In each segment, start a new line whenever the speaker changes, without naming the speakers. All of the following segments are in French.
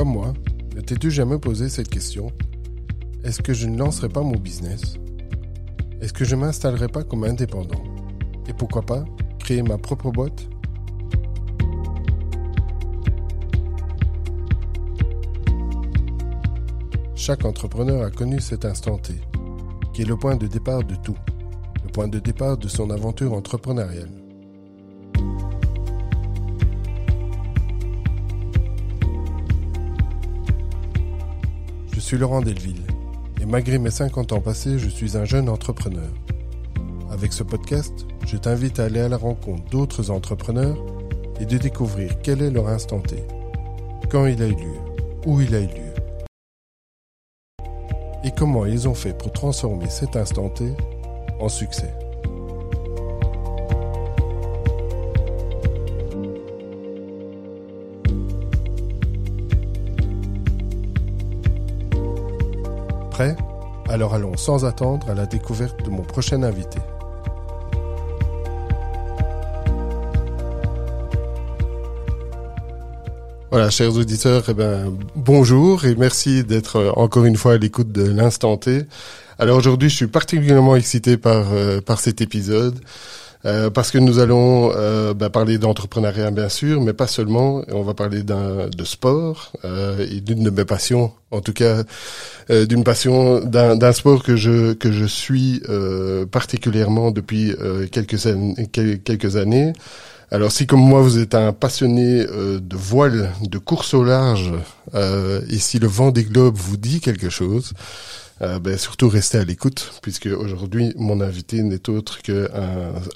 Comme moi, ne t'es-tu jamais posé cette question? Est-ce que je ne lancerai pas mon business? Est-ce que je m'installerai pas comme indépendant? Et pourquoi pas créer ma propre boîte? Chaque entrepreneur a connu cet instant T, qui est le point de départ de tout, le point de départ de son aventure entrepreneuriale. Suis Laurent Delville, et malgré mes 50 ans passés, je suis un jeune entrepreneur. Avec ce podcast, je t'invite à aller à la rencontre d'autres entrepreneurs et de découvrir quel est leur instant T, quand il a eu lieu, où il a eu lieu et comment ils ont fait pour transformer cet instant T en succès. Alors allons sans attendre à la découverte de mon prochain invité. Voilà, chers auditeurs, eh ben, bonjour et merci d'être encore une fois à l'écoute de l'instant T. Alors aujourd'hui, je suis particulièrement excité par euh, par cet épisode euh, parce que nous allons ben, parler d'entrepreneuriat bien sûr, mais pas seulement. On va parler de sport et d'une de mes passions, en tout cas d'une passion d'un sport que je que je suis particulièrement depuis quelques quelques années. Alors si comme moi vous êtes un passionné euh, de voile, de course au large, euh, et si le vent des globes vous dit quelque chose, euh, ben, surtout restez à l'écoute, puisque aujourd'hui mon invité n'est autre qu'un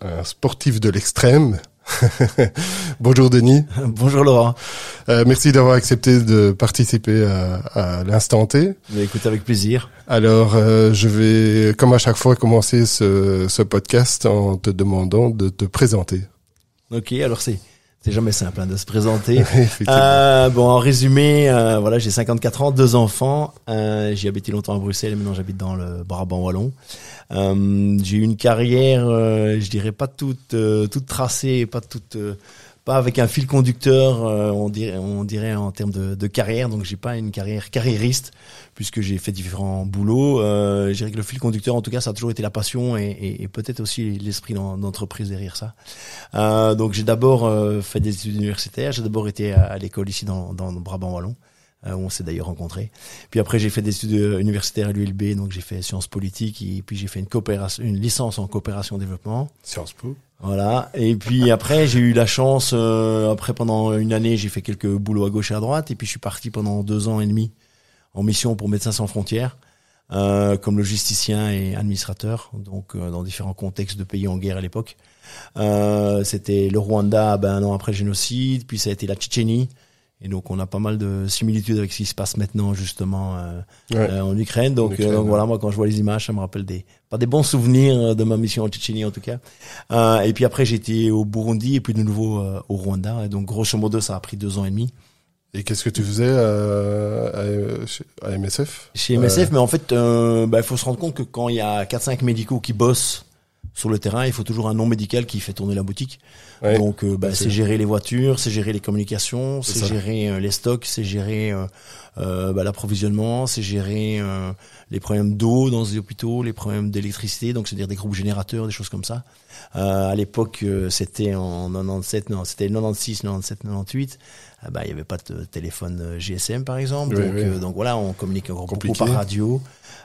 un sportif de l'extrême. Bonjour Denis.
Bonjour Laurent.
Euh, merci d'avoir accepté de participer à, à l'instant T.
Mais écoute avec plaisir.
Alors euh, je vais, comme à chaque fois, commencer ce, ce podcast en te demandant de te présenter.
Ok, alors c'est c'est jamais simple hein, de se présenter. euh, bon, en résumé, euh, voilà, j'ai 54 ans, deux enfants. Euh, j'ai habité longtemps à Bruxelles, maintenant j'habite dans le Brabant wallon. Euh, j'ai eu une carrière, euh, je dirais pas toute euh, toute tracée, pas toute pas avec un fil conducteur, on dirait on dirait en termes de, carrière. Donc j'ai pas une carrière carriériste puisque j'ai fait différents boulots. Euh, je dirais que le fil conducteur, en tout cas, ça a toujours été la passion et, peut-être aussi l'esprit d'entreprise derrière ça. Euh, donc j'ai d'abord euh, fait des études universitaires. J'ai d'abord été à, l'école ici dans, dans Brabant wallon. Euh, où on s'est d'ailleurs rencontrés. Puis après, j'ai fait des études universitaires à l'ULB, donc j'ai fait sciences politiques, et puis j'ai fait une coopération, une licence en coopération développement.
Sciences Po.
Voilà. Et puis après, j'ai eu la chance. Euh, après, pendant une année, j'ai fait quelques boulots à gauche et à droite, et puis je suis parti pendant deux ans et demi en mission pour Médecins sans frontières, euh, comme logisticien et administrateur, donc euh, dans différents contextes de pays en guerre à l'époque. Euh, C'était le Rwanda, ben, un an après le génocide, puis ça a été la Tchétchénie. Et donc on a pas mal de similitudes avec ce qui se passe maintenant justement euh, euh en Ukraine. Donc, euh, donc voilà, moi quand je vois les images, ça me rappelle des pas des bons souvenirs de ma mission en Tchétchénie en tout cas. Et puis après été au Burundi et puis de nouveau au Rwanda. Et donc grosso modo ça a pris deux ans et demi.
Et qu'est-ce que tu faisais à, à, MSF
Chez MSF, mais en fait, euh, bah, il faut se rendre compte que quand il y a 4-5 médicaux qui bossent sur le terrain, il faut toujours un nom médical qui fait tourner la boutique. Donc, euh, bah, c'est gérer les voitures, c'est gérer les communications, c'est gérer les stocks, c'est gérer bah, l'approvisionnement, c'est gérer les problèmes d'eau dans les hôpitaux, les problèmes d'électricité, donc c'est-à-dire des groupes générateurs, des choses comme ça. à l'époque, c'était en 97, non, c'était 96, 97, 98. Ah bah, il n'y avait pas de téléphone euh, GSM par exemple. donc, euh, donc voilà, on communique beaucoup par radio.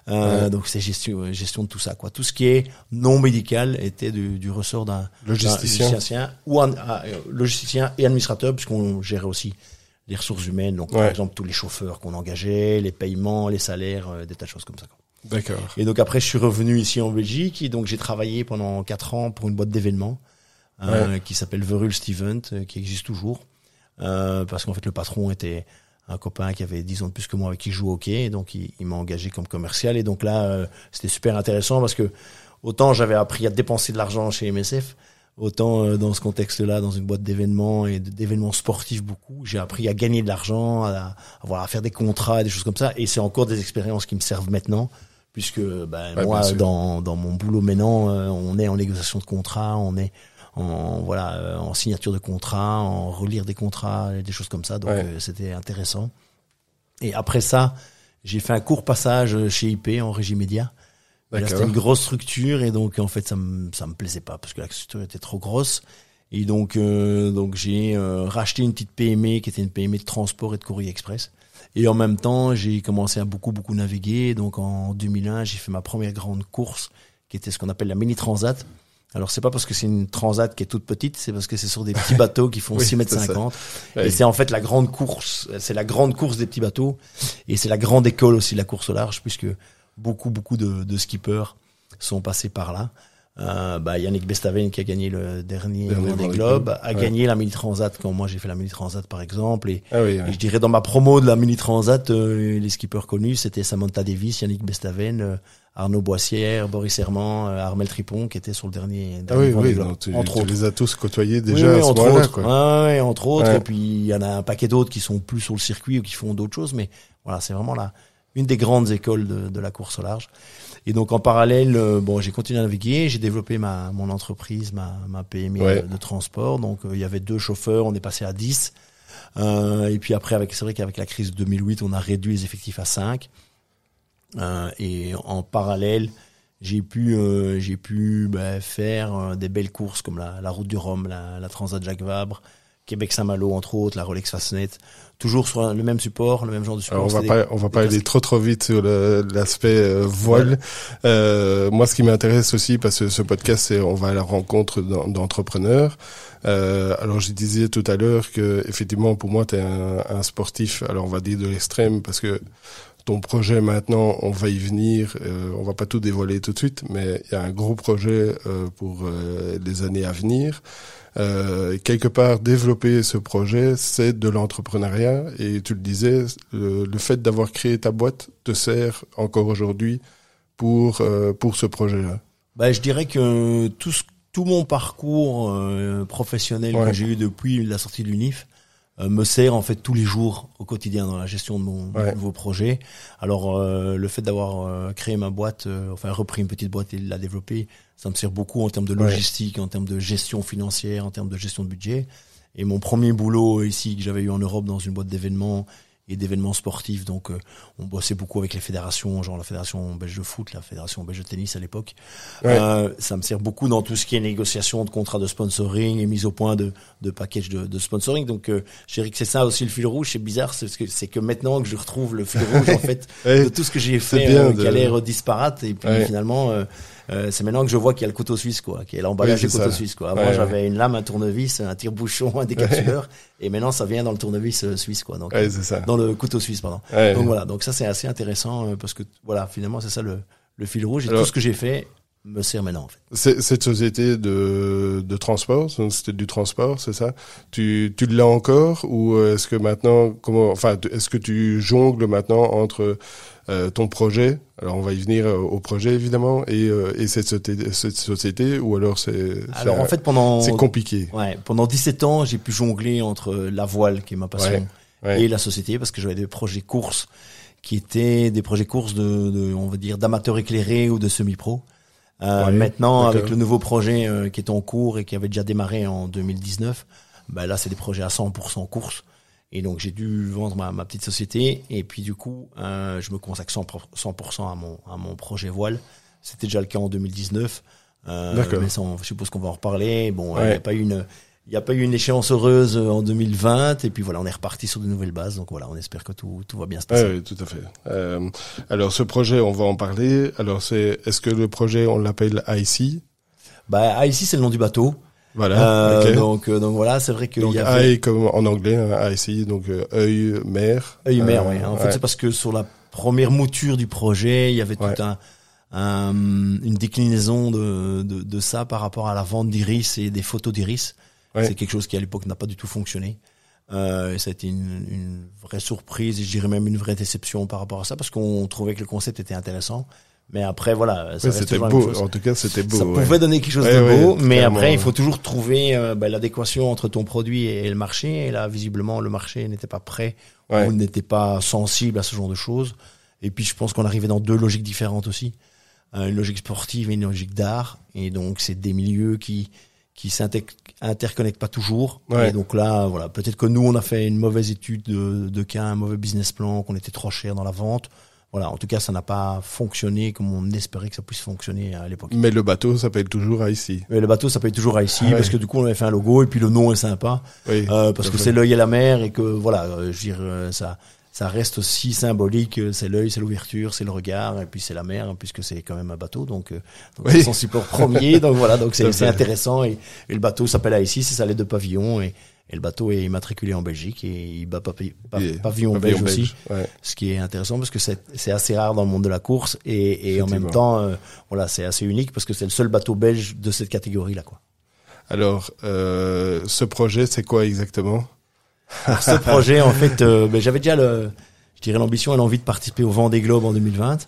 Euh, Donc c'est gestion, gestion de tout ça. Quoi. Tout ce qui est non médical était du, du ressort d'un logisticien. ou un ah, logisticien et administrateur, puisqu'on gérait aussi les ressources humaines. Donc par exemple tous les chauffeurs qu'on engageait, les paiements, les salaires, des tas de choses comme ça.
D'accord.
Et donc après je suis revenu ici en Belgique et donc j'ai travaillé pendant quatre ans pour une boîte d'événements qui s'appelle Verul Stevent, qui existe toujours. Euh, parce qu'en fait le patron était un copain qui avait 10 ans de plus que moi avec qui joue au hockey, et donc il, m'a engagé comme commercial. Et donc là, euh, c'était super intéressant parce que autant j'avais appris à dépenser de l'argent chez MSF, autant euh, dans ce contexte-là, dans une boîte d'événements et d'événements sportifs beaucoup, j'ai appris à gagner de l'argent, à, à, à faire des contrats, des choses comme ça. Et c'est encore des expériences qui me servent maintenant puisque ben, moi, dans, dans mon boulot maintenant, on est en négociation de contrat, on est en voilà euh, en signature de contrat, en relire des contrats, des choses comme ça. Donc euh, c'était intéressant. Et après ça, j'ai fait un court passage chez IP en régie média. C'était une grosse structure et donc en fait ça me ça me plaisait pas parce que la structure était trop grosse. Et donc euh, donc j'ai euh, racheté une petite PME qui était une PME de transport et de courrier express. Et en même temps, j'ai commencé à beaucoup beaucoup naviguer. Donc en 2001, j'ai fait ma première grande course qui était ce qu'on appelle la mini transat. Alors c'est pas parce que c'est une transat qui est toute petite, c'est parce que c'est sur des petits bateaux qui font 6 mètres 50. Et c'est en fait la grande course, c'est la grande course des petits bateaux. Et c'est la grande école aussi de la course au large puisque beaucoup beaucoup de, de skippers sont passés par là. Euh, bah, Yannick Bestaven qui a gagné le dernier des Globes a gagné la mini transat quand moi j'ai fait la mini transat par exemple. Et, ah je dirais dans ma promo de la mini transat euh, les skippers connus c'était Samantha Davis, Yannick Bestaven, euh, Arnaud Boissière, Boris Herman, euh, Armel Tripon qui était sur le dernier,
ah oui, oui, tu, entre les as tous côtoyés déjà
oui, entre autres, quoi. Ouais, entre autres et puis il y en a un paquet d'autres qui sont plus sur le circuit ou qui font d'autres choses mais voilà c'est vraiment là une des grandes écoles de, de la course au large et donc en parallèle, euh, bon, j'ai continué à naviguer, j'ai développé ma mon entreprise, ma ma PME de, transport. Donc euh, il y avait deux chauffeurs, on est passé à 10. Euh, et puis après, avec c'est vrai qu'avec la crise de 2008, on a réduit les effectifs à 5. Euh, et en parallèle, j'ai pu j'ai pu bah, faire des belles courses comme la, la route du Rhum, la, la Transat Jacques Vabre, Québec Saint-Malo entre autres, la Rolex Fastnet toujours sur le même support, le même genre de support.
on va pas, on va pas aller trop trop vite sur l'aspect euh, voile. Euh, moi, ce qui m'intéresse aussi, parce que ce podcast, c'est on va à la rencontre d'entrepreneurs. Euh, alors, je disais tout à l'heure que effectivement, pour moi, tu es un, un, sportif. Alors, on va dire de l'extrême, parce que ton projet maintenant, on va y venir. Euh, on va pas tout dévoiler tout de suite, mais il y a un gros projet euh, pour les années à venir. Euh, quelque part développer ce projet, c'est de l'entrepreneuriat. Et tu le disais, le, fait d'avoir créé ta boîte te sert encore aujourd'hui pour euh, pour ce projet-là.
Bah, je dirais que tout tout mon parcours euh, professionnel que j'ai eu depuis la sortie de l'UNIF euh, me sert en fait tous les jours au quotidien dans la gestion de mon, nouveau projet. Alors euh, le fait d'avoir euh, créé ma boîte, enfin repris une petite boîte et la développer, ça me sert beaucoup en termes de logistique, en termes de gestion financière, en termes de gestion de budget. Et mon premier boulot ici que j'avais eu en Europe dans une boîte d'événements et d'événements sportifs. Donc, euh, on bossait beaucoup avec les fédérations, genre la fédération belge de foot, la fédération belge de tennis à l'époque. Euh, ça me sert beaucoup dans tout ce qui est négociation de contrats de sponsoring et mise au point de, de package de, de sponsoring. Donc, euh, je dirais que c'est ça aussi le fil rouge. C'est bizarre, c'est que c'est que maintenant que je retrouve le fil rouge en fait de tout ce que j'ai fait, euh, qui a l'air disparate, et puis finalement. Euh, c'est maintenant que je vois qu'il y a le couteau suisse, quoi, qui est l'emballage du couteau suisse, quoi. Avant, j'avais une lame, un tournevis, un tire-bouchon, un décapsuleur, et maintenant, ça vient dans le tournevis euh, suisse, quoi. Donc, ça. dans le couteau suisse, pardon. donc voilà, donc ça, c'est assez intéressant euh, parce que voilà, finalement, c'est ça le, le fil rouge. Et tout ce que j'ai fait, me sert maintenant en
fait. Cette société de, de transport, c'était du transport, c'est ça? Tu, tu l'as encore ou est-ce que maintenant, comment, enfin, est-ce que tu jongles maintenant entre euh, ton projet, alors on va y venir euh, au projet évidemment, et, euh, et cette, cette, société, ou alors c'est
alors en fait pendant
c'est compliqué.
Ouais, pendant 17 ans, j'ai pu jongler entre la voile qui est ma passion et la société parce que j'avais des projets courses qui étaient des projets courses de, de on va dire d'amateurs éclairés ou de semi-pro. Euh, maintenant, avec le nouveau projet euh, qui est en cours et qui avait déjà démarré en 2019, ben là, c'est des projets à 100% course. Et donc, j'ai dû vendre ma, ma, petite société. Et puis, du coup, euh, je me consacre 100%, à, mon, à mon projet voile. C'était déjà le cas en 2019. Euh, mais ça, je suppose qu'on va en reparler. Bon, il n'y a pas eu une il n'y a pas eu une échéance heureuse euh, en 2020 et puis voilà, on est reparti sur de nouvelles bases. Donc voilà, on espère que tout, tout va bien se passer.
oui, tout à fait. Euh, alors ce projet, on va en parler. Alors c'est, est-ce que le projet, on l'appelle IC
Bah IC, c'est le nom du bateau.
Voilà.
Euh, donc euh, donc voilà, c'est vrai qu'il
y avait comme en anglais, hein, IC, donc euh, œil mer.
Œil mer, oui. En fait, c'est parce que sur la première mouture du projet, il y avait tout un un, une déclinaison de, de, de, ça par rapport à la vente d'iris et des photos d'iris. C'est quelque chose qui à l'époque n'a pas du tout fonctionné. Euh, et ça a été une, une, vraie surprise et je dirais même une vraie déception par rapport à ça parce qu'on trouvait que le concept était intéressant. Mais après, voilà,
ça c'était beau. En tout cas, c'était beau.
Ça pouvait donner quelque chose de beau, mais après, il faut toujours trouver euh, bah, l'adéquation entre ton produit et, le marché. Et là, visiblement, le marché n'était pas prêt ou n'était pas sensible à ce genre de choses. Et puis, je pense qu'on arrivait dans deux logiques différentes aussi, euh, une logique sportive et une logique d'art. Et donc, c'est des milieux qui qui s'interconnectent pas toujours. Et donc là, voilà, peut-être que nous, on a fait une mauvaise étude de, de cas, un mauvais business plan, qu'on était trop cher dans la vente. Voilà, en tout cas, ça n'a pas fonctionné comme on espérait que ça puisse fonctionner à l'époque.
Mais le bateau s'appelle toujours IC.
Mais le bateau s'appelle toujours IC parce que du coup, on avait fait un logo et puis le nom est sympa. Oui, euh, parce que c'est l'œil et la mer et que voilà, euh, je veux dire, euh, ça, ça reste aussi symbolique. C'est l'œil, c'est l'ouverture, c'est le regard et puis c'est la mer puisque c'est quand même un bateau. Donc, euh, c'est son support premier. donc voilà, donc c'est intéressant et, et, le bateau s'appelle IC, c'est ça les deux pavillons et et le bateau est immatriculé en Belgique et il bat pavillon, belge, aussi, ce qui est intéressant parce que c'est assez rare dans le monde de la course et, et en même temps, euh, voilà, c'est assez unique parce que c'est le seul bateau belge de cette catégorie-là, quoi.
Alors, euh, ce projet, c'est quoi exactement?
Ce projet, en fait, euh, ben, j'avais déjà le, je dirais l'ambition et l'envie de participer au Vendée Globe en 2020.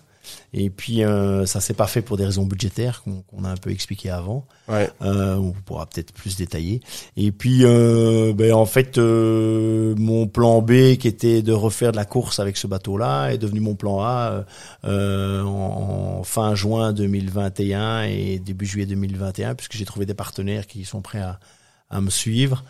Et puis euh, ça s'est pas fait pour des raisons budgétaires qu'on a un peu expliqué avant. Ouais. Euh, on pourra peut-être plus détailler. Et puis euh, ben, en fait euh, mon plan B qui était de refaire de la course avec ce bateau-là est devenu mon plan A euh, en, fin juin 2021 et début juillet 2021 puisque j'ai trouvé des partenaires qui sont prêts à, à me suivre.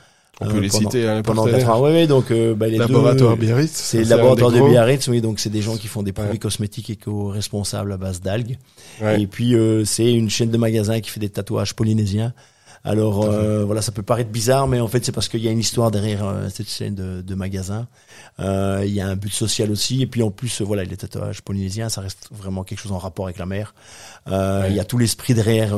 On peut les citer
hein, pendant quatre ans. Oui, donc euh, bah, les
laboratoire Biarritz.
C'est le laboratoire de Biarritz, oui. Donc c'est des gens qui font des produits cosmétiques éco-responsables à base d'algues. Et puis euh, c'est une chaîne de magasins qui fait des tatouages polynésiens. Alors euh, voilà, ça peut paraître bizarre, mais en fait c'est parce qu'il y a une histoire derrière euh, cette chaîne de, de magasins. Euh, il y a un but social aussi, et puis en plus voilà les tatouages polynésiens, ça reste vraiment quelque chose en rapport avec la mer. Il y a tout l'esprit derrière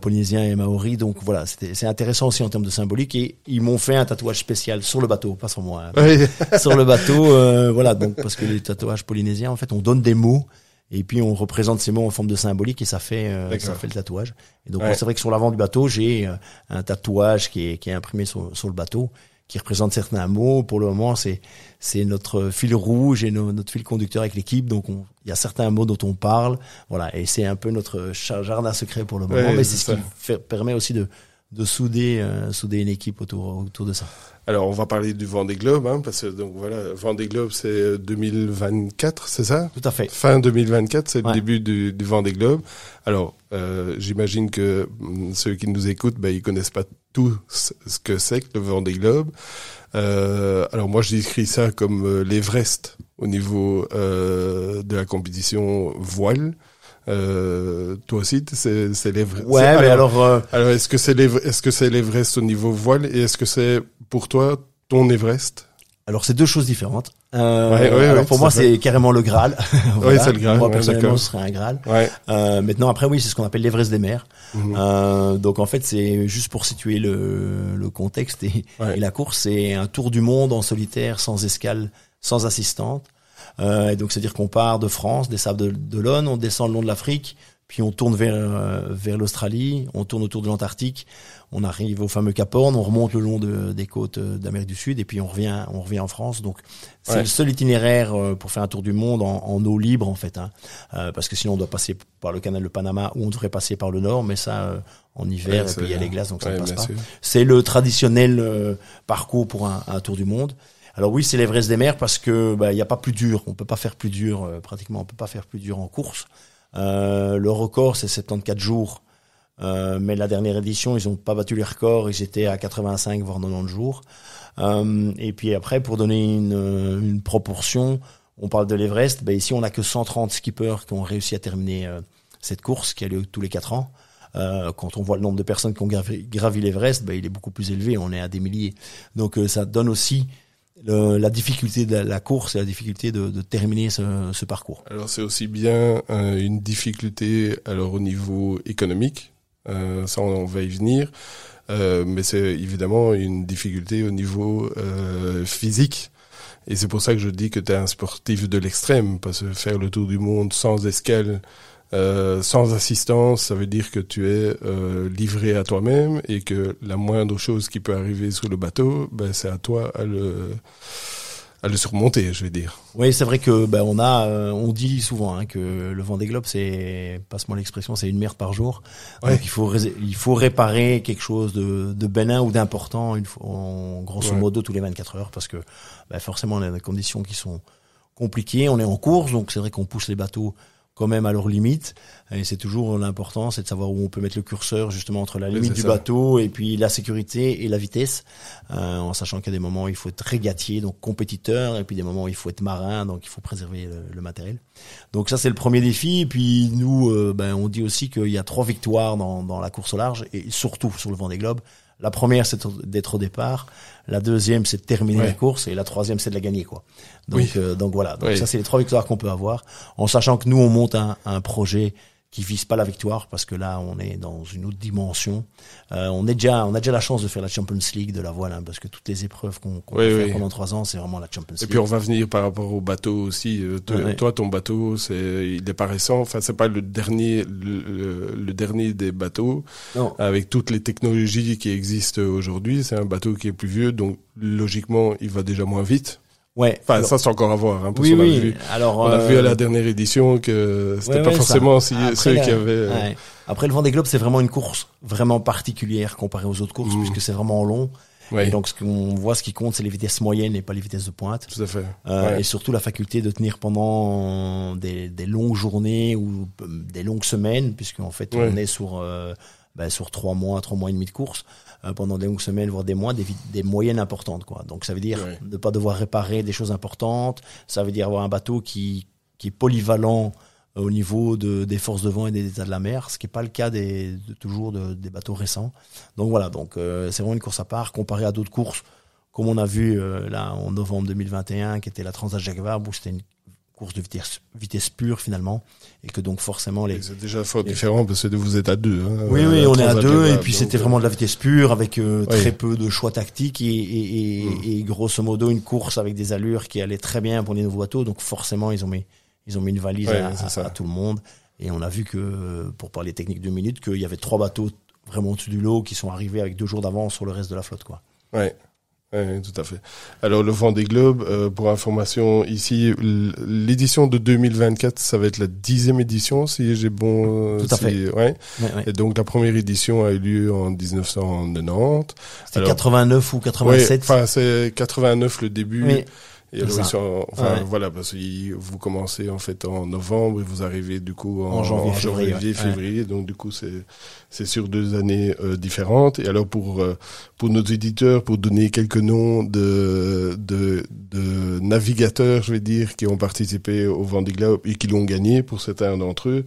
polynésien et maori, donc voilà, c'est intéressant aussi en termes de symbolique. Et ils m'ont fait un tatouage spécial sur le bateau, pas sur moi, hein. sur le bateau. voilà, donc parce que les tatouages polynésiens, en fait, on donne des mots et puis on représente ces mots en forme de symbolique et ça fait euh, ça fait le tatouage. Et donc c'est vrai que sur l'avant du bateau, j'ai euh, un tatouage qui est qui est imprimé sur, sur le bateau qui représente certains mots. Pour le moment, c'est c'est notre fil rouge et notre fil conducteur avec l'équipe. Donc il y a certains mots dont on parle, voilà, et c'est un peu notre jardin secret pour le moment, mais c'est ce qui fait, permet aussi de de souder euh, souder une équipe autour autour de ça.
Alors, on va parler du Vendée Globe, hein, parce que donc voilà, Vendée Globe, c'est 2024, c'est ça?
Tout à fait.
Fin 2024, c'est le début du, du Vendée Globe. Alors, euh, j'imagine que mm, ceux qui nous écoutent, ben, ils connaissent pas tout ce que c'est que le Vendée Globe. Euh, alors moi, je décris ça comme euh, l'Everest au niveau euh, de la compétition voile. Euh, toi aussi, c'est c'est l'Everest.
Ouais, mais alors.
Alors, alors est-ce que c'est est-ce que c'est l'Everest au niveau voile et est-ce que c'est pour toi ton Everest?
Alors c'est deux choses différentes. Euh, ouais, ouais, alors pour moi c'est carrément le Graal.
Oui c'est le Graal.
Moi personnellement ce serait un Graal. Euh, maintenant après oui c'est ce qu'on appelle l'Everest des mers. Mhm. euh, donc en fait c'est juste pour situer le, le contexte et, et la course c'est un tour du monde en solitaire sans escale, sans assistante. Euh, et donc c'est à dire qu'on part de France, des sables de, de on descend le long de l'Afrique, puis on tourne vers euh, vers l'Australie, on tourne autour de l'Antarctique, on arrive au fameux Cap Horn, on remonte le long de, des côtes euh, d'Amérique du Sud et puis on revient on revient en France. Donc c'est le seul itinéraire euh, pour faire un tour du monde en, en eau libre en fait, hein. parce que sinon on doit passer par le canal de Panama ou on devrait passer par le nord, mais ça en hiver et puis il y a les glaces donc ça ne passe pas. C'est le traditionnel parcours pour un, un, tour du monde. Alors oui, c'est l'Everest des mers parce que bah, il n'y a pas plus dur. On peut pas faire plus dur pratiquement. On peut pas faire plus dur en course. Euh, le record, c'est 74 jours. Euh, mais la dernière édition, ils n'ont pas battu les records. Ils étaient à 85 voire 90 jours. Euh, et puis après, pour donner une, une proportion, on parle de l'Everest. Ben ici, on n'a que 130 skippers qui ont réussi à terminer cette course qui a lieu tous les 4 ans. Euh, quand on voit le nombre de personnes qui ont gravi, gravi l'Everest, ben, il est beaucoup plus élevé, on est à des milliers. Donc ça donne aussi la difficulté de la course et la difficulté de, de terminer ce, ce, parcours.
Alors c'est aussi bien euh, une difficulté alors au niveau économique, euh, ça on, va y venir, euh, mais c'est évidemment une difficulté au niveau euh, physique. Et c'est pour ça que je dis que tu es un sportif de l'extrême, parce que faire le tour du monde sans escale, euh, sans assistance, ça veut dire que tu es euh, livré à toi-même et que la moindre chose qui peut arriver sur le bateau, ben, c'est à toi à le, à le surmonter, je vais dire.
Oui, c'est vrai que ben, on a, euh, on dit souvent hein, que le vent des globes, c'est, passe-moi l'expression, c'est une merde par jour. Donc il faut, il faut réparer quelque chose de, de bénin ou d'important, une fois, en, grosso modo tous les 24 heures, parce que ben, forcément on a des conditions qui sont compliquées. On est en course, donc c'est vrai qu'on pousse les bateaux quand même à leur limite. Et c'est toujours l'important, c'est de savoir où on peut mettre le curseur justement entre la limite du bateau et puis la sécurité et la vitesse, euh, en sachant qu'il y a des moments où il faut être régatier, donc compétiteur, et puis des moments où il faut être marin, donc il faut préserver le, matériel. Donc ça c'est le premier défi. Et puis nous, euh, ben, on dit aussi qu'il y a trois victoires dans, dans la course au large et surtout sur le vent des globes. La première, c'est d'être au départ. La deuxième, c'est de terminer la course. Et la troisième, c'est de la gagner, quoi. Donc, euh, donc voilà. Donc ça, c'est les trois victoires qu'on peut avoir. En sachant que nous, on monte un, un projet qui vise pas la victoire parce que là on est dans une autre dimension. Euh, on est déjà on a déjà la chance de faire la Champions League de la voile hein, parce que toutes les épreuves qu'on qu fait pendant trois ans c'est vraiment la Champions League.
Et puis on va venir par rapport au bateau aussi. Euh, toi ton bateau c'est il est pas récent. Enfin c'est pas le dernier le, dernier des bateaux non. avec toutes les technologies qui existent aujourd'hui. C'est un bateau qui est plus vieux donc logiquement il va déjà moins vite.
Ouais.
Enfin, ça, c'est encore à voir. Hein,
oui, oui.
On a vu,
Alors,
on a vu à la euh, dernière édition que c'était pas forcément si, ceux qui avaient. Euh,
ouais. Après, le Vendée Globe, c'est vraiment une course vraiment particulière comparée aux autres courses, mm. puisque c'est vraiment long. Et donc, ce qu'on voit, ce qui compte, c'est les vitesses moyennes et pas les vitesses de pointe.
Tout à fait.
Euh, Et surtout la faculté de tenir pendant des, des, longues journées ou euh, des longues semaines, puisqu'en fait, on est sur euh, ben, sur trois mois, trois mois et demi de course. Euh, pendant des longues semaines, voire des mois, des, des moyennes importantes. Quoi. Donc ça veut dire ne pas devoir réparer des choses importantes. Ça veut dire avoir un bateau qui, qui est polyvalent euh, au niveau de, des forces de vent et des états de la mer, ce qui n'est pas le cas des, de, toujours de, des bateaux récents. Donc voilà, donc euh, c'est vraiment une course à part comparé à d'autres courses, comme on a vu là en novembre 2021, qui était la Transat Jacques Vabre, où c'était une course de vitesse, vitesse pure finalement, et que donc forcément les.
C'est déjà fort différent parce que vous êtes à deux. Hein,
oui, oui, on est à deux, et puis c'était vraiment de la vitesse pure avec euh, très peu de choix tactiques et, et, et, hmm. et, grosso modo une course avec des allures qui allaient très bien pour les nouveaux bateaux. Donc forcément ils ont mis ils ont mis une valise à, à, tout le monde, et on a vu que pour parler technique deux minutes qu'il y avait trois bateaux vraiment au-dessus du lot qui sont arrivés avec deux jours d'avance sur le reste de la flotte, quoi.
Ouais. Oui, tout à fait. Alors le Vendée Globe, euh, pour information ici, l'édition de 2024, ça va être la dixième édition, si j'ai bon.
Tout à fait.
Ouais. Et donc la première édition a eu lieu en 1990.
C'était 89 ou 87.
Enfin, c'est 89 le début. Et enfin voilà, parce que vous commencez en fait en novembre et vous arrivez du coup en, janvier, février, donc du coup c'est c'est sur deux années euh, différentes. Et alors pour euh, pour nos éditeurs, pour donner quelques noms de de, de navigateurs, je vais dire, qui ont participé au Vendée Globe et qui l'ont gagné pour certains d'entre eux.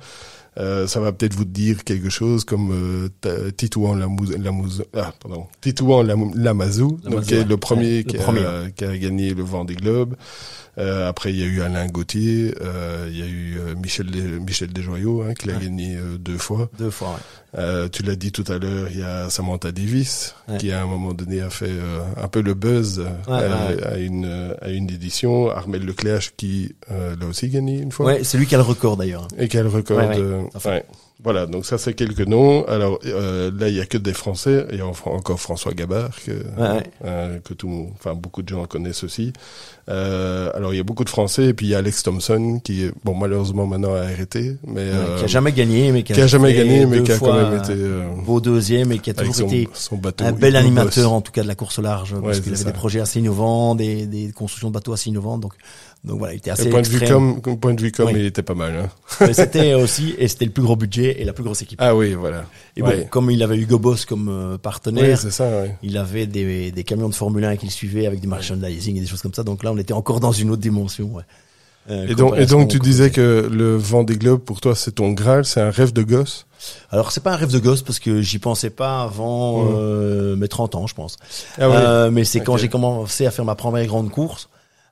Euh, ça va peut-être vous dire quelque chose comme euh, Titouan Lamazou, ah, pardon, Titouan Lamazou, donc qui est le premier, qui, A, qui, a, gagné le Vendée Globe. Euh, après, il y a eu Alain Gauthier, euh, il y a eu euh, Michel Michel Desjoyaux hein, qui l'a gagné euh, deux fois.
Deux fois.
Ouais. tu l'as dit tout à l'heure, il y a Samantha Davis qui à un moment donné a fait un peu le buzz à une à une édition. Armel Leclerc qui l'a aussi gagné une fois.
Ouais, c'est lui qui a le record d'ailleurs.
Et qui a le record. Ouais, voilà, donc ça c'est quelques noms. Alors euh, là, il y a que des Français. Il y a encore François Gabard que euh, que tout, enfin beaucoup de gens connaissent aussi. Euh, alors il y a beaucoup de Français et puis il y a Alex Thompson qui est bon malheureusement maintenant a arrêté, mais
qui a jamais gagné, mais
qui a, jamais gagné, mais qui a quand même été
beau deuxième et qui a toujours été un bel animateur en tout cas de la course au large parce qu'il avait des projets assez innovants, des, des constructions de bateaux assez innovantes. Donc donc voilà, il était assez
point de vue comme, point de vue comme, il était pas mal.
Hein. c'était aussi, et c'était le plus gros budget et la plus grosse équipe.
Ah oui, voilà.
Et bon, comme il avait Hugo Boss comme euh, partenaire,
c'est ça,
il avait des, des camions de Formule 1 qu'il suivait avec du merchandising et des choses comme ça. Donc là, on était encore dans une autre dimension. Ouais.
Euh, et donc, et donc tu disais que le vent des globes pour toi c'est ton graal, c'est un rêve de gosse?
Alors c'est pas un rêve de gosse parce que j'y pensais pas avant euh, mes 30 ans, je pense. Ah euh, mais c'est quand j'ai commencé à faire ma première grande course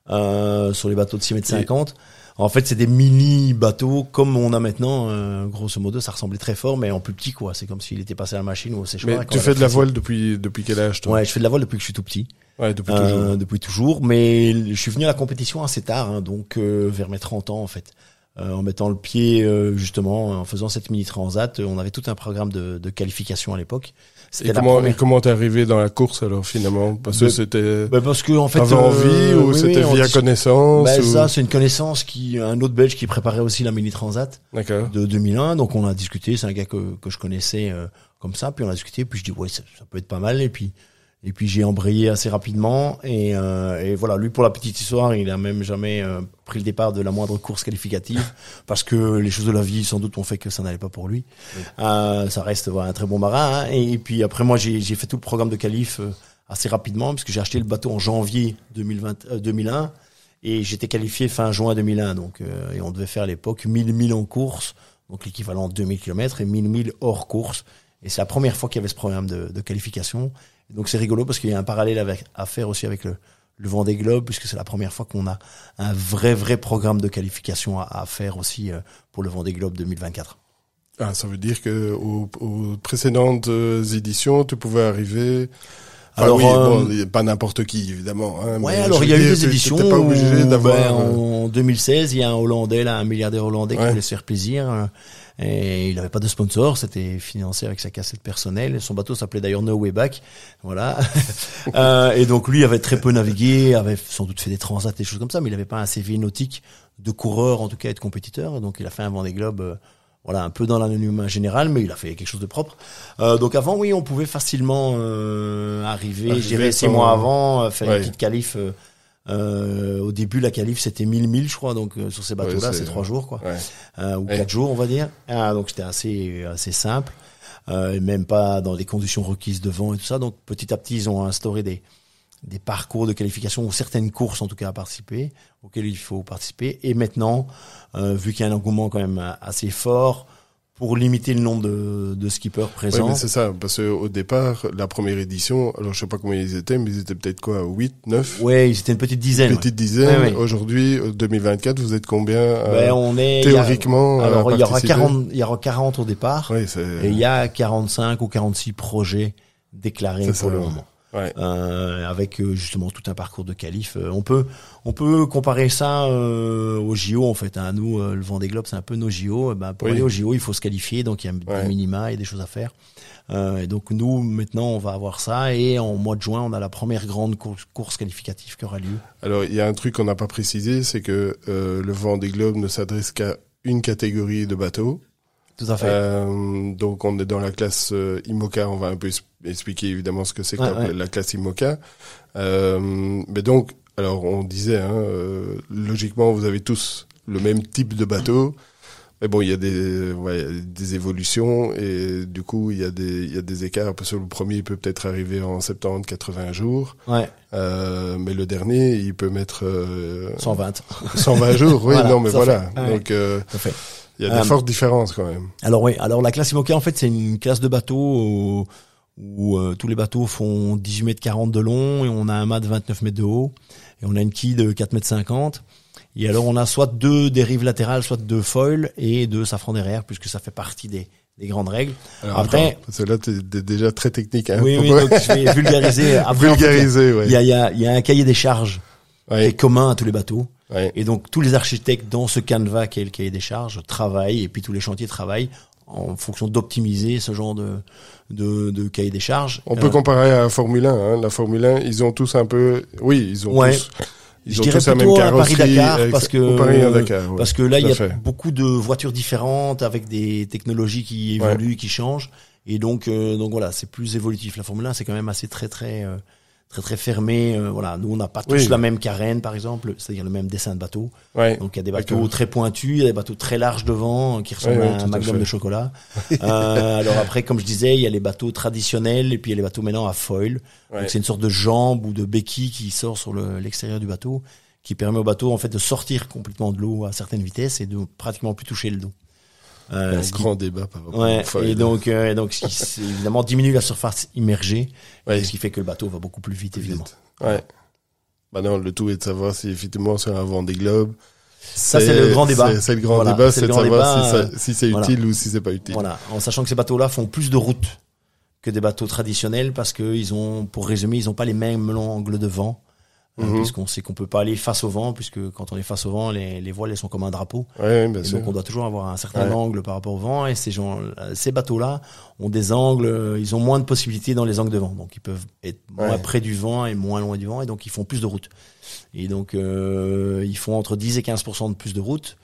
euh, sur les bateaux de 6 mètres 50. En fait, c'est des mini bateaux comme on a maintenant. Euh, grosso modo, ça ressemblait très fort, mais en plus petit, quoi. C'est comme s'il était passé à la machine ou au séchoir.
Mais tu fais de la voile depuis depuis quel âge toi?
Ouais, je fais de la voile depuis que je suis tout petit.
Ouais, depuis toujours. Euh,
depuis toujours. Mais je suis venu à la compétition assez tard, hein, donc euh, vers mes 30 ans en fait. Euh, en mettant le pied justement en faisant cette mini transat on avait tout un programme de, de qualification à l'époque
et comment, et comment t'es arrivé dans la course alors finalement? Parce que bah, c'était.
Bah parce que en fait.
T'avais envie ou c'était via connaissance
bah, Ça, c'est une connaissance qui, un autre Belge qui préparait aussi la mini transat. De 2001, donc on a discuté. C'est un gars que que je connaissais euh, comme ça, puis on a discuté, puis je dis ouais ça, peut être pas mal, et puis Et puis j'ai embrayé assez rapidement et, euh, et, voilà, lui pour la petite histoire, il a même jamais euh, pris le départ de la moindre course qualificative parce que les choses de la vie sans doute ont fait que ça n'allait pas pour lui. Euh, ça reste voilà, un très bon marin. Hein. Et, puis après moi j'ai fait tout le programme de qualif euh, assez rapidement parce que j'ai acheté le bateau en janvier 2020, 2001 et j'étais qualifié fin juin 2001 donc et on devait faire à l'époque 1000 milles en course donc l'équivalent de 2000 km et 1000 milles hors course. Et c'est la première fois qu'il y avait ce programme de, de qualification. Donc c'est rigolo parce qu'il y a un parallèle avec, à faire aussi avec le, le Vendée Globe, puisque c'est la première fois qu'on a un vrai, vrai programme de qualification à, à faire aussi euh, pour le Vendée Globe 2024.
Ah, ça veut dire que aux, précédentes euh, éditions, tu pouvais arriver. alors, oui, euh, pas n'importe qui, évidemment. Hein,
ouais, alors il y a eu des éditions. Pas obligé d'avoir. Ben, en 2016, il y a un Hollandais, là, un milliardaire hollandais qui voulait se faire plaisir. Et il n'avait pas de sponsor, c'était financé avec sa cassette personnelle. Son bateau s'appelait d'ailleurs No Way Back, voilà. euh, et donc lui avait très peu navigué, avait sans doute fait des transats, des choses comme ça, mais il n'avait pas un CV nautique de coureur, en tout cas, et de compétiteur. Donc il a fait un Vendée Globe. Euh, voilà, un peu dans l'anonymat général, mais il a fait quelque chose de propre. Euh, donc avant, oui, on pouvait facilement euh, arriver, je dirais six mois avant, euh, faire une petite qualif euh, euh, au début, la qualif c'était 1000 milles, je crois. Donc euh, sur ces bateaux-là, c'est trois jours, quoi, euh, ou quatre jours, on va dire. Ah, donc c'était assez assez simple, et même pas dans des conditions requises de vent et tout ça. Donc petit à petit, ils ont instauré des des parcours de qualification ou certaines courses en tout cas à participer, auxquelles il faut participer. Et maintenant, vu qu'il y a un engouement quand même assez fort, pour limiter le nombre de, de skippers présents.
Oui, mais c'est ça, parce qu'au départ, la première édition, alors je sais pas combien ils étaient, mais ils étaient peut-être quoi, 8, 9
Oui, ils étaient une petite dizaine.
Une petite dizaine. Aujourd'hui, 2024, vous êtes combien
euh, on est,
théoriquement
Alors, il y aura 40, il y aura 40 au départ. Oui, et il y a 45 ou 46 projets déclarés pour le moment euh, avec euh, justement tout un parcours de qualif. Euh, on peut on peut comparer ça euh, au JO en fait. Hein. Nous, le Vendée Globe, c'est un peu nos JO. Ben, pour aller au JO, il faut se qualifier, donc il y a des minima, il y a des choses à faire. et donc nous, maintenant, on va avoir ça et en mois de juin, on a la première grande course, course qualificative qui aura lieu.
Alors il y a un truc qu'on n'a pas précisé, c'est que le Vendée Globe ne s'adresse qu'à une catégorie de bateaux.
Tout à fait.
Euh, donc on est dans la classe euh, IMOCA, on va un peu expliquer évidemment ce que c'est que la, classe IMOCA. Euh, mais donc, alors on disait, hein, euh, logiquement vous avez tous le même type de bateau. Mais bon, il y a des, ouais, des évolutions et du coup, il y a des, il y a des écarts. Parce que le premier, il peut peut-être arriver en 70, 80 jours.
Ouais.
Euh, mais le dernier, il peut mettre... Euh,
120.
120 jours, oui, non, mais voilà. Donc, euh, fait. Il y a des euh, fortes différences quand même.
Alors oui, alors la classe IMOCA en fait c'est une classe de bateaux où, euh, tous les bateaux font 18 mètres 40 de long et on a un mât de 29 mètres de haut et on a une quille de 4 mètres 50. Et alors on a soit deux dérives latérales, soit deux foils et deux safran derrière puisque ça fait partie des, des grandes règles.
Alors après, cela t'es déjà très technique. Hein,
oui, oui, donc je vais vulgariser. Après,
vulgariser,
Il y, a, y, a, y a un cahier des charges qui est commun à tous les bateaux. Et donc tous les architectes dans ce canevas qui est le cahier des charges travaillent et puis tous les chantiers travaillent en fonction d'optimiser ce genre de, de, de cahier des charges.
On peut euh, comparer à la Formule 1. Hein. La Formule 1, ils ont tous un peu... Oui, ils ont tous...
Ils je ont dirais tous plutôt la même à parce que parce que là il y a beaucoup de voitures différentes avec des technologies qui évoluent, qui changent et donc euh, donc voilà c'est plus évolutif. La Formule 1 c'est quand même assez très très euh, très très fermé. Euh, voilà, nous on n'a pas tous la même carène par exemple, c'est-à-dire le même dessin de bateau. Donc il y a des bateaux très pointus, il y a des bateaux très larges devant qui ressemblent à un magnum de chocolat. euh, alors après, comme je disais, il y a les bateaux traditionnels et puis il y a les bateaux maintenant à foil. Donc c'est une sorte de jambe ou de béquille qui sort sur l'extérieur du bateau, qui permet au bateau en fait de sortir complètement de l'eau à certaines vitesses et de pratiquement plus toucher le dos.
Euh, un grand débat par
rapport ouais, Et donc, euh, donc ce qui évidemment diminue la surface immergée, ouais. ce qui fait que le bateau va beaucoup plus vite, évidemment.
Ouais. Bah non, le tout est de savoir si effectivement c'est un vent des globes.
Ça, c'est le grand débat.
C'est le grand débat, c'est de savoir si, c'est utile ou si c'est pas utile.
Voilà, en sachant que ces bateaux-là font plus de routes que des bateaux traditionnels parce qu'ils ont, pour résumer, ils ont pas les mêmes angles de vent. Hein, mhm. puisqu'on sait qu'on peut pas aller face au vent, puisque quand on est face au vent, les, les voiles elles sont comme un drapeau.
Ouais, bien
donc on doit toujours avoir un certain angle par rapport au vent. Et ces gens, ces bateaux-là ont des angles, ils ont moins de possibilités dans les angles de vent, donc ils peuvent être moins près du vent et moins loin du vent, et donc ils font plus de routes. Et donc euh, ils font entre 10 et 15 de plus de routes,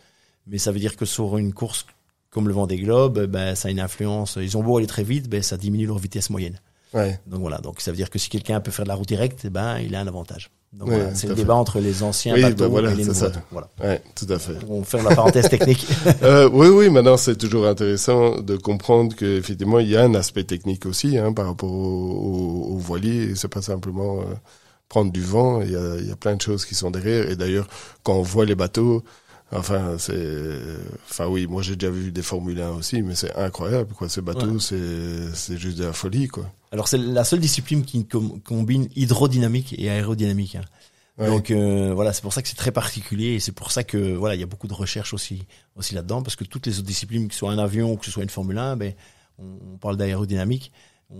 mais ça veut dire que sur une course comme le vent des globes, ben ça a une influence. Ils ont beau aller très vite, ben ça diminue leur vitesse moyenne. Ouais. Donc voilà, donc ça veut dire que si quelqu'un peut faire de la route directe, ben il a un avantage. Donc voilà, c'est le débat entre les anciens bateaux bah et les nouveaux bateaux. Voilà.
Ouais, tout à fait.
On fait la parenthèse technique.
euh, oui, oui, maintenant c'est toujours intéressant de comprendre qu'effectivement il y a un aspect technique aussi hein, par rapport au, au, voilier. Et c'est pas simplement euh, prendre du vent. Il y a, il y a plein de choses qui sont derrière. Et d'ailleurs, quand on voit les bateaux, Enfin, c'est, enfin oui, moi j'ai déjà vu des Formule 1 aussi, mais c'est incroyable, quoi. Ces bateaux, c'est, c'est juste de la folie, quoi.
Alors c'est la seule discipline qui combine hydrodynamique et aérodynamique. Hein. Donc euh, voilà, c'est pour ça que c'est très particulier et c'est pour ça que voilà, il y a beaucoup de recherches aussi aussi là-dedans parce que toutes les autres disciplines, que ce soit un avion ou que ce soit une Formule 1, ben on parle d'aérodynamique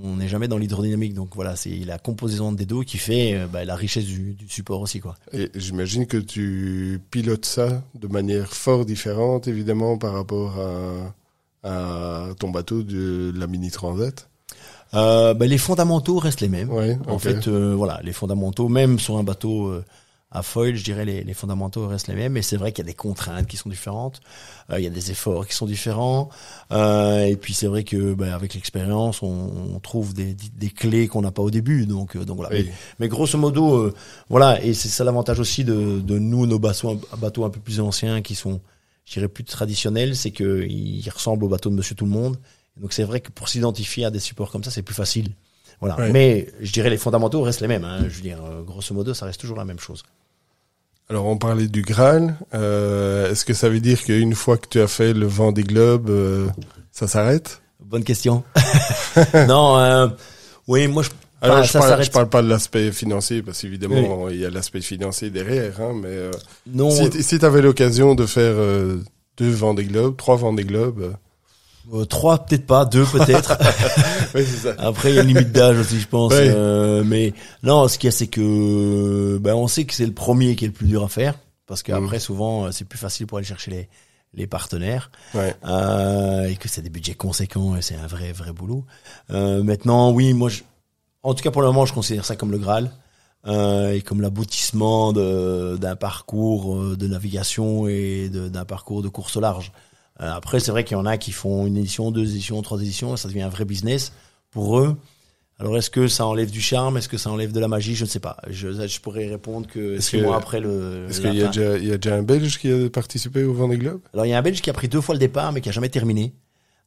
on n'est jamais dans l'hydrodynamique. Donc voilà, c'est la composition des dos qui fait euh, bah, la richesse du, support aussi. Quoi.
Et j'imagine que tu pilotes ça de manière fort différente, évidemment, par rapport à, ton bateau de la Mini Transat.
Euh, bah, les fondamentaux restent les mêmes. En fait, euh, voilà, les fondamentaux, même sur un bateau à foil, je dirais les, les fondamentaux restent les mêmes, mais c'est vrai qu'il y a des contraintes qui sont différentes, euh, il y a des efforts qui sont différents, euh, et puis c'est vrai que bah, avec l'expérience, on, on, trouve des, des clés qu'on n'a pas au début, donc euh, donc voilà. Mais, grosso modo, euh, voilà, et c'est ça l'avantage aussi de, de nous, nos bateaux, bateaux un peu plus anciens, qui sont, je dirais, plus traditionnels, c'est qu'ils ressemblent aux bateaux de Monsieur Tout le Monde. Donc c'est vrai que pour s'identifier à des supports comme ça, c'est plus facile. Voilà. Mais je dirais les fondamentaux restent les mêmes. Hein. Je veux dire, grosso modo, ça reste toujours la même chose.
Alors on parlait du Graal. Euh, Est-ce que ça veut dire qu'une fois que tu as fait le vent des globes, euh, ça s'arrête?
Bonne question. non, euh, oui, moi je.
Alors je, parle, je parle pas de l'aspect financier parce qu'évidemment il y a l'aspect financier derrière, hein, mais euh, non. Si, si tu avais l'occasion de faire euh, deux vents des globes, trois vents des globes.
Euh, trois peut-être pas, deux peut-être. oui, Après il y a une limite d'âge aussi je pense. Euh, mais non, ce qu'il y a c'est que ben on sait que c'est le premier qui est le plus dur à faire parce qu'après mm. souvent euh, c'est plus facile pour aller chercher les les partenaires ouais. euh, et que c'est des budgets conséquents et c'est un vrai vrai boulot. Euh, maintenant oui moi je, en tout cas pour le moment je considère ça comme le Graal. Euh, et comme l'aboutissement d'un parcours de navigation et d'un parcours de course au large. Euh, après, c'est vrai qu'il y en a qui font une édition, deux éditions, trois éditions, ça devient un vrai business pour eux. Alors, est-ce que ça enlève du charme? Est-ce que ça enlève de la magie? Je ne sais pas. Je, je pourrais répondre que six mois après le.
Est-ce qu'il y, a déjà, il y a déjà un Belge qui a participé au Vendée Globe?
Alors, il y a un Belge qui a pris deux fois le départ, mais qui a jamais terminé.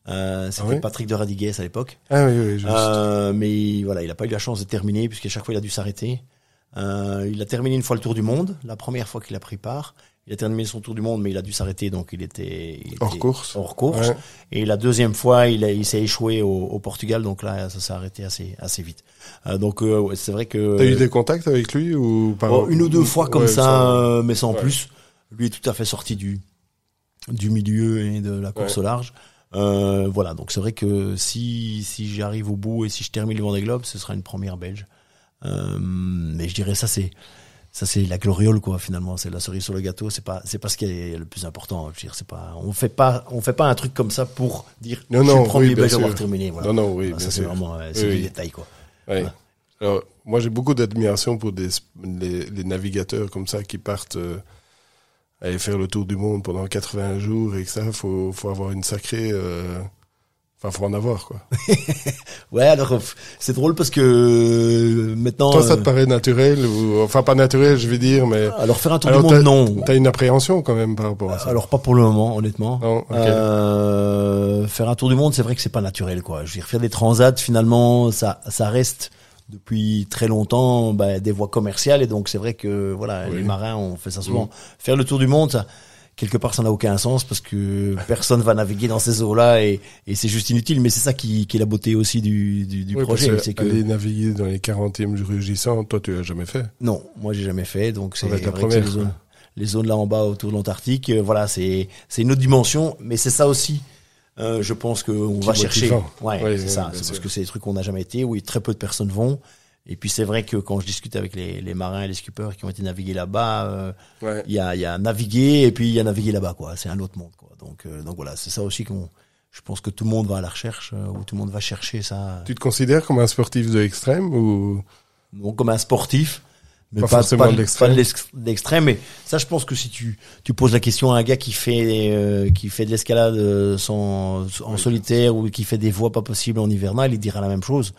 Euh, C'était ah Patrick de Radigues à l'époque.
Ah oui, oui.
Euh, mais voilà, il n'a pas eu la chance de terminer, puisqu'à chaque fois, il a dû s'arrêter. Euh, il a terminé une fois le Tour du Monde, la première fois qu'il a pris part. Il a terminé son tour du monde, mais il a dû s'arrêter, donc il était,
hors course.
Hors course. Et la deuxième fois, il, il s'est échoué au, au, Portugal, donc là, ça s'est arrêté assez, assez vite. Euh, donc euh, c'est vrai que.
T'as eu des contacts avec lui ou
pas oh, Une ou deux fois comme ça, euh, mais sans plus. Lui est tout à fait sorti du du milieu et de la course au large. Euh, voilà, donc c'est vrai que si si j'arrive au bout et si je termine le Vendée Globe, ce sera une première belge. mais je dirais ça c'est ça c'est la gloriole quoi finalement. C'est la cerise sur le gâteau. C'est pas c'est pas ce qui est le plus important je veux dire. C'est pas on fait pas on fait pas un truc comme ça pour dire
non non je
premier
oui,
avoir terminé
voilà. non non oui
ça c'est vraiment c'est oui, détail quoi.
Oui. alors moi j'ai beaucoup d'admiration pour des les, les, navigateurs comme ça qui partent euh, aller faire le tour du monde pendant 80 jours et que ça faut faut avoir une sacrée euh, Enfin, faut en avoir, quoi.
ouais, alors, c'est drôle parce que euh, maintenant.
Toi, ça te euh, paraît naturel ou, enfin, pas naturel, je vais dire, mais.
Alors, faire un tour du monde, non.
T'as une appréhension quand même par rapport à ça.
Alors, pas pour le moment, honnêtement. Non, euh, faire un tour du monde, c'est vrai que c'est pas naturel, quoi. Je veux dire, faire des transats, finalement, ça, ça reste depuis très longtemps bah, des voies commerciales et donc c'est vrai que voilà les marins ont fait ça souvent. Mm. Faire le tour du monde, ça, quelque part ça n'a aucun sens parce que personne va naviguer dans ces eaux-là et, et c'est juste inutile. Mais c'est ça qui, qui est la beauté aussi du, du, du projet.
C'est que aller naviguer dans les 40e rugissants, toi tu l'as jamais fait
Non, moi j'ai jamais fait. Donc c'est la première. Les zones, les zones là en bas autour de l'Antarctique, euh, voilà, c'est c'est une autre dimension, mais c'est ça aussi. Euh, je pense qu'on va chercher. Ouais, c'est ça. C'est parce que c'est des trucs qu'on n'a jamais été, où très peu de personnes vont. Et puis c'est vrai que quand je discute avec les, les marins et les skippers qui ont été navigués là-bas, euh, il y, a, y a naviguer et puis il y a naviguer là-bas quoi. C'est un autre monde quoi. Donc euh, donc voilà, c'est ça aussi qu'on. Je pense que tout le monde va à la recherche euh, ou tout le monde va chercher ça.
Tu te considères comme un sportif de extrême ou?
Non, comme un sportif, mais pas, forcément de l'extrême. Mais ça, je pense que si tu tu poses la question à un gars qui fait euh, qui fait de l'escalade en solitaire ou qui fait des voies pas possibles en hivernal, il dira la même chose.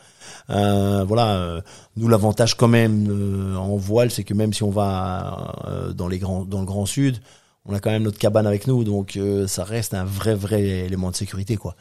Euh, voilà, euh, nous l'avantage quand même en voile, c'est que même si on va dans les grands dans le Grand Sud, on a quand même notre cabane avec nous, donc ça reste un vrai vrai élément de sécurité quoi.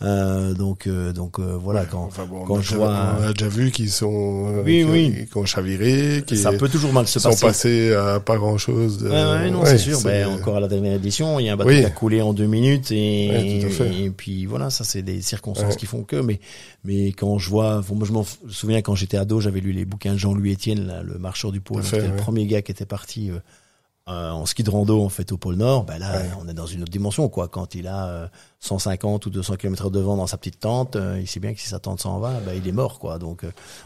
Euh, donc, euh, donc euh, voilà, quand, quand je vois,
on a déjà vu qu'ils sont,
oui, oui,
qui ont chaviré, qui
ça peut toujours mal se passer.
sont passés à pas grand chose.
De... Ouais, non, c'est sûr. Ben, encore à la dernière édition, il y a un bateau qui a coulé en deux minutes et, et, puis voilà, ça c'est des circonstances qui font que. Mais, mais quand je vois, moi je me souviens quand j'étais ado, j'avais lu les bouquins de Jean-Louis Etienne, le marcheur du pôle. C'était le premier gars qui était parti euh, en ski de rando en fait au pôle Nord, ben là on est dans une autre dimension quoi. Quand il a 150 euh, ou 200 km de vent dans sa petite tente, euh, il sait bien que si sa tente s'en va, ben il est mort quoi. Donc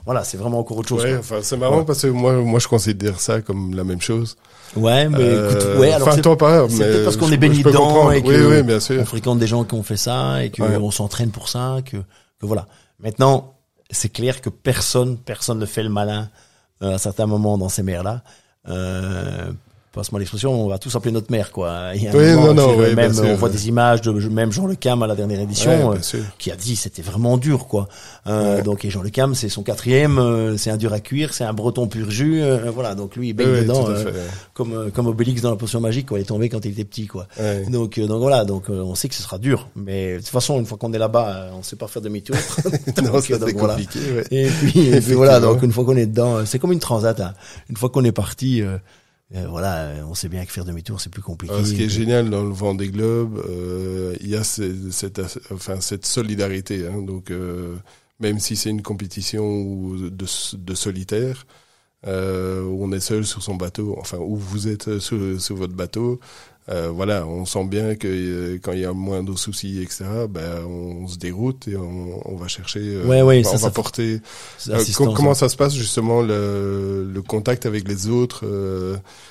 voilà, c'est vraiment encore autre chose.
Ouais, enfin c'est marrant parce que moi moi je considère ça comme la même chose.
Ouais, mais écoute, ouais, alors c'est peut-être parce qu'on est béni dedans et que on fréquente des gens qui ont fait ça et qu'on s'entraîne pour ça, que que voilà. Maintenant, c'est clair que personne personne ne fait le malin à certains moments dans ces mers là. Euh, passe-moi l'expression, on va tous appeler notre mère, quoi. Il y a un oui, non, non, même, on voit des images de même Jean Le Cam à la dernière édition, euh, qui a dit c'était vraiment dur, quoi. Euh, Donc et Jean Le Cam, c'est son quatrième, euh, c'est un dur à cuire, c'est un Breton pur jus, voilà. Donc lui, il baigne dedans, comme comme Obélix dans la potion magique, quoi. Il est tombé quand il était petit, quoi. Donc donc voilà, donc on sait que ce sera dur, mais de toute façon, une fois qu'on est là-bas, on sait pas faire demi-tour.
non, c'est compliqué.
Et puis, et puis voilà, donc une fois qu'on est dedans, c'est comme une transat. Hein. Une fois qu'on est parti. Euh, voilà, on sait bien que faire demi-tour c'est plus compliqué.
ce qui est génial dans le vent des globes, euh, il y a cette, cette, enfin cette solidarité. Hein, donc euh, même si c'est une compétition de, de solitaire, euh, où on est seul sur son bateau, enfin où vous êtes sur, sur votre bateau, euh, voilà, on sent bien que euh, quand il y a moins de soucis, etc., ben, on se déroute et on, on va chercher, euh,
ouais, ouais,
on va porter. Euh, comment ça se passe justement le, le contact avec les autres,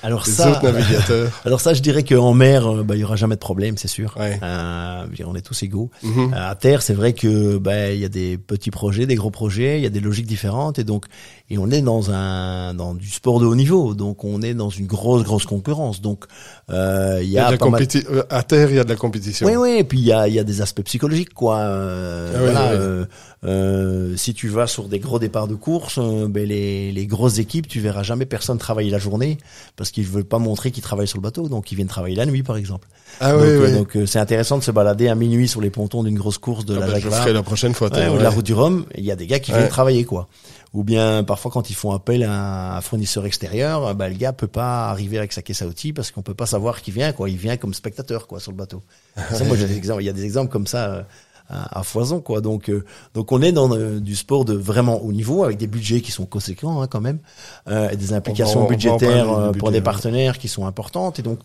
alors
les
ça,
autres navigateurs
Alors ça, je dirais qu'en mer, bah, il y aura jamais de problème, c'est sûr. Ouais. on est tous égaux. Mhm. à terre, c'est vrai que bah, il y a des petits projets, des gros projets, il y a des logiques différentes et donc et on est dans un dans du sport de haut niveau, donc on est dans une grosse grosse concurrence. Donc
euh, il y a, euh, à terre, il y a de la compétition.
Oui, oui, et puis il y a, y a des aspects psychologiques, quoi. Euh, ah voilà, Euh, euh, si tu vas sur des gros départs de course, ben les, les grosses équipes, tu verras jamais personne travailler la journée parce qu'ils veulent pas montrer qu'ils travaillent sur le bateau, donc ils viennent travailler la nuit, par exemple.
Ah
donc,
oui,
donc c'est intéressant de se balader à minuit sur les pontons d'une grosse course de
ah
la
Je le ferai la prochaine fois.
ou de la route du Rhum. Il y a des gars qui viennent travailler, quoi ou bien parfois quand ils font appel à un fournisseur extérieur, bah, le gars peut pas arriver avec sa caisse à outils parce qu'on peut pas savoir qui vient quoi. Il vient comme spectateur quoi sur le bateau. ça, moi, j'ai des exemples. Il y a des exemples comme ça euh, à, foison quoi. Donc euh, donc on est dans euh, du sport de vraiment haut niveau avec des budgets qui sont conséquents hein, quand même, euh, et des implications budgétaires pour des partenaires qui sont importantes et donc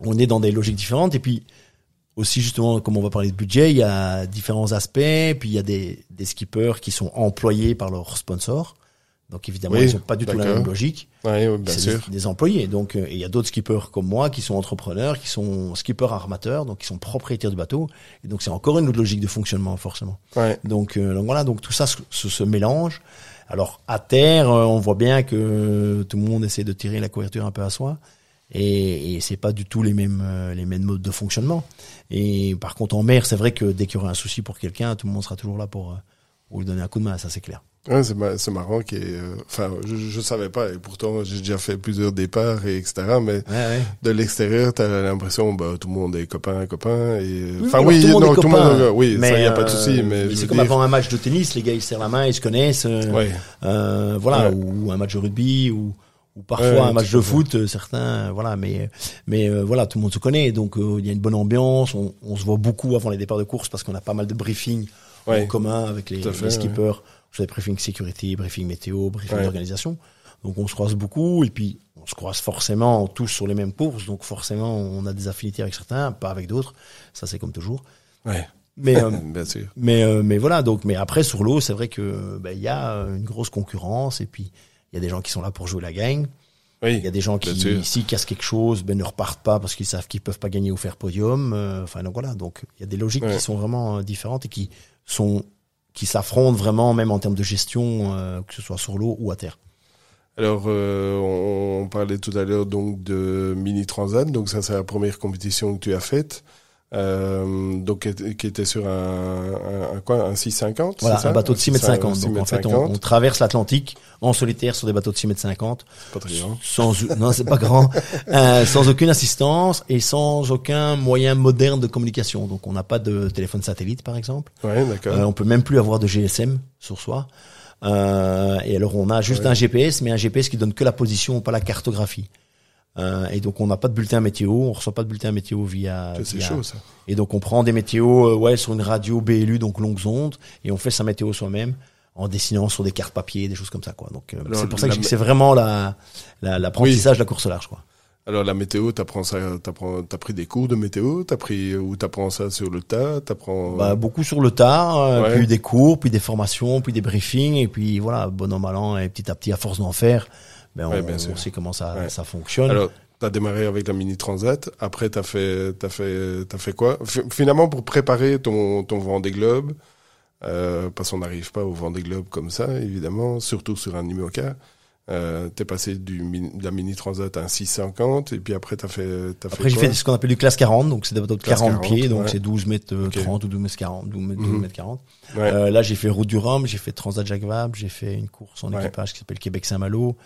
on est dans des logiques différentes et puis aussi justement, comme on va parler de budget, il y a différents aspects. Puis il y a des, des skippers qui sont employés par leurs sponsors. Donc évidemment, ils n'ont pas du tout la même logique.
Oui, bien sûr.
Des, employés. Donc euh, il y a d'autres skippers comme moi qui sont entrepreneurs, qui sont skippers armateurs, donc qui sont propriétaires du bateau. Et donc c'est encore une autre logique de fonctionnement forcément.
Ouais.
Donc, euh, donc voilà, donc tout ça se, se, mélange. Alors à terre, euh, on voit bien que tout le monde essaie de tirer la couverture un peu à soi et, et c'est pas du tout les mêmes euh, les mêmes modes de fonctionnement. Et par contre en mer, c'est vrai que dès qu'il y aura un souci pour quelqu'un, tout le monde sera toujours là pour, euh, pour lui donner un coup de main, ça c'est clair.
Ouais, c'est, c'est marrant qui euh, enfin je, je savais pas et pourtant j'ai déjà fait plusieurs départs et etc mais de l'extérieur t'as l'impression bah tout le monde est copain copain et enfin oui,
tout
non
tout le monde
oui mais, ça y a pas de souci mais
c'est comme avant un match de tennis les gars ils serrent la main ils se connaissent euh, voilà ou un match de rugby ou ou parfois un match de foot, euh, certains, voilà, mais mais euh, voilà, tout le monde se connaît, donc euh, il y a une bonne ambiance. On, on, se voit beaucoup avant les départs de course parce qu'on a pas mal de briefings en commun avec les, les skippers. Ouais. briefing sécurité, briefing météo, briefing d'organisation. Donc on se croise beaucoup et puis on se croise forcément tous sur les mêmes courses, donc forcément on a des affinités avec certains, pas avec d'autres. Ça c'est comme toujours.
Ouais.
Mais Bien sûr. mais mais voilà donc mais après sur l'eau c'est vrai que ben, il y a une grosse concurrence et puis il y a des gens qui sont là pour jouer la gang.
Oui,
il y a des gens qui, s'ils cassent quelque chose, ben ne repartent pas parce qu'ils savent qu'ils peuvent pas gagner ou faire podium. Euh, enfin donc voilà, donc il y a des logiques qui sont vraiment euh, différentes et qui sont qui s'affrontent vraiment même en termes de gestion, euh, que ce soit sur l'eau ou à terre.
Alors, euh, on, parlait tout à l'heure donc de mini transat. Donc ça, c'est la première compétition que tu as faite. Euh, donc qui était sur un, un, quoi un 650
voilà un bateau de 6 mètres 50 donc en fait on, traverse l'Atlantique en solitaire sur des bateaux de 6 mètres 50
pas très grand.
Sans non c'est pas grand. Euh, sans aucune assistance et sans aucun moyen moderne de communication. Donc on n'a pas de téléphone satellite par exemple.
Ouais d'accord. Euh,
on peut même plus avoir de GSM sur soi. Euh, et alors on a juste un GPS mais un GPS qui donne que la position pas la cartographie euh, et donc on n'a pas de bulletin météo, on reçoit pas de bulletin météo via.
C'est chaud ça.
Et donc on prend des météos, euh, ouais, sur une radio BLU, donc longues ondes, et on fait sa météo soi-même en dessinant sur des cartes papier, des choses comme ça, quoi. Donc euh, c'est pour ça que c'est vraiment la l'apprentissage de la course large, quoi.
Alors la météo, t'apprends ça, t'apprends, t'as pris des cours de météo, t'as pris ou t'apprends ça sur le tas, t'apprends.
Bah beaucoup sur le tas, euh, puis des cours, puis des formations, puis des briefings, et puis voilà, bon an mal an, et petit à petit à force d'en faire, ben on, sait comment ça, ça fonctionne.
Alors, t'as démarré avec la mini transat. Après, t'as fait, t'as fait, t'as fait quoi? Finalement, pour préparer ton ton Vendée Globe, euh, parce qu'on n'arrive pas au Vendée Globe comme ça, évidemment, surtout sur un IMOCA. Euh, t'es passé du de la mini transat à un 650 et puis après t'as fait
t'as après j'ai fait ce qu'on appelle du classe 40 donc c'est bateaux de 40, pieds donc c'est 12 mètres 30 ou 12 mètres 40 12 mètres, 40 mhm. euh, là j'ai fait route du Rhum j'ai fait transat Jacques Vabre j'ai fait une course en équipage qui s'appelle Québec Saint-Malo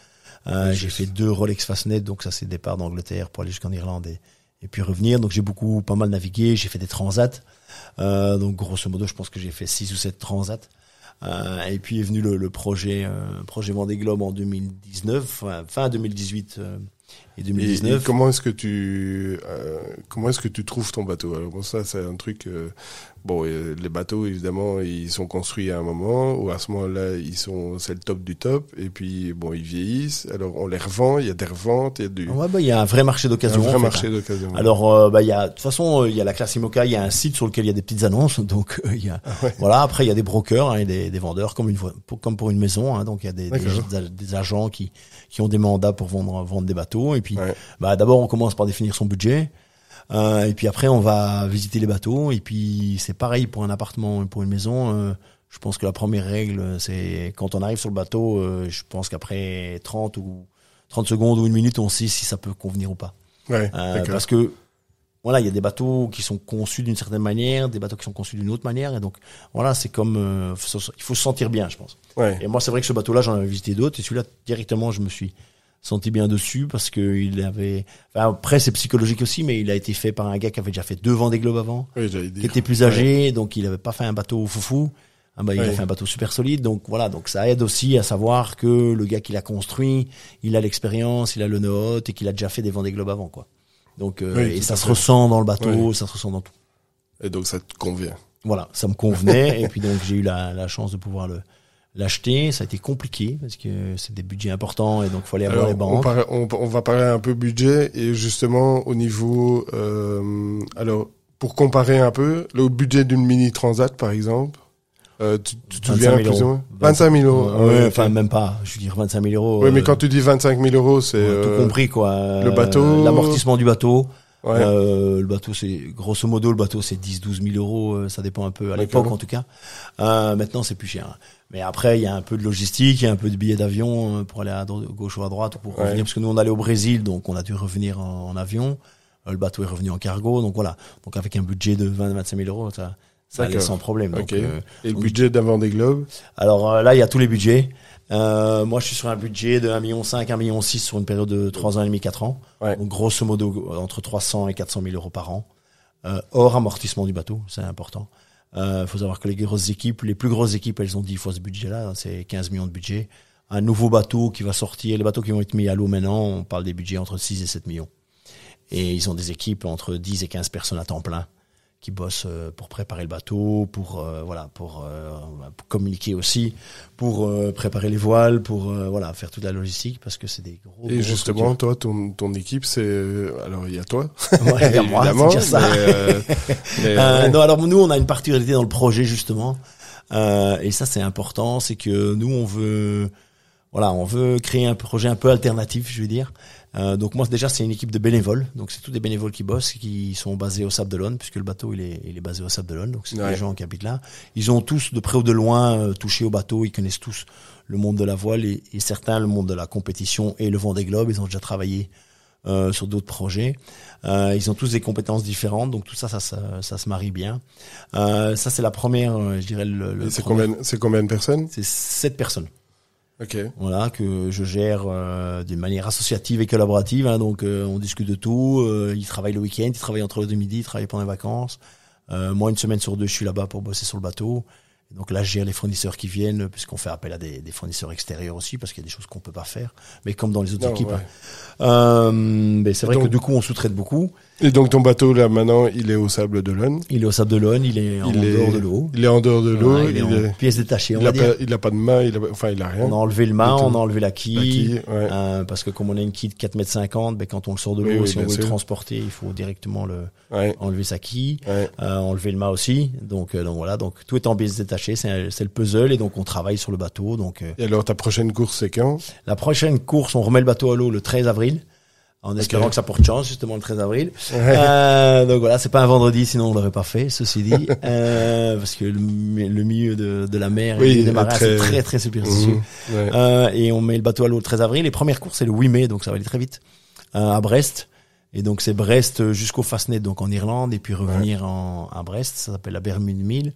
euh, j'ai fait deux Rolex Fastnet, donc ça c'est départ d'Angleterre pour aller jusqu'en Irlande et, et, puis revenir. Donc j'ai beaucoup, pas mal navigué. J'ai fait des transats. Euh, donc grosso modo, je pense que j'ai fait six ou sept transats. Euh, et puis est venu le, le projet, euh, projet Vendée Globe en 2019, fin 2018 euh, et 2019.
Et, comment est-ce que tu, euh, comment est-ce que tu trouves ton bateau Alors bon, ça c'est un truc Bon, les bateaux, évidemment, ils sont construits à un moment où à ce moment-là, ils sont, c'est le top du top. Et puis, bon, ils vieillissent. Alors, on les revend. Il y a des reventes. Il y a du.
Ouais, bah, il y a un vrai marché d'occasion.
Un vrai marché d'occasion.
Alors, euh, bah, il y a, de toute façon, euh, il y a la classe IMOCA. Il y a un site sur lequel il y a des petites annonces. Donc, euh, il y a, ah voilà. Après, il y a des brokers hein, et des, des, vendeurs comme une pour, comme pour une maison. Hein, donc, il y a des, des, agents qui qui ont des mandats pour vendre vendre des bateaux. Et puis, bah, d'abord, on commence par définir son budget. Euh, et puis après, on va visiter les bateaux. Et puis c'est pareil pour un appartement, pour une maison. Euh, je pense que la première règle, c'est quand on arrive sur le bateau, euh, je pense qu'après 30 ou 30 secondes ou une minute, on sait si ça peut convenir ou pas.
Ouais,
parce que voilà, il y a des bateaux qui sont conçus d'une certaine manière, des bateaux qui sont conçus d'une autre manière, et donc voilà, c'est comme il faut se sentir bien, je pense.
Ouais.
Et moi, c'est vrai que ce bateau-là, j'en avais visité d'autres, et celui-là directement, je me suis senti bien dessus parce que il avait. Enfin, après, c'est psychologique aussi, mais il a été fait par un gars qui avait déjà fait deux Vendée Globe avant,
oui,
qui était plus âgé, donc il avait pas fait un bateau foufou. Ah bah, il a fait un bateau super solide, donc voilà, donc ça aide aussi à savoir que le gars qui l'a construit, il a l'expérience, il a le know et qu'il a déjà fait des Vendée Globe avant, quoi. Donc euh, et ça se ressent dans le bateau, ça se ressent dans tout.
Et donc ça te convient.
Voilà, ça me convenait et puis donc j'ai eu la, la chance de pouvoir le L'acheter, ça a été compliqué parce que c'est des budgets importants et donc il fallait avoir les banques.
On, on, va parler un peu budget et justement au niveau, euh, alors pour comparer un peu, le budget d'une mini transat par exemple, euh, tu, tu te souviens plus ou moins? 25 000 euros.
Ouais, enfin même pas. Je veux dire 25 000 euros.
Oui, mais euh, quand tu dis 25 000 euros, c'est
tout
euh,
compris quoi.
Le bateau,
l'amortissement du bateau. Ouais. Euh, le bateau, c'est grosso modo, le bateau, c'est 10-12 000 euros. Euh, ça dépend un peu à l'époque, en tout cas. Euh, maintenant, c'est plus cher. Mais après, il y a un peu de logistique, il y a un peu de billets d'avion euh, pour aller à gauche ou à droite pour revenir. Parce que nous, on allait au Brésil, donc on a dû revenir en, avion. le bateau est revenu en cargo, donc voilà. Donc avec un budget de 20-25 000 euros, ça, ça allait sans problème. Donc,
Et le budget d'avant des globes
Alors là, il y a tous les budgets. Euh, moi, je suis sur un budget de 1,5 million, 1,6 million sur une période de 3 ans et demi, 4 ans. Donc, grosso modo, entre 300 et 400 000 euros par an. Euh, hors amortissement du bateau, c'est important. Il euh, faut savoir que les grosses équipes, les plus grosses équipes, elles ont 10 fois ce budget-là. C'est 15 millions de budget. Un nouveau bateau qui va sortir, les bateaux qui vont être mis à l'eau maintenant, on parle des budgets entre 6 et 7 millions. Et ils ont des équipes entre 10 et 15 personnes à temps plein qui bossent euh, pour préparer le bateau, pour euh, voilà, pour, euh, pour, communiquer aussi, pour préparer les voiles, pour voilà, faire toute la logistique parce que c'est des gros.
Et justement, toi, ton, ton équipe, c'est alors il y a toi,
ouais, il y a moi, c'est ça. Mais, non, alors nous, on a une particularité dans le projet justement, et ça c'est important, c'est que nous on veut voilà, on veut créer un projet un peu alternatif, je veux dire. Euh, donc moi déjà c'est une équipe de bénévoles, donc c'est tous des bénévoles qui bossent, qui sont basés au Sable d'Olonne, puisque le bateau il est, il est basé au Sable d'Olonne, donc c'est des gens qui habitent là. Ils ont tous de près ou de loin euh, touché au bateau, ils connaissent tous le monde de la voile et, et, certains le monde de la compétition et le vent des globes. Ils ont déjà travaillé euh, sur d'autres projets. Euh, ils ont tous des compétences différentes, donc tout ça, ça, ça, ça se marie bien. Euh, ça, c'est la première, euh, je dirais. Le,
le c'est combien, c'est combien de personnes?
C'est sept personnes.
Ok.
Voilà que je gère euh, d'une manière associative et collaborative. Hein, donc euh, on discute de tout. Euh, ils travaillent le week-end, ils travaillent entre le deux midi, ils travaillent pendant les vacances. moi une semaine sur deux, je suis là-bas pour bosser sur le bateau. Donc là, je gère les fournisseurs qui viennent, puisqu'on fait appel à des, des, fournisseurs extérieurs aussi, parce qu'il y a des choses qu'on peut pas faire. Mais comme dans les autres équipes. Hein. Euh, mais c'est vrai que du coup, on sous-traite beaucoup.
Et donc ton bateau là maintenant, il est au Sable d'Olonne.
Il est au Sable d'Olonne, il est en dehors de l'eau.
Il est en dehors de l'eau.
il, est en pièces détachées. On
il
va
a
dire.
Pas, il a pas de main, il a, enfin il a rien.
On a enlevé le mât, on a enlevé la quille,
La quille, ouais.
euh, parce que comme on a une quille de 4 mètres 50, ben quand on le sort de l'eau,
Oui, oui,
si on veut le transporter, il faut directement le
Ouais,
enlever sa quille, euh, enlever le mât aussi. Donc, euh, donc voilà, donc tout est en pièces détachées, c'est c'est le puzzle et donc on travaille sur le bateau. Donc euh,
Et alors ta prochaine course c'est quand?
La prochaine course, on remet le bateau à l'eau le 13 avril. En espérant que ça porte chance, justement, le 13 avril. Euh, donc voilà, c'est pas un vendredi, sinon on l'aurait pas fait, ceci dit. Euh, parce que le, mi- le milieu de, de la mer
Oui,
et démarrage,
très-
c'est très, très superstitieux.
Ouais.
Euh, et on met le bateau à l'eau le 13 avril. Les premières courses, c'est le 8 mai, donc ça va aller très vite, euh, à Brest. Et donc c'est Brest jusqu'au Fastnet, donc en Irlande, et puis revenir en, à Brest, ça s'appelle la Bermude 1000.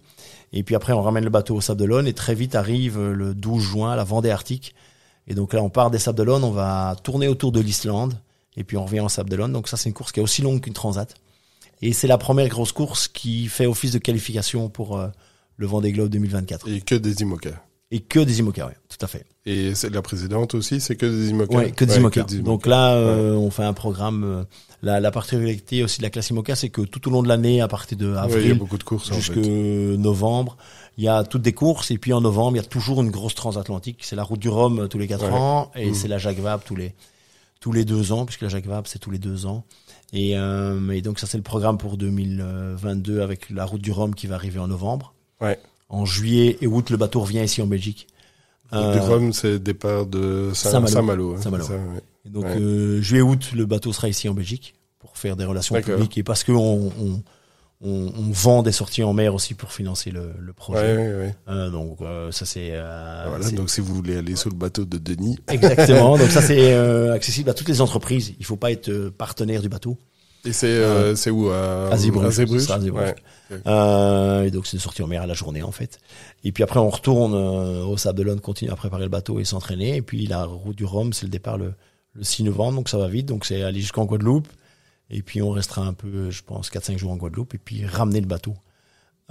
Et puis après, on ramène le bateau au Sable d'Olonne, et très vite arrive le 12 juin, la Vendée Arctique. Et donc là, on part des Sables d'Olonne, on va tourner autour de l'Islande, et puis on revient en Sable d'Olonne. Donc ça, c'est une course qui est aussi longue qu'une transat. Et c'est la première grosse course qui fait office de qualification pour euh, le Vendée Globe 2024.
Et que des IMOCA.
Et que des IMOCA, ouais, tout à fait.
Et c'est la précédente aussi, c'est que des IMOCA.
Ouais, que des IMOCA.
que des
Donc là, euh, on fait un programme. euh, la, la particularité aussi de la classe IMOCA, c'est que tout au long de l'année, à partir de
Ouais,
avril
beaucoup de courses en
jusque
fait.
novembre, il y a toutes des courses. Et puis en novembre, il y a toujours une grosse transatlantique. C'est la route du Rhum tous les quatre
Ouais.
ans, et
Mhm.
c'est la Jacques Vabre tous les tous les deux ans, puisque la Jacques Vabre c'est tous les deux ans. Et, euh, et donc ça c'est le programme pour 2022 avec la route du Rhum qui va arriver en novembre.
Ouais.
En juillet et août, le bateau revient ici en Belgique.
Donc, Du
Euh,
Rhum, c'est départ de Saint-
Saint-Malo.
Saint-Malo. hein, ouais.
Et donc
Ouais.
euh, juillet-août, le bateau sera ici en Belgique pour faire des relations publiques et parce que on, on, on, on vend des sorties en mer aussi pour financer le, le
Ouais,
projet.
ouais, ouais.
Euh, donc euh, ça c'est euh,
Voilà, donc si vous voulez aller sur le bateau de Denis.
exactement. donc ça c'est euh, accessible à toutes les entreprises. Il faut pas être euh, partenaire du bateau.
Et c'est euh, c'est où à
À Zeebrugge.
À Zeebrugge
C'est à Zeebrugge.
Ouais.
Euh, et donc c'est une sortie en mer à la journée en fait. Et puis après on retourne euh, au Sable d'Olonne, continue à préparer le bateau et s'entraîner. Et puis la route du Rhum, c'est le départ le, le 6 novembre, donc ça va vite. Donc c'est aller jusqu'en Guadeloupe. Et puis on restera un peu, je pense, 4-5 jours en Guadeloupe. Et puis ramener le bateau.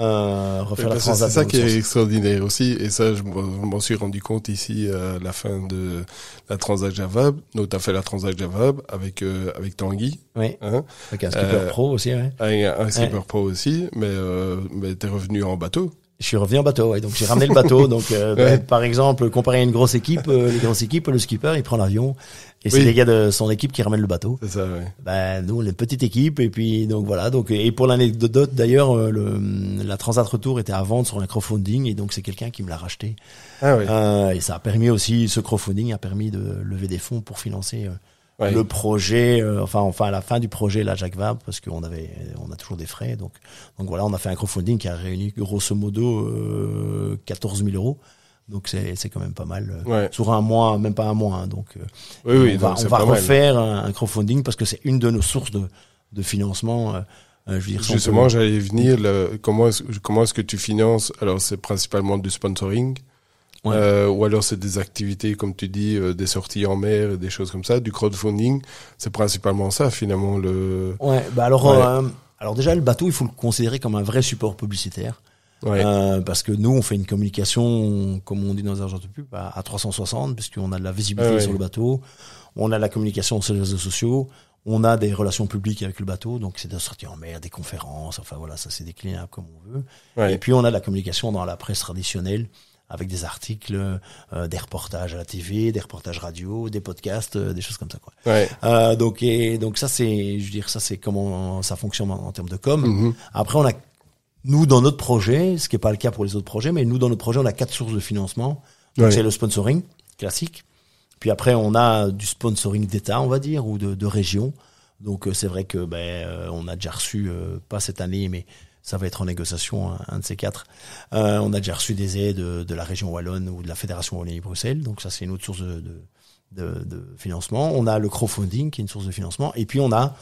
Euh, refaire la
que
transat
C'est ça qui est extraordinaire aussi, et ça je m'en suis rendu compte ici à la fin de la Transat Javab. Donc tu as fait la Transat Javab avec euh, avec Tanguy,
Oui,
hein,
avec un skipper
Euh,
pro aussi. Ouais.
un, un skipper pro aussi, mais euh, mais t'es revenu en bateau.
Je suis revenu en bateau, ouais, donc j'ai ramené le bateau. Donc, euh,
Ouais.
ben, par exemple, comparé à une grosse équipe, euh, les grosses équipes, le skipper, il prend l'avion et c'est
Oui.
les gars de son équipe qui ramènent le bateau.
C'est ça, ouais.
Ben nous, on est une petite équipe et puis donc voilà. Donc et pour l'anecdote d'ailleurs, euh, le, la Transat Retour était à vendre sur un crowdfunding et donc c'est quelqu'un qui me l'a racheté.
Ah ouais.
Euh, et ça a permis aussi, ce crowdfunding a permis de lever des fonds pour financer euh,
Ouais.
le projet. euh, enfin enfin à la fin du projet la Jacques Vabre parce qu'on avait on a toujours des frais. Donc donc voilà, on a fait un crowdfunding qui a réuni grosso modo euh, 14 000 euros. Donc c'est quand même pas mal. euh,
Ouais.
Sur un mois, même pas un mois. hein, donc euh,
Oui, oui,
on va,
donc
on va refaire un, un crowdfunding parce que c'est une de nos sources de, de financement. euh, je veux dire, si on
Justement,
peut-
j'allais venir. comment est-ce comment est-ce que tu finances Alors, c'est principalement du sponsoring,
Ouais.
euh, ou alors c'est des activités, comme tu dis, euh, des sorties en mer, et des choses comme ça, du crowdfunding. C'est principalement ça, finalement. Le.
Ouais, bah alors,
Ouais.
alors déjà le bateau, il faut le considérer comme un vrai support publicitaire.
Ouais.
Euh, parce que nous, on fait une communication, comme on dit dans les agences de pub, à, à 360, puisqu'on a de la visibilité
ouais.
sur le bateau, on a de la communication sur les réseaux sociaux, on a des relations publiques avec le bateau, donc c'est des sorties en mer, des conférences, enfin voilà, ça c'est déclinable comme on veut.
Ouais.
Et puis on a de la communication dans la presse traditionnelle, avec des articles, euh, des reportages à la TV, des reportages radio, des podcasts, euh, des choses comme ça quoi.
Ouais.
Euh, donc et donc ça c'est, je veux dire ça c'est comment ça fonctionne en, en termes de com.
Mhm.
Après on a nous dans notre projet, ce qui est pas le cas pour les autres projets, mais nous dans notre projet on a quatre sources de financement. Donc
Ouais.
c'est le sponsoring classique. Puis après, on a du sponsoring d'État, on va dire, ou de, de région. Donc c'est vrai que ben on a déjà reçu, pas cette année, mais ça va être en négociation, un, de ces quatre. Euh, on a déjà reçu des aides de, la région Wallonne ou de la Fédération Wallonie-Bruxelles, donc ça c'est une autre source de, de, de, financement. On a le crowdfunding qui est une source de financement, et puis on a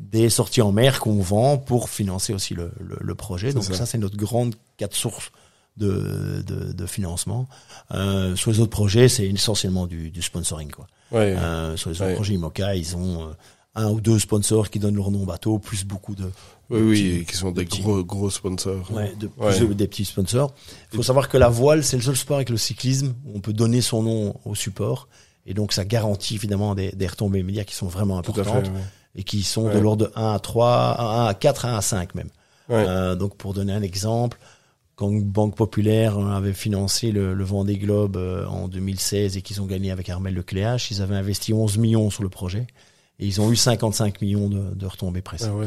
des sorties en mer qu'on vend pour financer aussi le, le, projet. Donc ça, c'est notre grande quatre sources de, de, de financement. Euh, sur les autres projets, c'est essentiellement du, du sponsoring. Quoi. Ouais, euh, sur les autres projets IMOCA, ils ont euh, un ou deux sponsors qui donnent leur nom au bateau, plus beaucoup de...
Oui, oui, qui sont des gros, gros sponsors.
Ouais, de, plus des petits sponsors. Il faut savoir que la voile, c'est le seul sport avec le cyclisme où on peut donner son nom au support. Et donc, ça garantit évidemment des, des retombées médias qui sont vraiment importantes et qui sont de l'ordre de 1 à 3, 1 à 4, 1 à 5 même. Euh, donc, pour donner un exemple, quand Banque Populaire avait financé le, le Vendée Globe euh, en 2016 et qu'ils ont gagné avec Armel Lecléache, ils avaient investi 11 millions sur le projet. Et ils ont eu 55 millions de, de retombées presque. Ah ouais,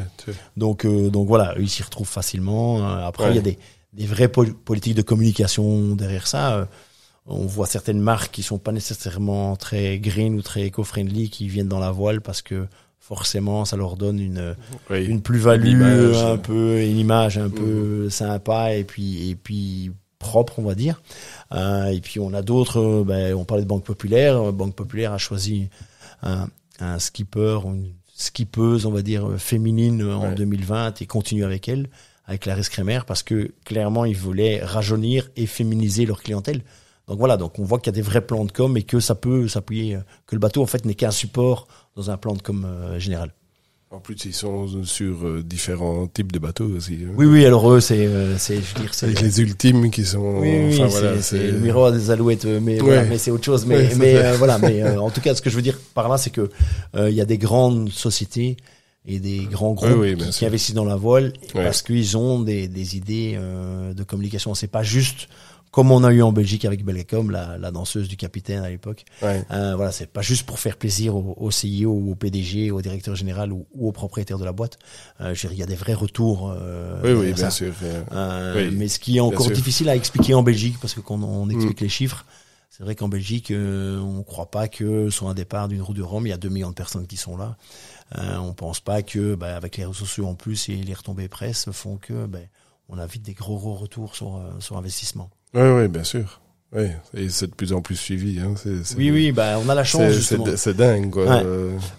donc, euh, donc voilà, ils s'y retrouvent facilement. Euh, après, il y a des, des vraies politiques de communication derrière ça. On voit certaines marques qui sont pas nécessairement très green ou très éco-friendly qui viennent dans la voile parce que forcément ça leur donne une une plus-value un peu une image un peu mm. sympa et puis et puis propre on va dire. Euh, et puis on a d'autres ben, on parlait de banque populaire. Banque populaire a choisi un, un skipper ou une skippeuse, on va dire, féminine en 2020 et continue avec elle, avec Clarisse Kremer, parce que clairement, ils voulaient rajeunir et féminiser leur clientèle. Donc voilà, donc on voit qu'il y a des vrais plans de com et que ça peut s'appuyer, que le bateau en fait n'est qu'un support dans un plan de com euh, général.
En plus, ils sont sur euh, différents types de bateaux aussi.
Hein. Oui, oui, alors eux, c'est, euh, c'est, je veux dire,
c'est les ultimes qui sont.
Oui, oui voilà, c'est, le miroir des alouettes, mais voilà, mais c'est autre chose. Mais, mais voilà, mais en tout cas, ce que je veux dire par là, c'est que il y a des grandes sociétés et des grands groupes qui, investissent dans la voile parce qu'ils ont des, des idées de communication. C'est pas juste comme on a eu en Belgique avec Belgacom, la, la danseuse du capitaine à l'époque. Ouais. Euh, voilà, c'est pas juste pour faire plaisir au, au CEO ou au PDG, au directeur général ou, ou au propriétaire de la boîte. Euh, il y a des vrais retours. Euh,
oui, oui, bien sûr.
Euh, mais ce qui est encore difficile à expliquer en Belgique, parce que quand on explique mm. les chiffres, c'est vrai qu'en Belgique, euh, on ne croit pas que sur un départ d'une route de Rome, il y a 2 millions de personnes qui sont là. Euh, on pense pas que, bah, avec les réseaux sociaux en plus et les retombées presse, font que, bah, on a vite des gros gros retours sur euh, sur investissement.
Oui, oui, bien sûr. Oui, et c'est de plus en plus suivi. Hein.
Oui, oui, bah, on a la chance.
C'est, dingue, quoi.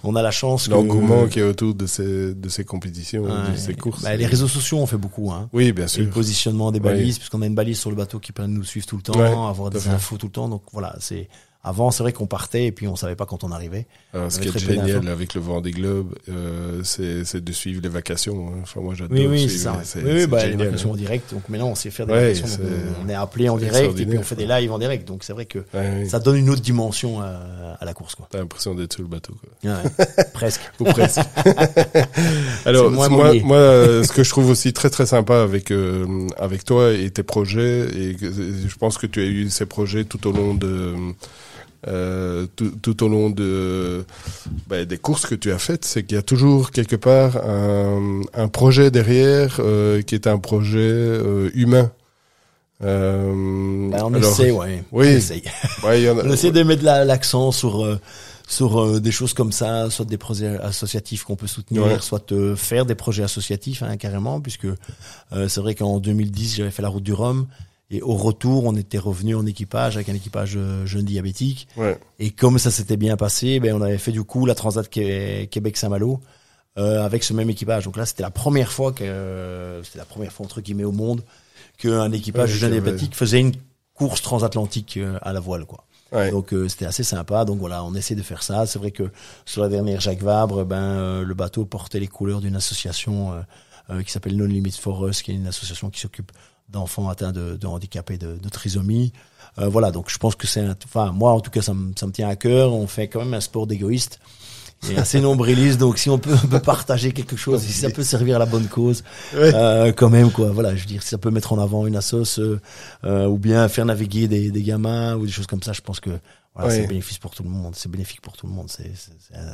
On a la chance.
L'engouement que... qui est autour de ces, de ces compétitions, de ces courses.
Bah, les réseaux sociaux ont fait beaucoup. Hein.
Oui, bien sûr.
le positionnement des balises, puisqu'on a une balise sur le bateau qui permet de nous suivre tout le temps, avoir des infos tout le temps. Donc voilà, c'est avant, c'est vrai qu'on partait et puis on savait pas quand on arrivait.
Alors, ce qui est génial avec le vent des globes, euh, c'est de suivre les vacations. Hein. Enfin, moi, j'adore.
Oui, oui, c'est ça. Oui, bah, les vacations en direct. Donc maintenant, on sait faire des vacations. on est appelé en direct et puis on fait des lives en direct. Donc c'est vrai que ça donne une autre dimension à, à la course.
T'as l'impression d'être sur le bateau. Quoi.
Ouais, presque.
Ou presque. Alors moi, moi, ce que je trouve aussi très très sympa avec euh, avec toi et tes projets, et je pense que tu as eu ces projets tout au long de euh, tout, tout, au long de ben, des courses que tu as faites, c'est qu'il y a toujours quelque part un, un projet derrière euh, qui est un projet euh, humain.
Ben, on essaie, ouais. Oui. On essaie, ouais, on essaie de mettre l'accent sur euh, sur des choses comme ça, soit des projets associatifs qu'on peut soutenir, soit faire des projets associatifs hein, carrément, puisque c'est vrai qu'en 2010 j'avais fait la route du Rhum et au retour, on était revenu en équipage avec un équipage euh, jeune diabétique. Ouais. Et comme ça s'était bien passé, ben on avait fait du coup la Transat Québec-Saint-Malo euh, avec ce même équipage. Donc là, c'était la première fois que c'était la première fois entre guillemets au monde qu'un équipage jeune diabétique faisait une course transatlantique euh, à la voile, quoi. Ouais. Donc euh, c'était assez sympa. Donc voilà, on essaie de faire ça. C'est vrai que sur la dernière Jacques Vabre, ben le bateau portait les couleurs d'une association qui s'appelle Non Limits for Us, qui est une association qui s'occupe d'enfants atteints de, de handicap et de, de trisomie. Euh, voilà, donc je pense que c'est, enfin moi en tout cas ça me, ça me tient à cœur. On fait quand même un sport d'égoïste et assez nombriliste. Donc si on peut, on peut partager quelque chose, si ça peut servir à la bonne cause, euh, quand même quoi. Voilà, je veux dire, si ça peut mettre en avant une assoce euh, euh, ou bien faire naviguer des, des gamins ou des choses comme ça, je pense que voilà, c'est bénéfice pour tout le monde. C'est bénéfique pour tout le monde. C'est,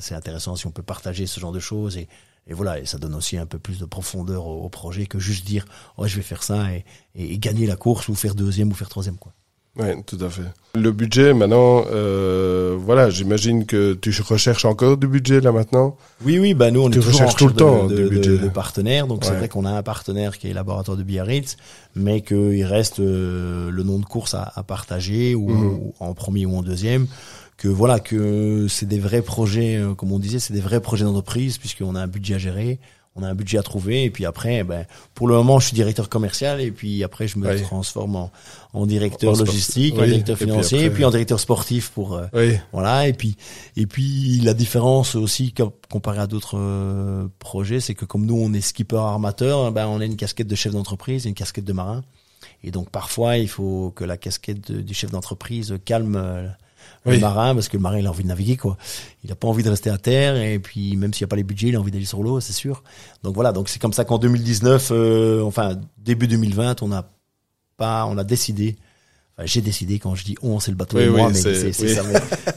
c'est intéressant si on peut partager ce genre de choses et et voilà, et ça donne aussi un peu plus de profondeur au, projet que juste dire, ouais, je vais faire ça et, et, gagner la course ou faire deuxième ou faire troisième, quoi.
Oui, tout à fait. Le budget, maintenant, euh, voilà, j'imagine que tu recherches encore du budget là maintenant?
Oui, oui, bah nous on est toujours en tout le temps de, budget. de, partenaires. Donc c'est vrai qu'on a un partenaire qui est Laboratoire de Biarritz, mais qu'il reste euh, le nom de course à, à partager ou, mhm. ou, en premier ou en deuxième. Que voilà, que c'est des vrais projets, euh, comme on disait, c'est des vrais projets d'entreprise puisqu'on a un budget à gérer on a un budget à trouver et puis après ben pour le moment je suis directeur commercial et puis après je me transforme en, en directeur logistique en directeur financier et puis, en directeur sportif pour euh, voilà et puis et puis la différence aussi comparé à d'autres euh, projets c'est que comme nous on est skipper armateur ben on a une casquette de chef d'entreprise une casquette de marin. Et donc parfois il faut que la casquette du chef d'entreprise calme euh, le marin parce que le marin il a envie de naviguer quoi. Il a pas envie de rester à terre et puis même s'il n'y a pas les budgets, il a envie d'aller sur l'eau, c'est sûr. Donc voilà, donc c'est comme ça qu'en 2019 euh, enfin début 2020, on a pas on a décidé Enfin, j'ai décidé quand je dis on, c'est le bateau et moi, mais c'est ça.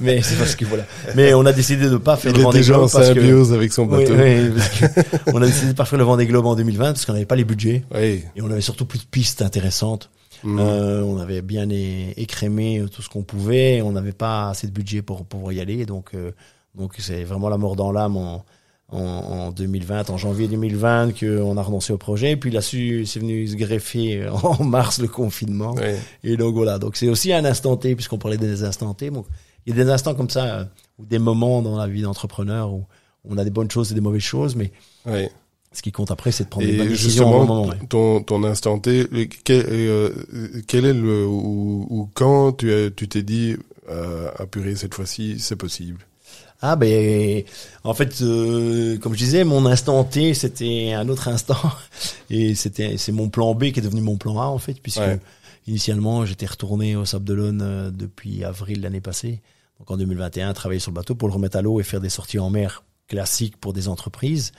Mais, c'est parce que voilà. Mais on a décidé de pas faire le Vendée Globe parce que
avec son bateau.
on a décidé de pas faire le Vendée Globe en 2020 parce qu'on n'avait pas les budgets et on avait surtout plus de pistes intéressantes. Mhm. Euh, on avait bien écrémé tout ce qu'on pouvait. On n'avait pas assez de budget pour pouvoir y aller. Donc, euh, donc c'est vraiment la mort dans l'âme en, en, 2020, en janvier 2020, qu'on a renoncé au projet. Et puis là, c'est venu se greffer en mars le confinement. Et donc voilà. Donc c'est aussi un instant T, puisqu'on parlait des instants T. Donc, il y a des instants comme ça, euh, ou des moments dans la vie d'entrepreneur où on a des bonnes choses et des mauvaises choses, mais ce qui compte après, c'est de prendre des bonnes décisions au moment.
Ton, ton instant T, quel, euh, quel est le ou, ou quand tu tu t'es dit euh, apurer cette fois-ci, c'est possible?
Ah ben en fait euh, comme je disais mon instant T c'était un autre instant et c'était c'est mon plan B qui est devenu mon plan A en fait puisque initialement j'étais retourné au Sable d'Olonne euh, depuis avril l'année passée donc en 2021 travailler sur le bateau pour le remettre à l'eau et faire des sorties en mer classiques pour des entreprises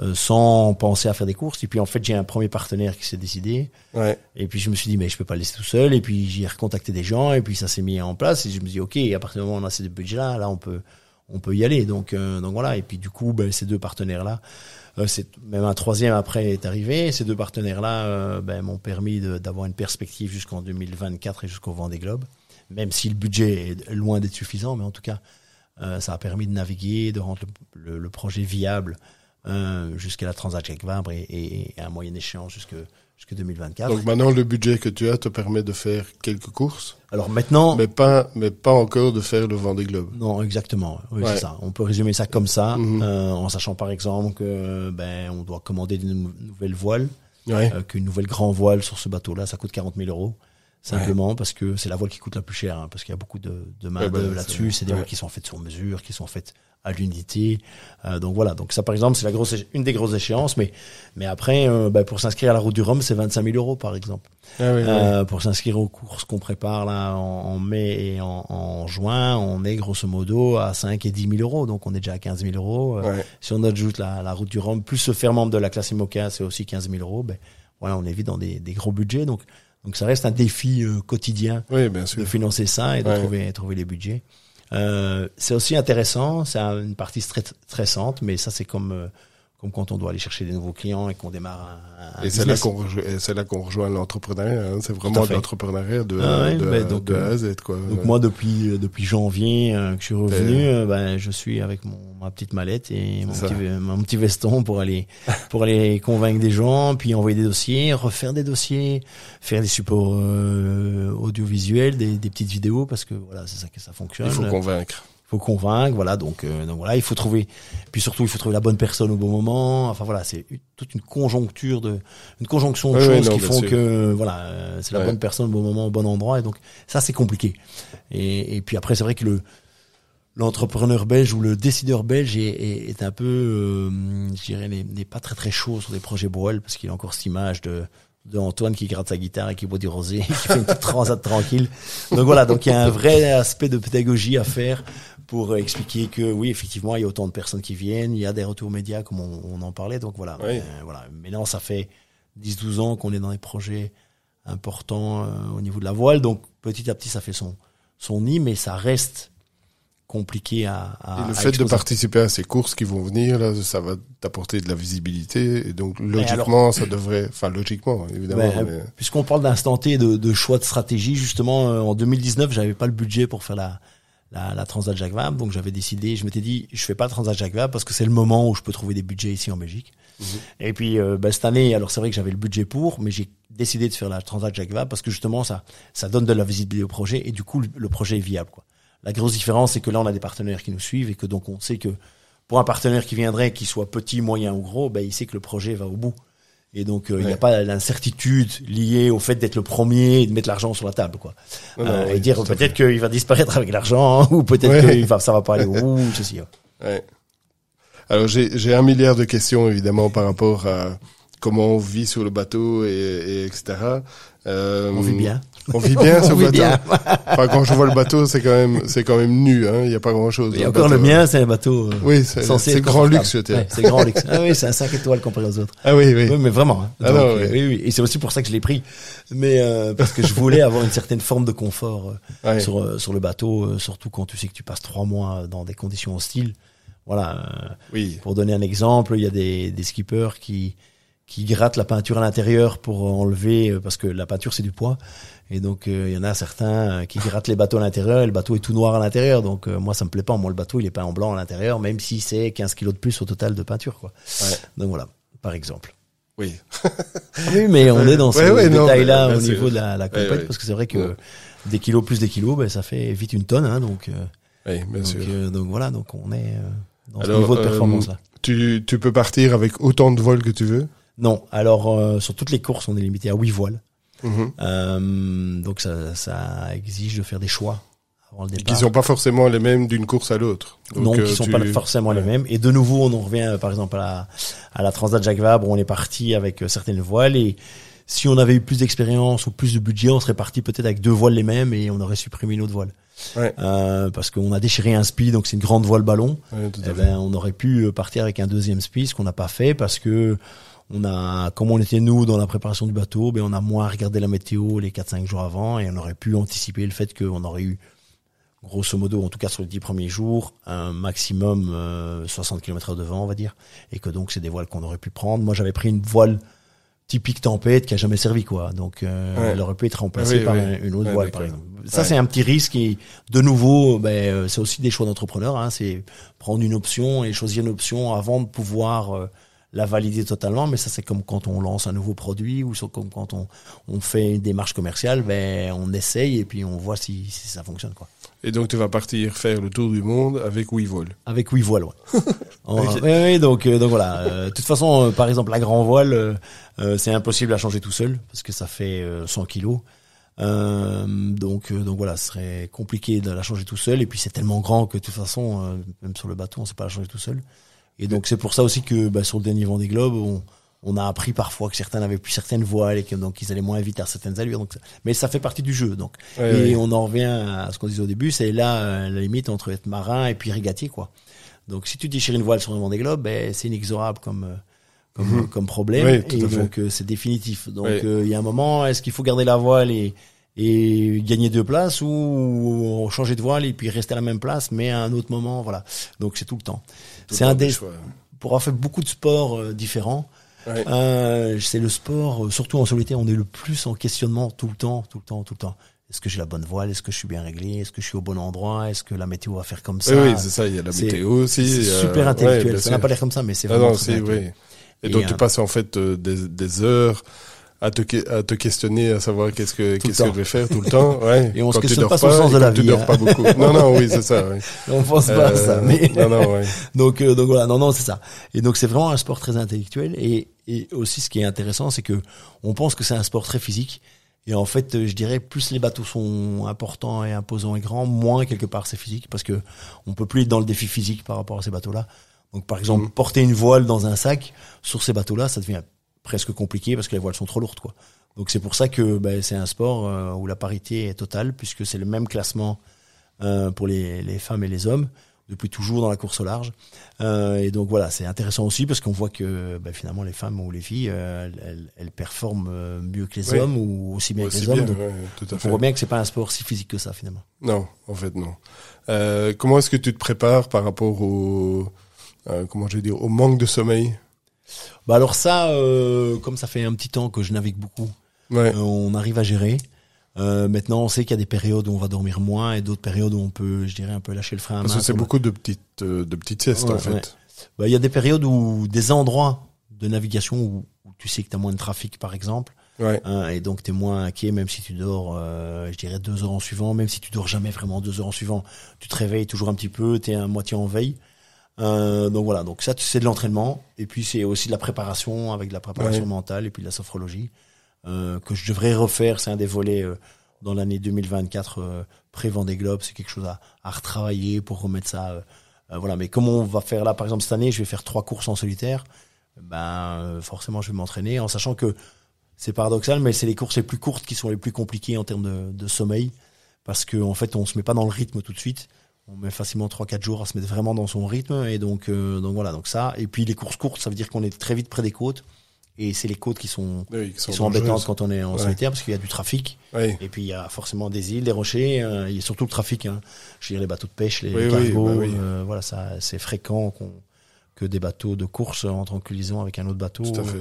euh, sans penser à faire des courses. Et puis en fait, j'ai un premier partenaire qui s'est décidé. Ouais. Et puis je me suis dit, mais je peux pas le laisser tout seul. Et puis j'ai recontacté des gens. Et puis ça s'est mis en place. Et je me suis dit, ok, à partir du moment où on a ces budgets-là, là, on peut, on peut y aller. Donc, euh, donc voilà. Et puis du coup, ben, ces deux partenaires-là, euh, c'est même un troisième après est arrivé. Ces deux partenaires-là, ben, m'ont permis d'avoir une perspective jusqu'en 2024 et jusqu'au Vendée Globe. Même si le budget est loin d'être suffisant, mais en tout cas, ça a permis de naviguer, de rendre le, le projet viable euh, jusqu'à la transaction avec Vabre et, et, et, à moyenne échéance jusque jusqu'à 2024.
Donc maintenant le budget que tu as te permet de faire quelques courses.
Alors maintenant,
mais pas mais pas encore de faire le Vendée Globe.
Non, exactement. Oui, c'est ça. On peut résumer ça comme ça, mhm. euh, en sachant par exemple que ben on doit commander une nouvelle voile, ouais. euh, qu'une nouvelle grand voile sur ce bateau-là, ça coûte 40 000 euros simplement parce que c'est la voile qui coûte la plus chère, hein, parce qu'il y a beaucoup de, de main ben, là-dessus. C'est des voiles qui sont faites sur mesure, qui sont faites à l'unité. Euh, donc voilà, donc ça par exemple c'est la grosse une des grosses échéances, mais mais après euh, bah, pour s'inscrire à la route du Rhum c'est 25 000 euros par exemple. Ah euh, pour s'inscrire aux courses qu'on prépare là en, mai et en, en, juin, on est grosso modo à 5 et 10 000 euros, donc on est déjà à 15 000 euros. Euh, si on ajoute la, la route du Rhum plus se faire membre de la classe IMOCA, c'est aussi 15 000 euros. Ben voilà, on est vite dans des, des gros budgets, donc donc ça reste un défi quotidien
oui, bien sûr.
de financer ça et de trouver trouver les budgets. Euh, c'est aussi intéressant, c'est une partie très stressante, mais ça c'est comme euh, comme quand on doit aller chercher des nouveaux clients et qu'on démarre un, un
et c'est là qu'on c'est là qu'on rejoint l'entrepreneuriat hein. c'est vraiment l'entrepreneuriat de, ah de, ben, donc, de, A à Z quoi.
donc moi depuis euh, depuis janvier euh, que je suis revenu euh, ben je suis avec mon ma petite mallette et mon petit, mon petit, veston pour aller pour aller convaincre des gens puis envoyer des dossiers refaire des dossiers faire des supports audiovisuels des, des petites vidéos parce que voilà c'est ça que ça fonctionne il
faut convaincre
faut convaincre, voilà. Donc, euh, donc voilà, il faut trouver. Puis surtout, il faut trouver la bonne personne au bon moment. Enfin voilà, c'est toute une conjoncture de, une conjonction de choses qui font que voilà, euh, c'est la bonne personne au bon moment, au bon endroit. Et donc ça, c'est compliqué. Et, et puis après, c'est vrai que le l'entrepreneur belge ou le décideur belge est, est, un peu, euh, je dirais, n'est pas très très chaud sur des projets Boel parce qu'il a encore cette image de de Antoine qui gratte sa guitare et qui boit du rosé, qui fait une petite transat tranquille. Donc voilà, donc il y a un vrai aspect de pédagogie à faire pour expliquer que oui, effectivement, il y a autant de personnes qui viennent, il y a des retours médias comme on, en parlait. Donc voilà, euh, voilà. Maintenant, ça fait 10-12 ans qu'on est dans des projets importants euh, au niveau de la voile. Donc petit à petit, ça fait son son nid, mais ça reste compliqué à, à
Et le fait de participer à ces courses qui vont venir, là, ça va t'apporter de la visibilité. Et donc, logiquement, ça devrait, enfin, logiquement, évidemment.
Ben, puisqu'on parle d'instant T, de, de, choix de stratégie, justement, euh, en 2019, j'avais pas le budget pour faire la, la, la Transat Jacques Vabre, donc j'avais décidé, je m'étais dit, je fais pas Transat Jacques Vabre parce que c'est le moment où je peux trouver des budgets ici en Belgique. Mhm. Et puis, euh, ben, cette année, alors c'est vrai que j'avais le budget pour, mais j'ai décidé de faire la Transat Jacques Vabre parce que justement, ça, ça donne de la visibilité au projet et du coup, le projet est viable, quoi. La grosse différence, c'est que là, on a des partenaires qui nous suivent et que donc on sait que pour un partenaire qui viendrait, qu'il soit petit, moyen ou gros, ben, il sait que le projet va au bout. Et donc, euh, il n'y a pas l'incertitude liée au fait d'être le premier et de mettre l'argent sur la table, quoi. euh, et dire peut-être qu'il va disparaître avec l'argent, ou peut-être que va, ça va pas aller au bout, ceci.
Ouais. Alors, j'ai un milliard de questions, évidemment, par rapport à comment on vit sur le bateau et, et etc.
Euh, on vit bien.
On vit bien sur le bateau. enfin, quand je vois le bateau, c'est quand même, c'est quand même nu, hein. Il n'y a pas grand chose.
Et encore le, mien, c'est un bateau. Euh,
oui, c'est grand luxe,
ouais, C'est grand luxe. Ah oui, c'est un 5 étoiles comparé aux autres.
Ah oui, oui.
oui mais vraiment. Hein. Ah non, oui. oui. oui, Et c'est aussi pour ça que je l'ai pris. Mais, euh, parce que je voulais avoir une certaine forme de confort euh, sur, euh, sur le bateau, surtout quand tu sais que tu passes trois mois dans des conditions hostiles. Voilà.
oui.
Pour donner un exemple, il y a des, des skippers qui, qui grattent la peinture à l'intérieur pour enlever, parce que la peinture c'est du poids, et donc il euh, y en a certains euh, qui grattent les bateaux à l'intérieur et le bateau est tout noir à l'intérieur. Donc euh, moi ça me plaît pas. Moi le bateau il est peint en blanc à l'intérieur, même si c'est 15 kilos de plus au total de peinture. Quoi.
Ouais.
Donc voilà, par exemple.
Oui.
oui, mais on est dans ce détail-là au niveau de la, la compète parce que c'est vrai que des kilos plus des kilos, ben, ça fait vite une tonne. Hein, donc,
oui, bien
donc,
sûr.
donc voilà, donc on est dans ce niveau de performance là.
Tu, tu peux partir avec autant de vols que tu veux?
Non, alors sur toutes les courses on est limité à 8 voiles.
Mhm.
Euh, donc ça, ça exige de faire des choix avant le départ.
Qui sont pas forcément les mêmes d'une course à l'autre.
Non, qui euh, sont pas forcément les mêmes. Et de nouveau, on en revient euh, par exemple à la, à la Transat Jacques Vabre où on est parti avec certaines voiles et si on avait eu plus d'expérience ou plus de budget, on serait parti peut-être avec deux voiles les mêmes et on aurait supprimé une autre voile.
Ouais.
Euh, parce qu'on a déchiré un spi, donc c'est une grande voile ballon.
Ouais,
eh ben, on aurait pu partir avec un deuxième spi, ce qu'on n'a pas fait parce que on a, comme on était nous dans la préparation du bateau, ben on a moins regardé la météo les 4-5 jours avant et on aurait pu anticiper le fait qu'on aurait eu, grosso modo, en tout cas sur les 10 premiers jours, un maximum euh, 60 km de vent, on va dire, et que donc c'est des voiles qu'on aurait pu prendre. Moi, j'avais pris une voile typique tempête qui a jamais servi quoi. Donc euh,
Ouais.
elle aurait pu être remplacée
Oui,
par
oui.
une autre
Ouais,
voile par exemple. Ça
Ouais.
c'est un petit risque et de nouveau ben euh, c'est aussi des choix d'entrepreneur hein, c'est prendre une option et choisir une option avant de pouvoir euh, la valider totalement mais ça c'est comme quand on lance un nouveau produit ou comme quand on on fait une démarche commerciale ben on essaye et puis on voit si, si ça fonctionne quoi.
Et donc tu vas partir faire le tour du monde avec 8 vols.
Avec voiles, ouais. En-
Ok.
oui, oui, donc, euh, donc voilà. Euh, De toute façon, euh, par exemple, la grand voile, c'est impossible à changer tout seul parce que ça fait euh, 100 kilos. Euh, donc, euh, donc voilà, ce serait compliqué de la changer tout seul. Et puis c'est tellement grand que de toute façon, euh, même sur le bateau, on sait pas la changer tout seul. Et donc c'est pour ça aussi que bah, sur le dernier Vendée Globe, on, on a appris parfois que certains n'avaient plus certaines voiles et que donc ils allaient moins vite à certaines allures. Donc, mais ça fait partie du jeu. Donc
Ouais,
et
ouais.
on en revient à ce qu'on disait au début, c'est là euh, la limite entre être marin et puis régatier, quoi. Donc si tu déchires une voile sur un Vendée Globe, ben, c'est inexorable comme euh, comme,
Mhm.
comme problème et donc euh, c'est définitif. Donc euh, il y a un moment, est-ce qu'il faut garder la voile et et gagner deux places ou changer de voile et puis rester à la même place mais à un autre moment voilà donc c'est tout le temps c'est un
des choix.
pour avoir fait beaucoup de sports euh, différents
Ouais.
euh, c'est le sport, euh, surtout en solitaire, on est le plus en questionnement tout le temps, tout le temps, tout le temps. Est-ce que j'ai la bonne voile? Est-ce que je suis bien réglé? Est-ce que je suis au bon endroit? Est-ce que la météo va faire comme ça?
Oui, oui, c'est ça, il y a la météo aussi.
C'est
a-
super intellectuel. ça n'a pas l'air comme ça, mais c'est
Ah
vraiment
non,
très
c'est,
intellectuel.
oui. Et,
Et,
donc tu
euh,
passes en fait euh, des, des heures à te, à te questionner, à savoir qu'est-ce que, qu'est-ce que je vais faire tout le temps. Ouais.
Et on se
Quand tu
questionne pas sur le sens de la
tu
vie,
dors
hein.
pas beaucoup. Non, non, oui, c'est ça. oui.
On pense pas à ça,
Euh,
mais
Non, non, ouais.
donc euh, donc voilà, non non c'est ça. Et donc c'est vraiment un sport très intellectuel et et aussi ce qui est intéressant, c'est que on pense que c'est un sport très physique. Et en fait, je dirais plus les bateaux sont importants et imposants et grands, moins quelque part c'est physique parce que on peut plus être dans le défi physique par rapport à ces bateaux-là. Donc par exemple,
Mhm.
porter une voile dans un sac sur ces bateaux-là, ça devient presque compliqué parce que les voiles sont trop lourdes quoi. Donc c'est pour ça que ben, c'est un sport euh, où la parité est totale puisque c'est le même classement euh, pour les, les femmes et les hommes. depuis toujours dans la course au large. Euh, et donc voilà, c'est intéressant aussi parce qu'on voit que ben, finalement les femmes ou les filles, elles, elles, performent mieux que les hommes ou aussi bien que les hommes. Donc, tout à fait. on voit bien que c'est pas un sport si physique que ça finalement.
Non, en fait non. Comment est-ce que tu te prépares par rapport au comment je vais dire au manque de sommeil?
Bah alors ça, comme ça fait un petit temps que je navigue beaucoup, on arrive à gérer. Euh, maintenant, on sait qu'il y a des périodes où on va dormir moins et d'autres périodes où on peut, je dirais, un peu lâcher le frein à
main. Parce que c'est beaucoup de petites, euh, de petites siestes, en fait.
Bah, il y a des périodes où, des endroits de navigation où, tu sais que tu as moins de trafic, par exemple. Ouais. Hein, et donc, tu es moins inquiet, même si tu dors, euh, je dirais, deux heures en suivant. Même si tu dors jamais vraiment deux heures en suivant, tu te réveilles toujours un petit peu, tu es à moitié en veille. Euh, donc voilà, donc ça, c'est de l'entraînement. Et puis, c'est aussi de la préparation, avec de la préparation mentale et puis de la sophrologie. Euh, que je devrais refaire. C'est un des volets euh, dans l'année 2024 euh, pré-Vendée Globe. C'est quelque chose à, à, retravailler pour remettre ça. voilà. Mais comme on va faire là, par exemple cette année, je vais faire trois courses en solitaire. Ben forcément, je vais m'entraîner en sachant que c'est paradoxal, mais c'est les courses les plus courtes qui sont les plus compliquées en termes de, de sommeil parce qu'en en fait, on se met pas dans le rythme tout de suite on met facilement 3-4 jours à se mettre vraiment dans son rythme et donc donc voilà donc ça et puis les courses courtes ça veut dire qu'on est très vite près des côtes et c'est les côtes qui sont, qui sont, embêtantes quand on est en solitaire parce qu'il y a du trafic. Et puis il y a forcément des îles, des rochers. Euh, il y a surtout le trafic. Hein. Je veux dire les bateaux de pêche, les, cargos. Bah euh, voilà, ça c'est fréquent qu'on que des bateaux de course en collision avec un autre bateau. Tout à fait.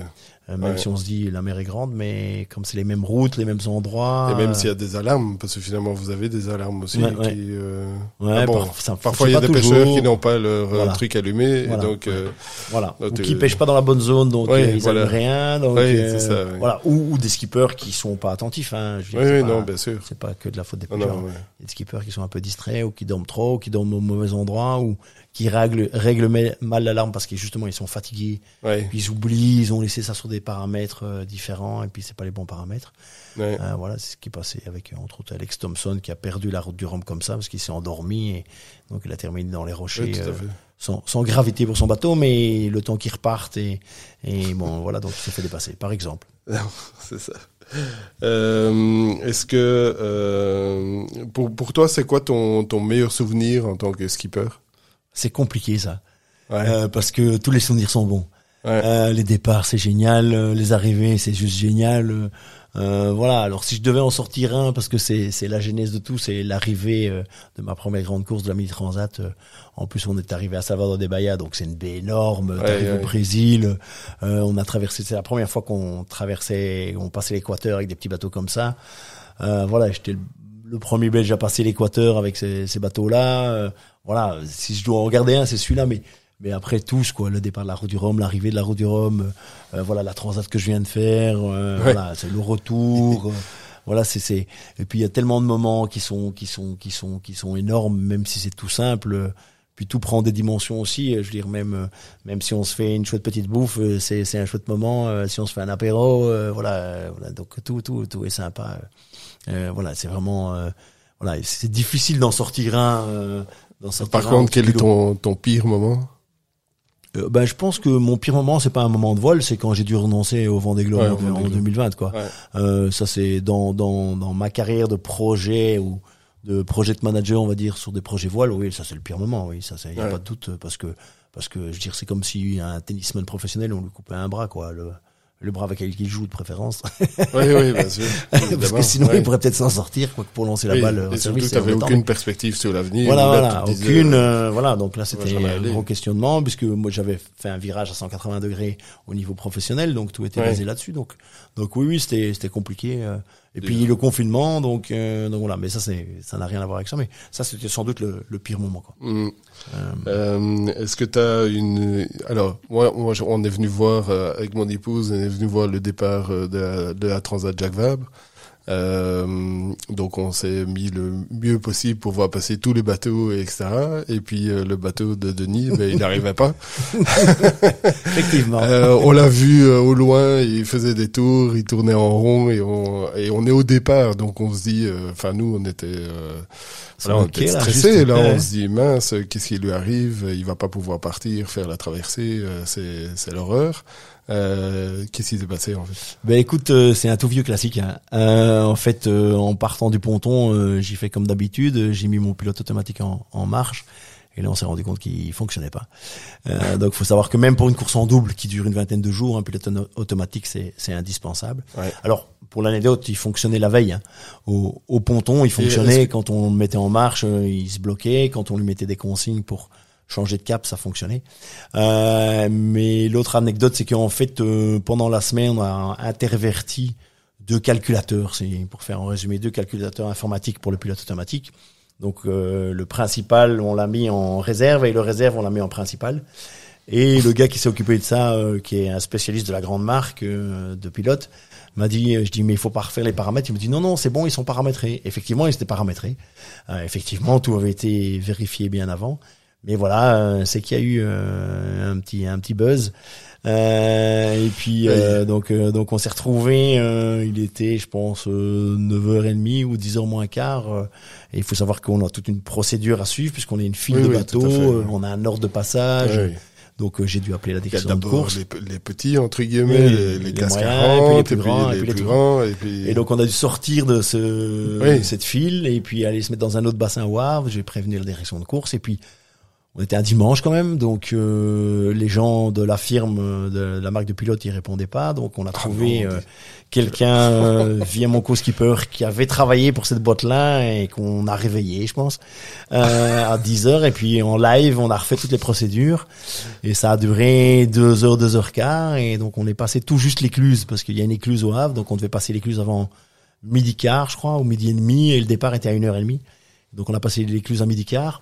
Euh, même si on se dit la mer est grande, mais comme c'est les mêmes routes, les mêmes endroits.
Et même s'il y a des alarmes, parce que finalement vous avez des alarmes aussi.
Ouais,
qui, euh...
ah bon,
parfois il y a des pêcheurs qui n'ont pas leur euh, truc allumé, et donc euh...
voilà, ou qui pêchent pas dans la bonne zone, donc euh, ils voilà. rien. Donc ça, voilà, ou, ou, des skippers qui sont pas attentifs. Hein,
je oui, non, bien sûr.
C'est pas que de la faute des pêcheurs. Il y a des skippers qui sont un peu distraits ou qui dorment trop, ou qui dorment au mauvais endroit, ou qui règlent, règlent mal l'alarme parce que justement ils sont fatigués, puis ils oublient, ils ont laissé ça sur des paramètres euh, différents et puis c'est pas les bons paramètres. Euh, voilà, c'est ce qui est passé avec entre autres Alex Thompson qui a perdu la route du Rhum comme ça parce qu'il s'est endormi et donc il a terminé dans les rochers euh, sans, sans, gravité pour son bateau, mais le temps qu'il reparte et, et bon voilà donc il s'est fait dépasser par exemple.
c'est ça. Euh, Est-ce que euh, pour pour toi c'est quoi ton ton meilleur souvenir en tant que skipper?
C'est compliqué ça, ouais. parce que tous les souvenirs sont bons. Euh, les départs, c'est génial. Euh, les arrivées, c'est juste génial. Euh, voilà. Alors si je devais en sortir un, parce que c'est c'est la genèse de tout, c'est l'arrivée de ma première grande course de la Mini Transat. en plus, on est arrivé à Salvador de Bahia, donc c'est une baie énorme. Ouais, au Brésil. on a traversé. C'est la première fois qu'on traversait, on passait l'équateur avec des petits bateaux comme ça. voilà, j'étais le, premier Belge à passer l'équateur avec ces, ces bateaux-là. Voilà. Si je dois en regarder un, c'est celui-là, mais mais après tous quoi le départ de la route du Rhum l'arrivée de la route du Rhum euh, voilà la transat que je viens de faire euh, voilà c'est le retour euh, voilà c'est c'est et puis il y a tellement de moments qui sont qui sont qui sont qui sont énormes même si c'est tout simple puis tout prend des dimensions aussi je veux dire même même si on se fait une chouette petite bouffe c'est c'est un chouette moment si on se fait un apéro voilà voilà donc tout tout tout est sympa voilà c'est vraiment voilà c'est difficile d'en sortir un dans
Par contre, quel est ton, ton pire moment
euh, ben, je pense que mon pire moment, c'est pas un moment de vol, c'est quand j'ai dû renoncer au Vendée Globe en, 2020, quoi. Euh, ça, c'est dans, dans, dans ma carrière de projet ou de project manager, on va dire, sur des projets voiles. Oui, ça, c'est le pire moment. Oui, ça, il y a pas de doute, parce que, parce que, je veux dire, c'est comme si un tennisman professionnel, on lui coupait un bras, quoi. Le, le bras avec lequel il joue de préférence.
Oui, oui, bien sûr.
Parce que sinon, il pourrait peut-être s'en sortir, quoi, pour lancer la balle
en et service. Surtout, tu aucune perspective sur l'avenir.
Voilà, voilà, aucune. Euh, euh, voilà, donc là, c'était un gros questionnement, puisque moi, j'avais fait un virage à 180 degrés au niveau professionnel, donc tout était basé là-dessus. Donc, donc oui, oui, c'était, c'était compliqué. Euh, et puis le confinement, donc, euh, donc voilà. Mais ça, c'est, ça n'a rien à voir avec ça. Mais ça, c'était sans doute le, le, pire moment. Quoi.
Mm. Euh, euh, est-ce que tu as une Alors, moi, moi, on est venu voir avec mon épouse, on est venu voir le départ de la, de la Transat Jacques Vabre. Euh, donc on s'est mis le mieux possible pour voir passer tous les bateaux, etc. Et puis euh, le bateau de Denis, ben, il n'arrivait pas.
Effectivement.
Euh, on l'a vu euh, au loin, il faisait des tours, il tournait en rond et on et on est au départ, donc on se dit, enfin nous on était voilà, on était stressé là, on se dit mince, qu'est-ce qui lui arrive? Il va pas pouvoir partir, faire la traversée, c'est c'est l'horreur. Euh, Qu'est-ce qui s'est passé en fait?
Ben écoute, euh, c'est un tout vieux classique. Hein. Euh, en fait, euh, en partant du ponton, euh, j'ai fait comme d'habitude. J'ai mis mon pilote automatique en, en marche. Et là, on s'est rendu compte qu'il fonctionnait pas. Euh, donc, faut savoir que même pour une course en double qui dure une vingtaine de jours, un pilote automatique, c'est indispensable. Alors, pour l'anecdote, il fonctionnait la veille. Hein. Au, au, ponton, il fonctionnait quand on le mettait en marche, il se bloquait. Quand on lui mettait des consignes pour changer de cap, ça fonctionnait. Euh, mais l'autre anecdote, c'est qu'en fait, euh, pendant la semaine, on a interverti deux calculateurs. C'est pour faire en résumé deux calculateurs informatiques pour le pilote automatique. Donc euh, le principal, on l'a mis en réserve et le réserve, on l'a mis en principal. Et le gars qui s'est occupé de ça, euh, qui est un spécialiste de la grande marque euh, de pilote, m'a dit, je dis mais il faut pas refaire les paramètres. Il me dit non non c'est bon ils sont paramétrés. Effectivement ils étaient paramétrés. effectivement tout avait été vérifié bien avant. Mais voilà c'est qu'il y a eu un petit un petit buzz. Euh, et puis euh, donc euh, donc on s'est retrouvé il était je pense 9h30 ou 10h moins quart et il faut savoir qu'on a toute une procédure à suivre puisqu'on est une file de bateaux, on a un ordre de passage. Donc j'ai dû appeler la direction de course.
Les, les, petits entre guillemets, les, les, les moyens,
les plus grands, et puis les, plus grands. Et, puis... et, donc on a dû sortir de ce cette file et puis aller se mettre dans un autre bassin au Havre. J'ai prévenu la direction de course et puis on était un dimanche quand même, donc euh, les gens de la firme, de la marque de pilote, ils répondaient pas. Donc on a trouvé euh, quelqu'un euh, via mon co-skipper qui avait travaillé pour cette boîte-là et qu'on a réveillé, je pense, à 10 heures. Et puis en live, on a refait toutes les procédures et ça a duré deux heures, deux heures quart. Et donc on est passé tout juste l'écluse parce qu'il y a une écluse au Havre, donc on devait passer l'écluse avant midi quart, je crois, ou midi et demi, et le départ était à une heure et demie. Donc on a passé l'écluse à midi quart.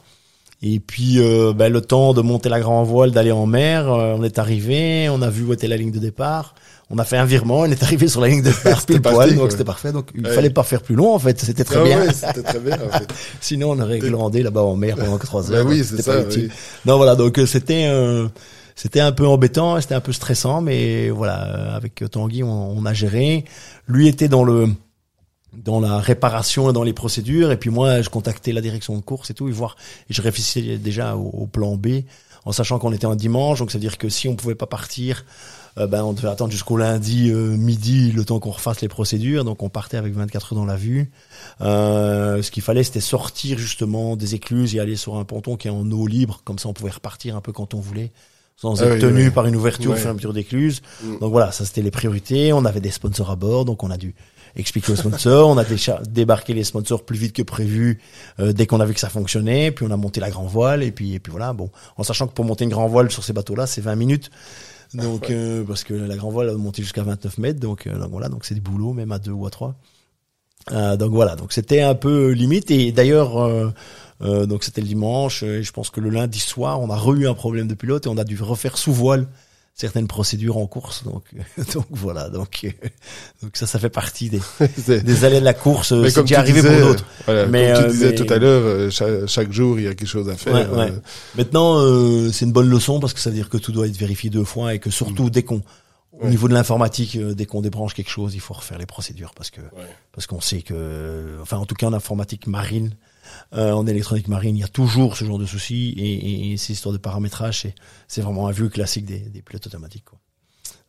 Et puis euh, ben, le temps de monter la grande voile, d'aller en mer, euh, on est arrivé, on a vu où était la ligne de départ, on a fait un virement, on est arrivé sur la ligne de départ pile poil, donc c'était parfait. Donc il fallait pas faire plus long en fait, c'était très, ah bien.
c'était très bien. En fait.
Sinon on aurait glandé là-bas en mer pendant trois ben heures.
Oui, c'est ça.
Non voilà, donc euh, c'était c'était un peu embêtant, c'était un peu stressant, mais voilà, avec Tanguy on, on a géré. Lui était dans le dans la réparation et dans les procédures. Et puis moi, je contactais la direction de course et tout, et voir. Et je réfléchissais déjà au, plan B, en sachant qu'on était un dimanche. Donc, c'est-à-dire que si on pouvait pas partir, euh, ben on devait attendre jusqu'au lundi euh, midi, le temps qu'on refasse les procédures. Donc, on partait avec 24 heures dans la vue. Euh, ce qu'il fallait, c'était sortir justement des écluses et aller sur un ponton qui est en eau libre. Comme ça, on pouvait repartir un peu quand on voulait sans ah être tenu par une ouverture ouais. au fur d'écluse. Mm. Donc voilà, ça c'était les priorités. On avait des sponsors à bord, donc on a dû expliquer aux sponsors. on a déjà débarqué les sponsors plus vite que prévu euh, dès qu'on a vu que ça fonctionnait. Puis on a monté la grand voile et puis et puis voilà. Bon, en sachant que pour monter une grand voile sur ces bateaux-là, c'est 20 minutes. Donc euh, parce que la grand voile a monté jusqu'à 29 mètres. Donc, euh, donc voilà, donc c'est du boulot même à deux ou à trois. donc voilà, donc c'était un peu limite et d'ailleurs. donc c'était le dimanche et je pense que le lundi soir on a re eu un problème de pilote et on a dû refaire sous voile certaines procédures en course. Donc, donc voilà. Donc, donc ça, ça fait partie des, des allées de la course. C'est déjà arrivé pour d'autres.
mais comme tu euh, disais tout à l'heure, euh, chaque, jour il y a quelque chose à faire.
Ouais, euh. Maintenant, c'est une bonne leçon parce que ça veut dire que tout doit être vérifié deux fois et que surtout mm. dès qu'on au niveau de l'informatique, dès qu'on débranche quelque chose, il faut refaire les procédures parce que parce qu'on sait que, enfin en tout cas en informatique marine, euh, en électronique marine, il y a toujours ce genre de soucis et, et, ces histoires de paramétrage, c'est vraiment un vieux classique des, des pilotes automatiques. Quoi.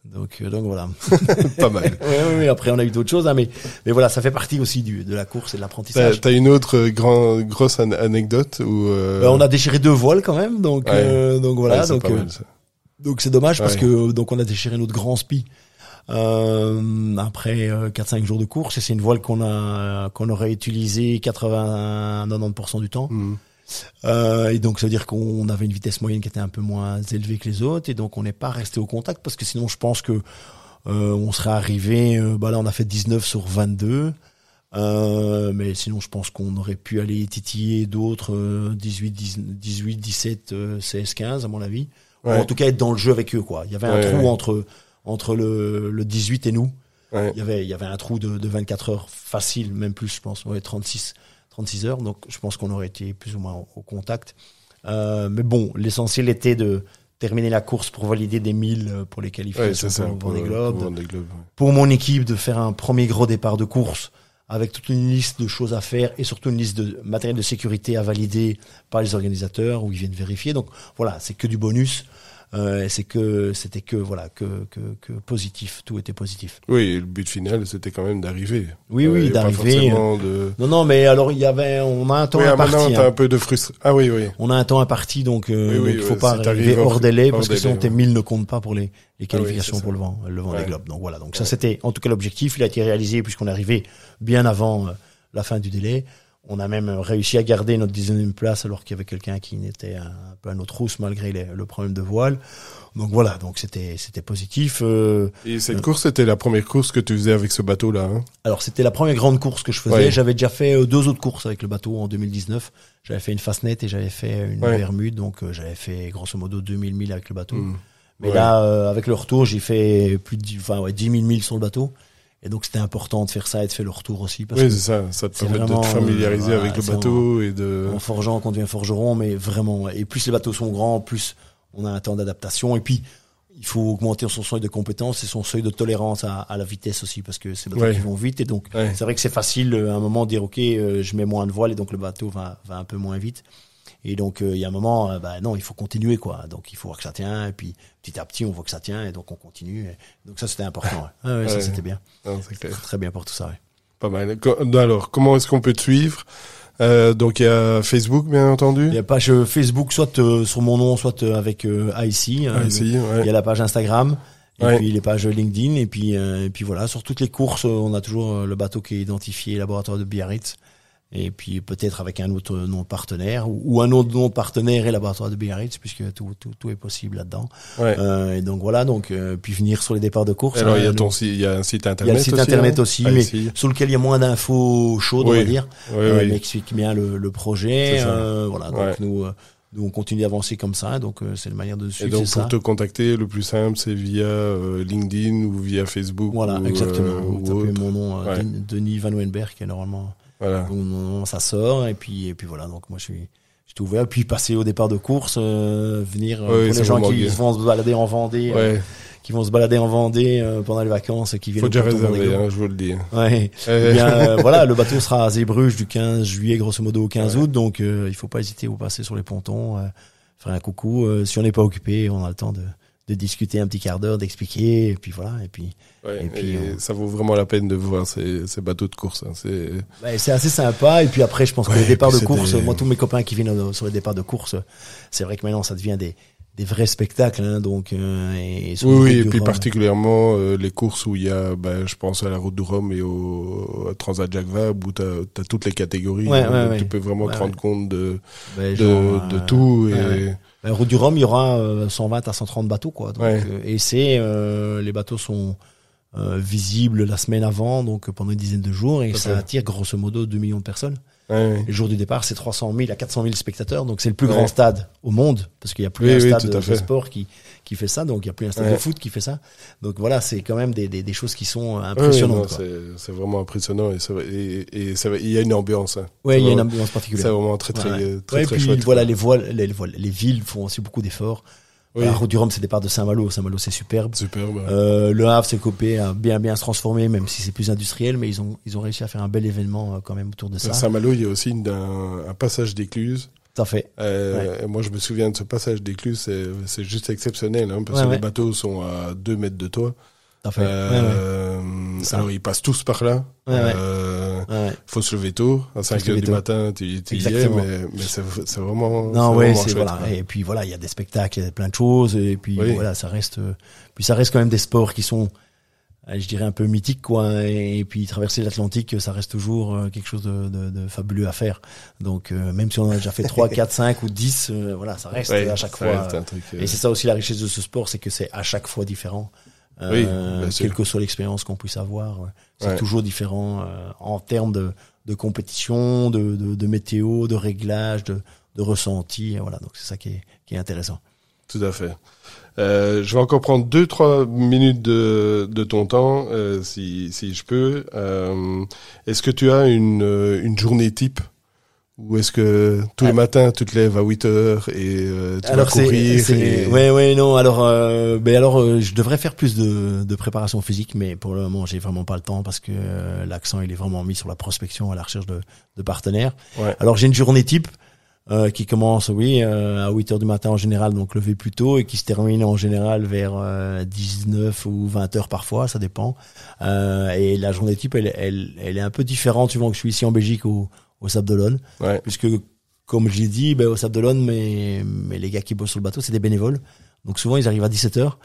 Donc, euh, donc voilà.
Pas mal.
oui, oui, oui, après on a eu d'autres choses, hein, mais, mais voilà, ça fait partie aussi du, de la course et de l'apprentissage.
T'as une autre grand, grosse anecdote où euh...
Ben, on a déchiré deux voiles quand même, donc euh, donc voilà, donc euh, donc c'est dommage parce que donc on a déchiré notre grand spi euh, après 4-5 euh, jours de course, et c'est une voile qu'on a qu'on aurait utilisée 80-90% du temps. Mmh. Euh, et donc ça veut dire qu'on avait une vitesse moyenne qui était un peu moins élevée que les autres, et donc on n'est pas resté au contact parce que sinon je pense que euh, on serait arrivé. Euh, bah là on a fait 19 sur 22. Euh, mais sinon, je pense qu'on aurait pu aller titiller d'autres 18, 18, 17, 16, 15 à mon avis. Ou en tout cas être dans le jeu avec eux, quoi. Il y avait un trou entre entre le, le 18 et nous. Il y avait il y avait un trou de, de 24 heures facile, même plus, je pense, ouais, 36 36 heures. Donc, je pense qu'on aurait été plus ou moins au, contact. Euh, mais bon, l'essentiel était de terminer la course pour valider des 1000 euh, pour les qualifications pour, les globes. Pour mon équipe, de faire un premier gros départ de course avec toute une liste de choses à faire et surtout une liste de matériel de sécurité à valider par les organisateurs où ils viennent vérifier. Donc voilà, c'est que du bonus. Euh, c'est que c'était que voilà que, que, que positif, tout était positif.
Oui, le but final c'était quand même d'arriver.
Oui, oui, d'arriver. De... Non, non, mais alors il y avait, on a un temps oui, imparti. Maintenant,
hein. un peu de frustration. Ah oui, oui.
On a un temps imparti, donc, euh, donc il faut pas arriver hors délai parce que sinon tes 1000 ne comptent pas pour les, les ah qualifications pour le vent, le vent des globes. Donc voilà, donc ça c'était en tout cas l'objectif. Il a été réalisé puisqu'on est arrivé bien avant euh, la fin du délai. On a même réussi à garder notre dixième place alors qu'il y avait quelqu'un qui n'était un peu à notre trousse malgré le problème de voile. Donc voilà, donc c'était c'était positif. Euh,
Et cette course, c'était la première course que tu faisais avec ce bateau-là hein?
Alors c'était la première grande course que je faisais. J'avais déjà fait euh, deux autres courses avec le bateau en 2019. J'avais fait une Fastnet et j'avais fait une Bermude, donc euh, j'avais fait grosso modo 2000 milles avec le bateau. Hmm. Mais là, avec le retour, j'ai fait plus de 10, enfin, ouais, 10 000 milles sur le bateau. Et donc c'était important de faire ça et de faire le retour aussi.
Parce oui, c'est ça. Ça te permet de te familiariser avec le bateau et de.
En forgeant, quand on devient forgeron, mais vraiment. Et plus les bateaux sont grands, plus on a un temps d'adaptation. Et puis il faut augmenter son seuil de compétence et son seuil de tolérance à, à la vitesse aussi parce que c'est des bateaux qui vont vite et donc c'est vrai que c'est facile euh, à un moment de dire ok euh, je mets moins de voile et donc le bateau va, va un peu moins vite et donc euh, il y a un moment bah non il faut continuer quoi. Donc il faut voir que ça tient. Et puis petit à petit on voit que ça tient. Et donc on continue. Donc ça c'était important ouais. ça c'était bien. Très bien pour tout ça
pas mal. Alors comment est-ce qu'on peut te suivre? Euh, donc il y a Facebook bien entendu.
Il y a page euh, Facebook soit euh, sur mon nom, soit euh, avec IC. Hein, il y a la page Instagram. Et puis les pages LinkedIn. Et puis et puis voilà sur toutes les courses on a toujours le bateau qui est identifié laboratoire de Biarritz et puis peut-être avec un autre nom partenaire ou, un autre nom partenaire et laboratoire de Biarritz puisque tout, tout, tout est possible là-dedans. Ouais. Euh, et donc voilà donc euh, puis venir sur les départs de course.
Alors il y a ton il y a un site internet. Il y a le
site internet aussi, hein. mais sur lequel il y a moins d'infos chaudes on va dire. Oui, euh, mais explique bien le, le projet. Euh, voilà donc nous euh, nous, on continue d'avancer comme ça, donc c'est une manière de suivre.
Et donc, pour te contacter, le plus simple, c'est via LinkedIn ou via Facebook.
Voilà, exactement. Vous tapez mon nom, Denis Van Wenberg, qui est normalement voilà. Donc, ça sort et puis et puis voilà. Donc moi je suis j'étais ouvert. Puis passer au départ de course, euh, venir euh, pour les gens qui vont se balader en Vendée. Euh, qui vont se balader en Vendée pendant les vacances qui viennent
faut déjà réserver hein, je vous le dis
ouais eh bien voilà le bateau sera à Zébruges du 15 juillet grosso modo au 15 août donc il faut pas hésiter à passer sur les pontons faire un coucou si on n'est pas occupé on a le temps de de discuter un petit quart d'heure, d'expliquer, et puis voilà, et puis.
et puis ça vaut vraiment la peine de voir ces, ces bateaux de course. Hein. C'est.
c'est assez sympa, et puis après, je pense que les départs de course, moi tous mes copains qui viennent sur les départs de course, c'est vrai que maintenant ça devient des des vrais spectacles, hein, donc. Euh,
et, oui, oui et puis particulièrement euh, les courses où il y a, ben, je pense à la route du Rhum et au Transat Jacques Vabre où tu as, toutes les catégories. Ouais, hein, tu peux vraiment te rendre compte de ben, de, de, euh, tout et
la route du Rhum, il y aura 120 euh, à 130 bateaux, quoi. Euh, et c'est euh, les bateaux sont visibles la semaine avant, donc pendant une dizaine de jours, et ça attire grosso modo 2 millions de personnes. Le jour du départ, c'est 300 000 à 400 000 spectateurs, donc c'est le plus grand stade au monde, parce qu'il y a plus un stade de, sport qui qui fait ça, donc il y a plus un stade de foot qui fait ça. Donc voilà, c'est quand même des, des, des, choses qui sont impressionnantes.
c'est vraiment impressionnant et, il y a une ambiance. Hein.
Ouais, il y a une ambiance particulière.
C'est vraiment très très très, très,
très,
puis,
Voilà, les voiles, les, voiles, les villes font aussi beaucoup d'efforts. La route du Rhum, c'est départ de Saint-Malo. Saint-Malo, c'est superbe.
Superbe.
Euh, le Havre, c'est copé à bien bien se transformer, même si c'est plus industriel, mais ils ont ils ont réussi à faire un bel événement euh, quand même autour de ça.
Saint-Malo, il y a aussi une, un, un passage d'écluse.
Tout à fait.
Euh, Moi, je me souviens de ce passage d'écluse, c'est juste exceptionnel, hein, parce que les bateaux sont à 2 mètres de toi.
Fait. Euh,
alors ils passent tous par là. Euh, faut se lever tôt. À 5 heures du matin, tu, tu y es, mais, mais c'est vraiment.
Non, ouais, c'est voilà. Et puis voilà, il y a des spectacles, il y a plein de choses, et puis voilà, ça reste. Puis ça reste quand même des sports qui sont, je dirais un peu mythiques quoi. Et, puis traverser l'Atlantique, ça reste toujours euh, quelque chose de, de, de fabuleux à faire. Donc euh, même si on a déjà fait 3, 4, 5 ou 10, euh, voilà, ça reste à chaque fois. et c'est ça aussi la richesse de ce sport, c'est que c'est à chaque fois différent. Euh, quelle que soit l'expérience qu'on puisse avoir, c'est toujours différent euh, en termes de, de compétition, de, de, de, météo, de réglage, de, de ressenti. Voilà, donc c'est ça qui est, qui est intéressant.
Tout à fait. Euh, je vais encore prendre deux trois minutes de, de ton temps, euh, si, si je peux. Euh, Est-ce que tu as une, une journée type? Ou est-ce que tous les ah. matins tu te lèves à 8 heures et euh, tu alors vas courir
et... Ouais ouais non alors euh, ben alors euh, je devrais faire plus de, de préparation physique mais pour le moment j'ai vraiment pas le temps parce que euh, l'accent il est vraiment mis sur la prospection à la recherche de, de partenaires. Ouais. Alors j'ai une journée type euh, qui commence, oui, euh, à 8 heures du matin en général, donc lever plus tôt, et qui se termine en général vers 19 ou 20 heures parfois, ça dépend. et la journée type, elle, elle, elle est un peu différente suivant que je suis ici en Belgique ou au Sable d'Olonne, ouais. puisque comme j'ai dit, ben, au Sable d'Olonne, mais, mais les gars qui bossent sur le bateau, c'est des bénévoles. Donc souvent, ils arrivent à 17 heures.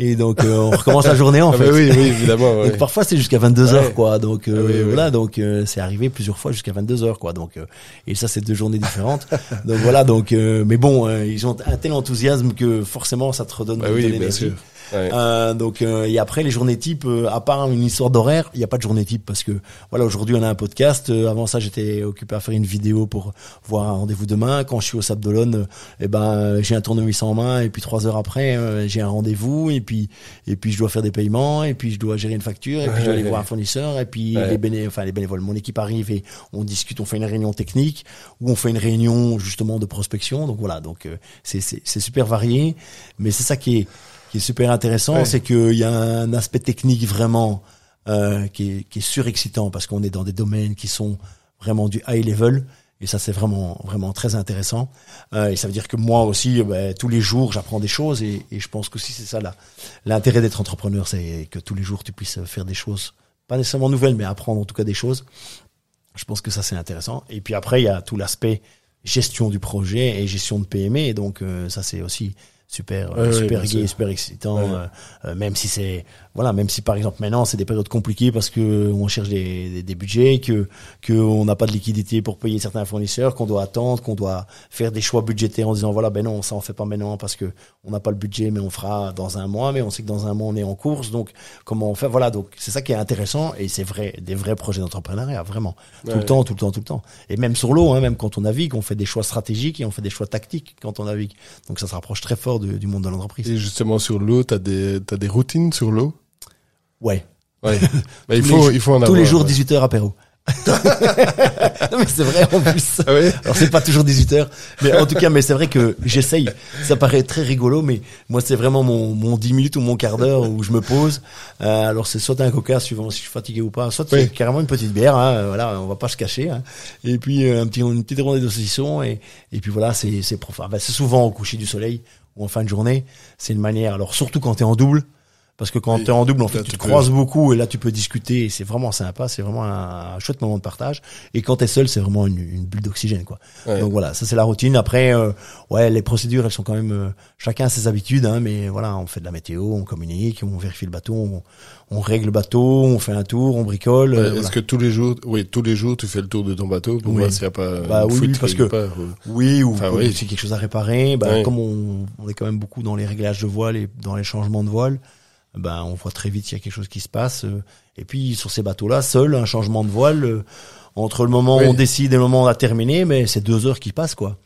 Et donc euh, on recommence la journée en ah, fait.
oui, oui, évidemment.
donc parfois c'est jusqu'à 22 heures quoi. Donc euh, voilà, donc euh, c'est arrivé plusieurs fois jusqu'à 22 heures quoi. Donc et ça c'est deux journées différentes. donc voilà, donc mais bon, ils ont un tel enthousiasme que forcément ça te redonne
bah de l'énergie.
Euh, donc euh, et après les journées type, euh, à part une histoire d'horaire, il n'y a pas de journée type parce que voilà aujourd'hui on a un podcast. avant ça j'étais occupé à faire une vidéo pour voir un rendez-vous demain. Quand je suis au Sable d'Olonne, eh ben j'ai un tournevis en main et puis trois heures après j'ai un rendez-vous et puis et puis je dois faire des paiements et puis je dois gérer une facture et puis je dois aller voir un fournisseur et puis les bénévoles, enfin les bénévoles, mon équipe arrive et on discute, on fait une réunion technique ou on fait une réunion justement de prospection. Donc voilà, donc c'est c'est super varié, mais c'est ça qui est qui est super intéressant, c'est qu'il y a un aspect technique vraiment euh, qui, est, qui est surexcitant parce qu'on est dans des domaines qui sont vraiment du high level. Et ça, c'est vraiment, vraiment très intéressant. Euh, et ça veut dire que moi aussi, ben, tous les jours, j'apprends des choses. Et, et je pense que si c'est ça là, l'intérêt d'être entrepreneur, c'est que tous les jours, tu puisses faire des choses, pas nécessairement nouvelles, mais apprendre en tout cas des choses. Je pense que ça, c'est intéressant. Et puis après, il y a tout l'aspect gestion du projet et gestion de PME. Et donc, euh, ça, c'est aussi super super gay, super excitant. Euh, euh, même si c'est voilà, même si par exemple maintenant c'est des périodes compliquées parce que on cherche des, des, budgets, que que on n'a pas de liquidité pour payer certains fournisseurs, qu'on doit attendre, qu'on doit faire des choix budgétaires en disant voilà ben non ça on fait pas maintenant parce que on n'a pas le budget mais on fera dans un mois, mais on sait que dans un mois on est en course. Donc comment on fait? Voilà donc c'est ça qui est intéressant et c'est vrai des vrais projets d'entrepreneuriat vraiment. Tout le temps tout le temps tout le temps. Et même sur l'eau hein, même quand on navigue on fait des choix stratégiques et on fait des choix tactiques quand on navigue. Donc ça se rapproche très fort du monde de l'entreprise.
Et justement sur l'eau, t'as des t'as des routines sur l'eau?
Ouais.
Ouais. Bah, il faut il faut en
avoir. Tous les jours 18 heures apéro. non mais c'est vrai en plus. Ah Alors c'est pas toujours 18 heures, mais en tout cas, mais c'est vrai que j'essaye. Ça paraît très rigolo, mais moi c'est vraiment mon, mon 10 minutes ou mon quart d'heure où je me pose. Euh, alors c'est soit un coca suivant si je suis fatigué ou pas, soit c'est carrément une petite bière. Hein, voilà, on va pas se cacher. Hein. Et puis euh, un petit une petite rondée de saucisson et et puis voilà, c'est c'est enfin, c'est souvent au coucher du soleil ou en fin de journée. C'est une manière. Alors surtout quand tu es en double parce que quand tu es en double, en fait, tu te croises beaucoup et là, tu peux discuter et c'est vraiment sympa. C'est vraiment un, chouette moment de partage. Et quand tu es seul, c'est vraiment une, une, bulle d'oxygène, quoi. Donc voilà, ça c'est la routine. Après, euh, ouais, les procédures, elles sont quand même euh, chacun a ses habitudes, hein, mais voilà, on fait de la météo, on communique, on vérifie le bateau, on, on règle le bateau, on fait un tour, on bricole.
Euh, est-ce que tous les jours, oui, tous les jours, tu fais le tour de ton bateau pour voir s'il n'y a pas
bah, oui, parce que oui, ou enfin, oui. quelque chose à réparer. Bah, comme on, on est quand même beaucoup dans les réglages de voile et dans les changements de voile ben on voit très vite s'il y a quelque chose qui se passe. Euh. Et puis sur ces bateaux-là, seul un changement de voile euh, entre le moment où on décide et le moment où on a terminé, mais c'est deux heures qui passent quoi.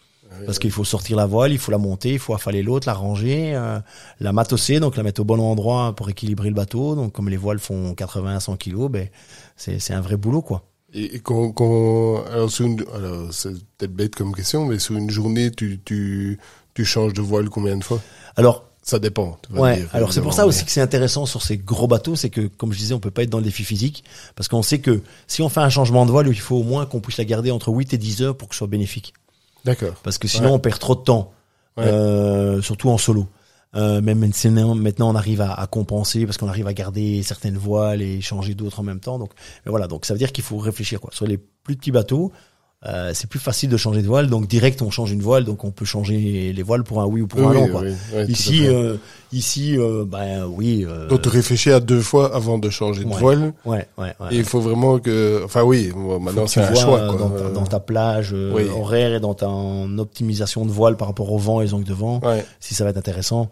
Parce qu'il faut sortir la voile, il faut la monter, il faut affaler l'autre, la ranger, euh, la matosser, donc la mettre au bon endroit pour équilibrer le bateau. Donc comme les voiles font 80 à 100 kilos, ben c'est c'est un vrai boulot quoi.
Et quand, quand alors, alors c'est peut-être bête comme question, mais sur une journée, tu tu tu changes de voile combien de fois?
Alors
ça dépend.
ouais. alors c'est pour ça aussi que c'est intéressant sur ces gros bateaux, c'est que comme je disais, on peut pas être dans le défi physique parce qu'on sait que si on fait un changement de voile, il faut au moins qu'on puisse la garder entre 8 et 10 heures pour que ce soit bénéfique.
D'accord.
Parce que sinon on perd trop de temps, euh, surtout en solo. Euh, même maintenant on arrive à, à compenser parce qu'on arrive à garder certaines voiles et changer d'autres en même temps. Donc mais voilà, donc ça veut dire qu'il faut réfléchir quoi. Sur les plus petits bateaux, euh, c'est plus facile de changer de voile, donc direct on change une voile, donc on peut changer les voiles pour un oui ou pour un non. Quoi. ici, euh, ici, euh, ben oui. Euh,
donc tu réfléchis à deux fois avant de changer de voile.
Ouais, ouais,
Et il faut vraiment que, enfin oui, maintenant c'est un choix. Quoi.
Dans, dans, ta plage horaire et dans ta optimisation de voile par rapport au vent et les angles de vent, si ça va être intéressant,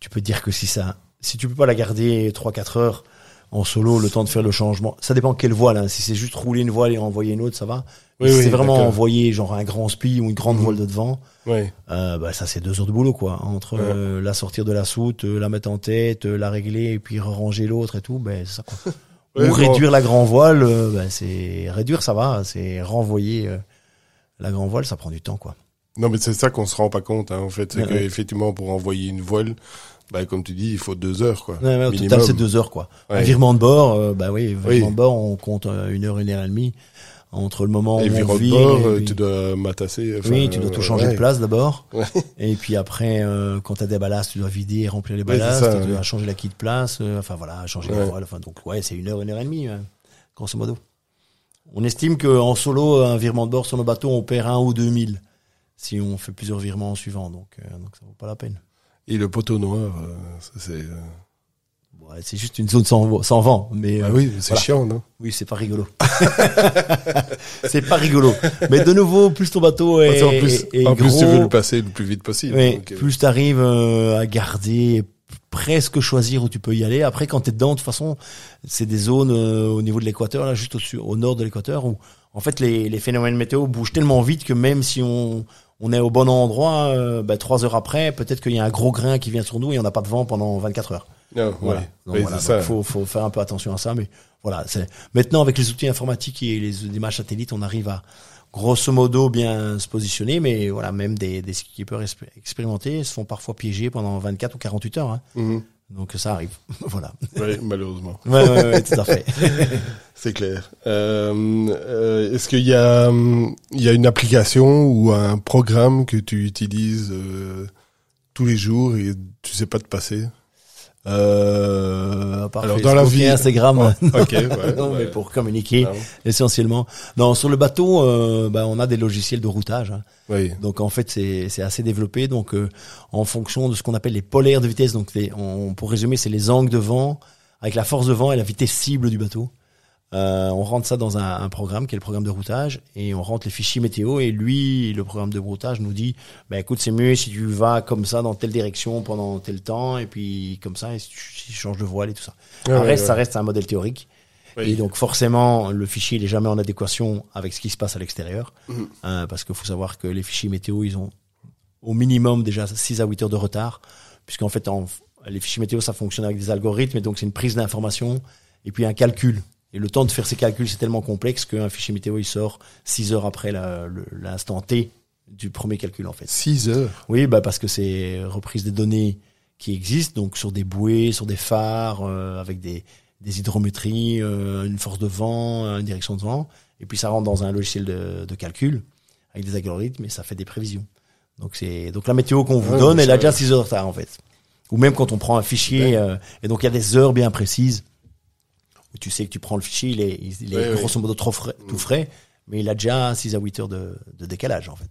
tu peux dire que si ça, si tu peux pas la garder trois quatre heures en solo, le temps de faire le changement. Ça dépend quelle voile. Hein. Si c'est juste rouler une voile et envoyer une autre, ça va. Oui, si c'est vraiment envoyer genre un grand spi ou une grande mhm. voile de devant,
oui.
euh, bah ça c'est deux heures de boulot quoi. Entre euh, la sortir de la soute, euh, la mettre en tête, la régler et puis ranger l'autre et tout, ben ça quoi. ou réduire la grand voile, ben c'est réduire ça va, c'est renvoyer la grand voile, ça prend du temps quoi.
Non mais c'est ça qu'on se rend pas compte hein, en fait, c'est qu'effectivement pour envoyer une voile, bah, comme tu dis, il faut deux heures, quoi.
Ouais, au total, c'est deux heures, quoi. Un virement de bord, bah oui, virement de bord, on compte une heure, une heure et demie entre le moment où on vit,
bord,
et-
tu dois matasser. enfin,
oui, tu dois tout changer
ouais.
de place d'abord.
Ouais.
Et puis après, euh, quand tu as des ballasts, tu dois vider et remplir les
Ouais,
ballasts. tu
ouais.
dois changer la quille de place. euh, enfin voilà, changer les
Ouais.
voiles. Enfin, donc ouais, c'est une heure, une heure et demie, hein, grosso modo. On estime qu'en solo, un virement de bord sur nos bateaux, on perd un ou deux mille si on fait plusieurs virements en suivant. Donc, euh, donc ça vaut pas la peine.
Et le poteau noir, euh, c'est. euh,
Ouais, c'est juste une zone sans, sans vent. Mais
Ah
euh,
oui, c'est
voilà.
chiant, non?
Oui, c'est pas rigolo. c'est pas rigolo. Mais de nouveau, plus ton bateau est,
plus,
est
en plus,
gros,
tu veux le passer le plus vite possible. Donc,
plus tu arrives à garder, presque choisir où tu peux y aller. Après, quand tu es dedans, de toute façon, c'est des zones euh, au niveau de l'équateur, là, juste au, au nord de l'équateur, où en fait les, les phénomènes météo bougent tellement vite que même si on, on est au bon endroit, euh, bah, trois heures après, peut-être qu'il y a un gros grain qui vient sur nous et on n'a pas de vent pendant 24 heures.
non,
Voilà. Donc,
Oui,
voilà. Donc, faut, faut faire un peu attention à ça, mais voilà. C'est maintenant avec les outils informatiques et les images satellites, on arrive à grosso modo bien se positionner, mais voilà, même des, des skippers expé- expérimentés se font parfois piéger pendant 24 ou 48 heures. Hein.
Mhm.
Donc ça arrive. voilà.
Ouais, malheureusement.
Ouais, ouais, ouais, tout à fait.
C'est clair. Euh, euh, Est-ce qu'il y a, hum, il y a une application ou un programme que tu utilises euh, tous les jours et tu sais pas te passer?
Euh, à part
Alors, dans la
et
vie-
Instagram.
Ok, ouais.
non,
ouais.
mais pour communiquer essentiellement. Non, sur le bateau, euh, bah, on a des logiciels de routage. hein.
Oui.
Donc en fait c'est c'est assez développé. Donc euh, en fonction de ce qu'on appelle les polaires de vitesse, donc les, on, pour résumer c'est les angles de vent avec la force de vent et la vitesse cible du bateau. Euh, on rentre ça dans un, un programme qui est le programme de routage et on rentre les fichiers météo et lui le programme de routage nous dit bah écoute c'est mieux si tu vas comme ça dans telle direction pendant tel temps et puis comme ça et si tu, si tu changes de voile et tout ça.
Ouais,
reste
ouais,
ça
ouais.
reste un modèle théorique.
Oui.
Et donc forcément, le fichier il est jamais en adéquation avec ce qui se passe à l'extérieur,
Mhm.
Euh, parce qu'il faut savoir que les fichiers météo, ils ont au minimum déjà 6 à 8 heures de retard, puisqu'en fait, en, les fichiers météo, ça fonctionne avec des algorithmes, et donc c'est une prise d'information, et puis un calcul. Et le temps de faire ces calculs, c'est tellement complexe qu'un fichier météo, il sort 6 heures après l'instant T du premier calcul, en fait.
6 heures.
Oui, bah parce que c'est reprise des données qui existent, donc sur des bouées, sur des phares, euh, avec des, des hydrométries, euh, une force de vent, une direction de vent, et puis ça rentre dans un logiciel de, de calcul avec des algorithmes et ça fait des prévisions. Donc c'est donc la météo qu'on vous
Ouais,
donne, elle a déjà 6 heures de retard en fait. Ou même quand on prend un fichier, euh, et donc il y a des heures bien précises où tu sais que tu prends le fichier, il est, il est grosso modo trop frais, tout frais, mais il a déjà 6 à 8 heures de, de décalage en fait.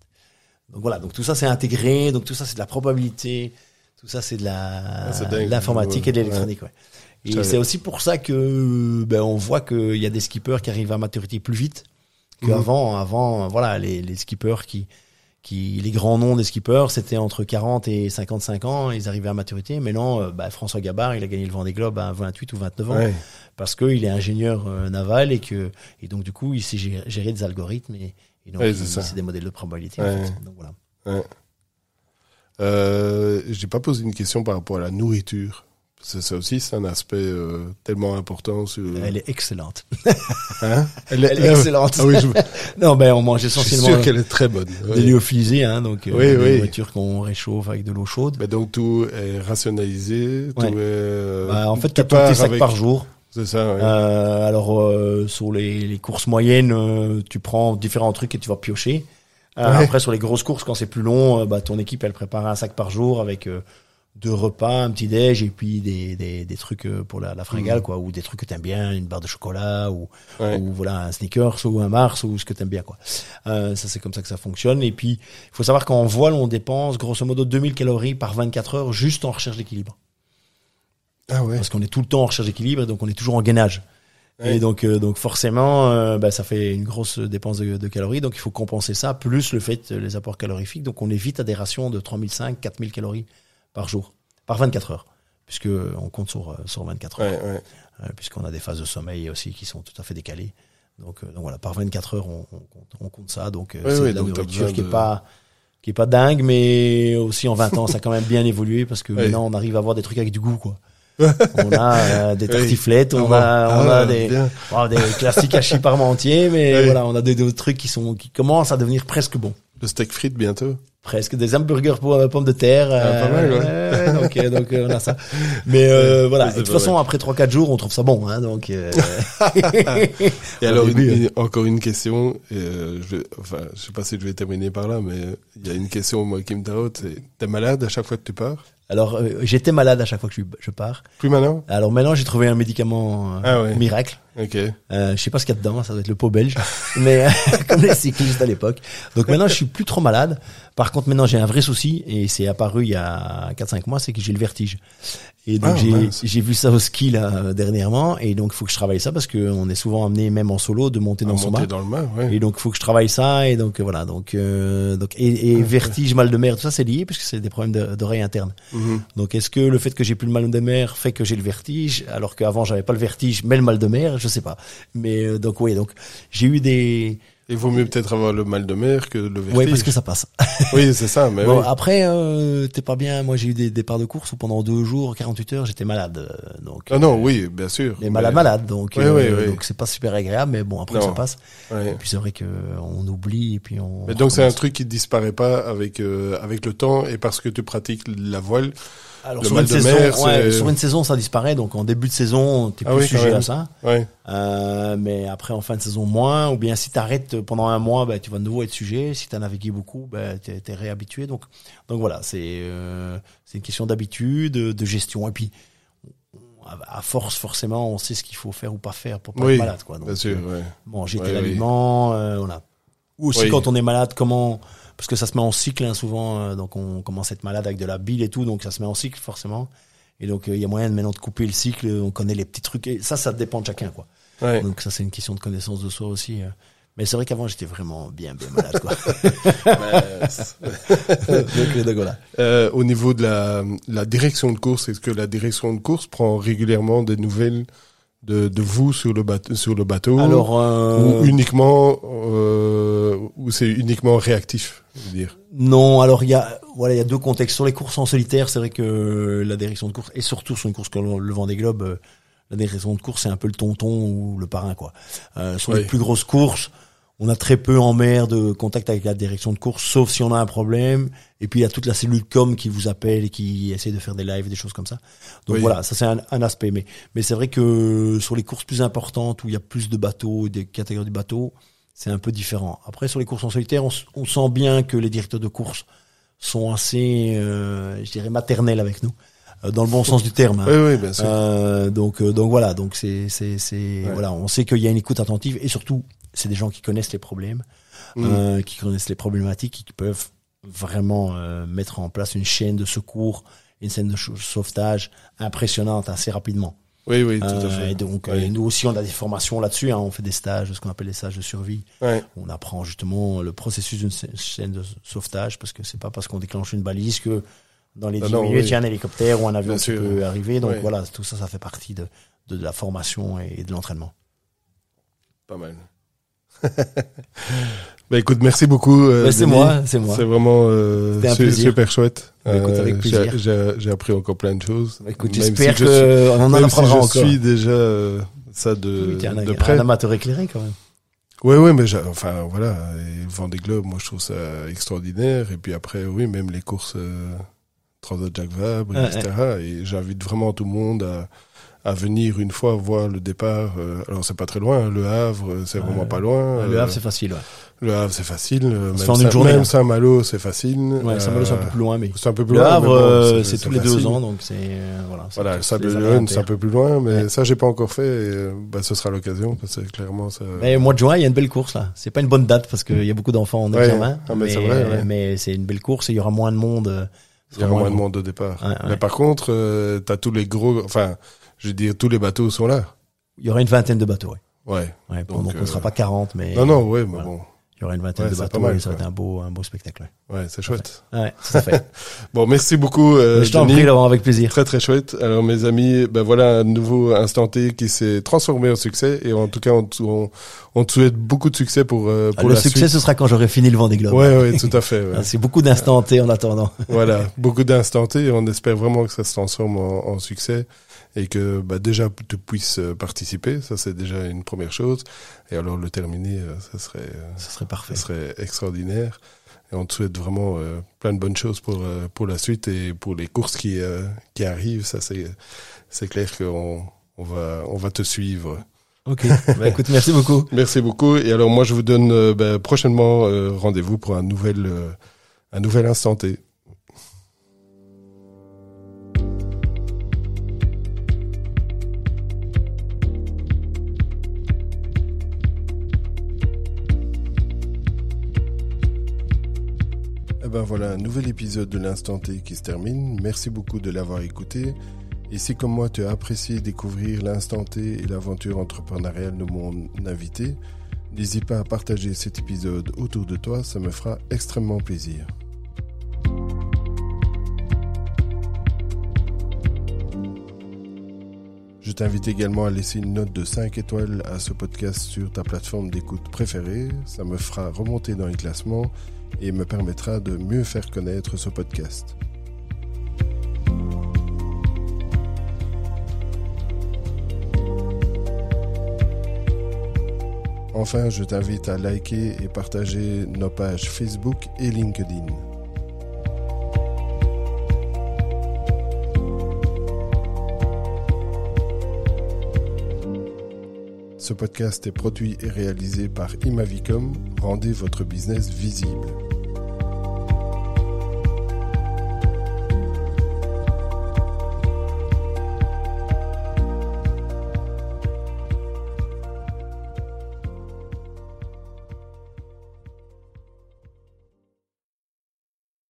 Donc voilà, donc tout ça c'est intégré, donc tout ça c'est de la probabilité, tout ça c'est de la
Ah,
l'informatique et de l'électronique. Ouais. Et c'est aussi pour ça que ben, on voit qu'il y a des skippers qui arrivent à maturité plus vite qu'avant. Avant, voilà, les, les skippers qui, qui, les grands noms des skippers, c'était entre 40 et 55 ans, ils arrivaient à maturité. Maintenant, euh, ben, François Gabard, il a gagné le Vendée Globe à 28 ou 29 ans
Ouais.
parce qu'il est ingénieur euh, naval et que et donc du coup il sait gérer, gérer des algorithmes et, et donc
Ouais, c'est
des modèles de probabilité. en fait. Donc voilà.
Euh, j'ai pas posé une question par rapport à la nourriture. Ça, ça aussi, c'est un aspect euh, tellement important. Sur...
Elle est excellente.
Hein?
Elle est excellente.
Ah oui, je,
non, ben on mange
je suis
essentiellement
sûr qu'elle est très bonne.
des lyophilisés, hein, donc euh,
Oui,
des
oui.
nourritures qu'on réchauffe avec de l'eau chaude.
Mais donc tout est rationalisé.
Ouais.
Tout est, euh,
Bah, en fait,
tu
as ton
pars
petit sac
avec-
par jour.
C'est ça. Ouais.
Euh, alors euh, sur les, les courses moyennes, euh, tu prends différents trucs et tu vas piocher. Euh,
Ouais.
Après sur les grosses courses, quand c'est plus long, euh, bah, ton équipe elle prépare un sac par jour avec deux repas, un petit déj et puis des, des, des trucs euh, pour la, la fringale quoi, ou des trucs que t'aimes bien, une barre de chocolat ou,
Ouais.
ou voilà un sneakers ou un Mars ou ce que t'aimes bien quoi. Euh, ça c'est comme ça que ça fonctionne. Et puis il faut savoir qu'en voile on dépense grosso modo 2000 calories par 24 heures juste en recherche d'équilibre
Ah ouais.
parce qu'on est tout le temps en recherche d'équilibre et donc on est toujours en gainage.
Ouais.
Et donc, euh, donc forcément, euh, bah, ça fait une grosse dépense de, de calories. Donc, il faut compenser ça, plus le fait, euh, les apports calorifiques. Donc, on évite à des rations de 3005, 4000 calories par jour, par 24 heures, puisque on compte sur, euh, sur 24 heures,
Ouais, ouais.
euh, puisqu'on a des phases de sommeil aussi qui sont tout à fait décalées. Donc, euh, donc voilà, par 24 heures, on, on compte, on compte ça. Donc,
Ouais,
c'est de la nourriture qui est pas qui est pas dingue, mais aussi en 20 ans, ça a quand même bien évolué parce que maintenant, on arrive à avoir des trucs avec du goût, quoi. on a euh, des
Oui.
tartiflettes, on
Ah,
a, on a des, bon, des classiques hachis parmentiers, mais
Oui.
voilà, on a des, des trucs qui sont, qui commencent à devenir presque bons.
Le steak frites bientôt.
Presque des hamburgers pour euh, pommes de terre.
Ah, pas mal, ouais.
euh, donc, euh, donc on a ça. Mais euh, voilà. Et de toute façon, après trois quatre jours, on trouve ça bon. Hein, donc. euh,
Et alors,
début,
une- une- encore une question. et, euh, je, enfin, je sais pas si je vais terminer par là, mais il y a une question moi qui me taraude. T'es malade à chaque fois que tu pars?
Alors, euh, j'étais malade à chaque fois que je, je pare.
Plus maintenant
Alors maintenant, j'ai trouvé un médicament euh,
Ah ouais.
miracle.
Ok.
Euh, je sais pas ce qu'il y a dedans, ça doit être le pot belge, mais euh, comme les cyclistes à l'époque. Donc maintenant, je suis plus trop malade. Par contre, maintenant, j'ai un vrai souci et c'est apparu il y a 4-5 mois, c'est que j'ai le vertige. Et donc
Ah,
j'ai vu ça au ski là dernièrement et donc il faut que je travaille ça parce que on est souvent amené même en solo de monter
À
dans son
monter
mât.
dans le main, ouais.
Et donc il faut que je travaille ça et donc euh, voilà donc euh, donc et, et vertige, mal de mer, tout ça c'est lié puisque c'est des problèmes de- d'oreille interne.
Mhm.
Donc est-ce que le fait que j'ai plus le mal de mer fait que j'ai le vertige alors qu'avant j'avais pas le vertige mais le mal de mer, je sais pas. Mais euh, donc oui, donc j'ai eu des
Il vaut mieux peut-être avoir le mal de mer que le vertige.
ouais parce que ça passe.
Oui, c'est ça, mais
bon,
oui.
après euh, t'es pas bien, moi j'ai eu des départs de course où pendant deux jours, 48 heures, j'étais malade euh, donc
Ah non, oui, bien sûr.
mais malade malade donc
Oui,
euh,
oui, oui.
donc c'est pas super agréable mais bon après
Non.
ça passe. Et puis c'est vrai que on oublie et puis on
Mais donc c'est un truc qui disparaît pas avec euh, avec le temps et parce que tu pratiques la voile.
Alors sur une
de
saison,
mer,
ouais, sur une saison ça disparaît donc en début de saison t'es
Ah
plus
oui,
sujet à ça.
Ouais.
Euh, mais après en fin de saison moins ou bien si t'arrêtes pendant un mois bah, tu vas de nouveau être sujet si t'as navigué beaucoup bah, t'es, t'es réhabitué donc donc voilà c'est euh, une question d'habitude de gestion et puis à force forcément on sait ce qu'il faut faire ou pas faire pour pas
Oui,
être malade quoi donc,
Bien sûr,
euh,
ouais.
manger
Ouais,
tel
oui.
aliment euh, voilà ou aussi
Oui.
quand on est malade comment parce que ça se met en cycle hein, souvent euh, donc on commence à être malade avec de la bile et tout donc ça se met en cycle forcément et donc euh, il y a moyen de maintenant de couper le cycle on connaît les petits trucs et ça ça dépend de chacun quoi
Ouais.
donc ça c'est une question de connaissance de soi aussi. Euh. Mais c'est vrai qu'avant j'étais vraiment bien bien malade quoi. donc, euh.
Euh, au niveau de la, la direction de course, est-ce que la direction de course prend régulièrement des nouvelles de, de vous sur le bateau, sur le bateau
Alors euh,
ou uniquement euh, ou c'est uniquement réactif, je veux dire?
non, alors il y a voilà il y a deux contextes sur les courses en solitaire, c'est vrai que la direction de course et surtout sur une course comme le Vendée Globe, la direction de course c'est un peu le tonton ou le parrain quoi. Euh, sur
Oui.
les plus grosses courses, on a très peu en mer de contact avec la direction de course, sauf si on a un problème. Et puis il y a toute la cellule com qui vous appelle et qui essaie de faire des lives, des choses comme ça. Donc
Oui.
voilà, ça c'est un, un aspect. Mais mais c'est vrai que sur les courses plus importantes où il y a plus de bateaux, des catégories de bateaux, c'est un peu différent. Après sur les courses en solitaire, on, on sent bien que les directeurs de course sont assez, euh, je dirais, maternels avec nous, dans le bon sens du terme. hein.
Oui, oui, bien sûr.
Euh, donc euh, donc voilà, donc c'est c'est c'est
Ouais.
voilà, on sait qu'il y a une écoute attentive et surtout c'est des gens qui connaissent les problèmes,
Mm.
euh, qui connaissent les problématiques, qui peuvent vraiment euh, mettre en place une chaîne de secours, une chaîne de sauvetage impressionnante assez rapidement.
Oui, oui, tout
Euh,
à fait.
et donc
Oui.
euh, nous aussi on a des formations là-dessus, hein, on fait des stages, ce qu'on appelle les stages de survie.
Ouais.
On apprend justement le processus d'une chaîne de sauvetage parce que c'est pas parce qu'on déclenche une balise que dans les
Ah
10
non,
minutes
oui.
il y a un hélicoptère ou un avion
Bien
qui
sûr.
peut arriver. Donc
Oui.
voilà, tout ça, ça fait partie de, de, de la formation et de l'entraînement.
Pas mal. bah écoute, merci beaucoup. euh,
c'est moi, c'est moi.
C'est vraiment euh,
un
su- super chouette.
Bah, écoute, avec
j'ai- appris encore plein de choses.
Écoute,
Même
j'espère
si je
qu'on en
même si
apprendra
je
encore.
suis déjà euh, ça de,
Oui, un,
de
un
près.
amateur éclairé quand même.
Ouais, ouais, mais enfin voilà, et Vendée Globe, moi je trouve ça extraordinaire. Et puis après, oui, même les courses euh, Transat Jacques Vabre,
Ouais,
etc. Et j'invite vraiment tout le monde à, à venir une fois voir le départ. euh, alors c'est pas très loin, hein, Le Havre, c'est
Ouais.
vraiment pas loin.
Le
euh,
Havre, c'est facile. Ouais,
Le Havre, c'est facile. euh, Même,
fait en une
Saint-
journée,
même
hein.
Saint-Malo, c'est facile.
ouais Saint-Malo, c'est un peu
Euh,
plus loin, mais
C'est un peu plus
le
loin. mais
Havre,
bon,
euh, c'est tous les
facile.
deux ans, donc c'est euh, voilà. c'est-
Voilà, le
c'est
Sable c'est un peu plus loin, mais
Ouais.
ça, j'ai pas encore fait. Et, euh, bah, ce sera l'occasion, parce que clairement, ça.
Mais au mois de juin, il y a une belle course là. C'est pas une bonne date parce qu'il y a beaucoup d'enfants en
Ouais.
examen.
Ah, mais
mais
c'est
mais c'est une belle course et il y aura moins de monde. euh,
Il y aura
moins
de monde au départ.
Ouais.
Mais par contre, euh, t'as tous les gros, enfin, je veux dire, tous les bateaux sont là.
Il y aura une vingtaine de bateaux. Ouais.
Ouais.
Ouais,
Donc,
donc, on ne sera
euh,
pas 40, mais
Non, non, ouais, mais
voilà.
bon.
Il y aura une vingtaine
Ouais,
de bateaux
mal,
et ça va être un beau, un beau spectacle. Ouais,
c'est chouette.
ouais à fait.
Bon, merci beaucoup, euh,
je t'en prie, Laurent, avec plaisir.
Très très chouette. Alors mes amis, ben voilà un nouveau instant T qui s'est transformé en succès et en tout cas on, te- on, on te souhaite beaucoup de succès pour euh, pour
le
la
succès,
suite.
ce sera quand j'aurai fini le Vendée Globe.
Ouais ouais tout à fait. ouais.
Ah, C'est beaucoup d'instants T en attendant.
voilà beaucoup d'instant T et on espère vraiment que ça se transforme en, en succès et que bah, déjà tu puisses participer, ça c'est déjà une première chose. Et alors le terminer, ça serait,
ça serait parfait,
ça serait extraordinaire. Et on te souhaite vraiment plein de bonnes choses pour pour la suite et pour les courses qui qui arrivent. Ça c'est c'est clair qu'on on va on va te suivre.
Ok. Bah, écoute, merci beaucoup.
merci beaucoup. Et alors moi, je vous donne euh, bah, prochainement euh, rendez-vous pour un nouvel euh, un nouvel instant T. ben voilà, un nouvel épisode de l'instant T qui se termine. Merci beaucoup de l'avoir écouté. Et si comme moi tu as apprécié découvrir l'instant T et l'aventure entrepreneuriale de mon invité, n'hésite pas à partager cet épisode autour de toi, ça me fera extrêmement plaisir. Je t'invite également à laisser une note de 5 étoiles à ce podcast sur ta plateforme d'écoute préférée. Ça me fera remonter dans les classements et me permettra de mieux faire connaître ce podcast. Enfin, je t'invite à liker et partager nos pages Facebook et LinkedIn. Ce podcast est produit et réalisé par Imavicom. Rendez votre business visible.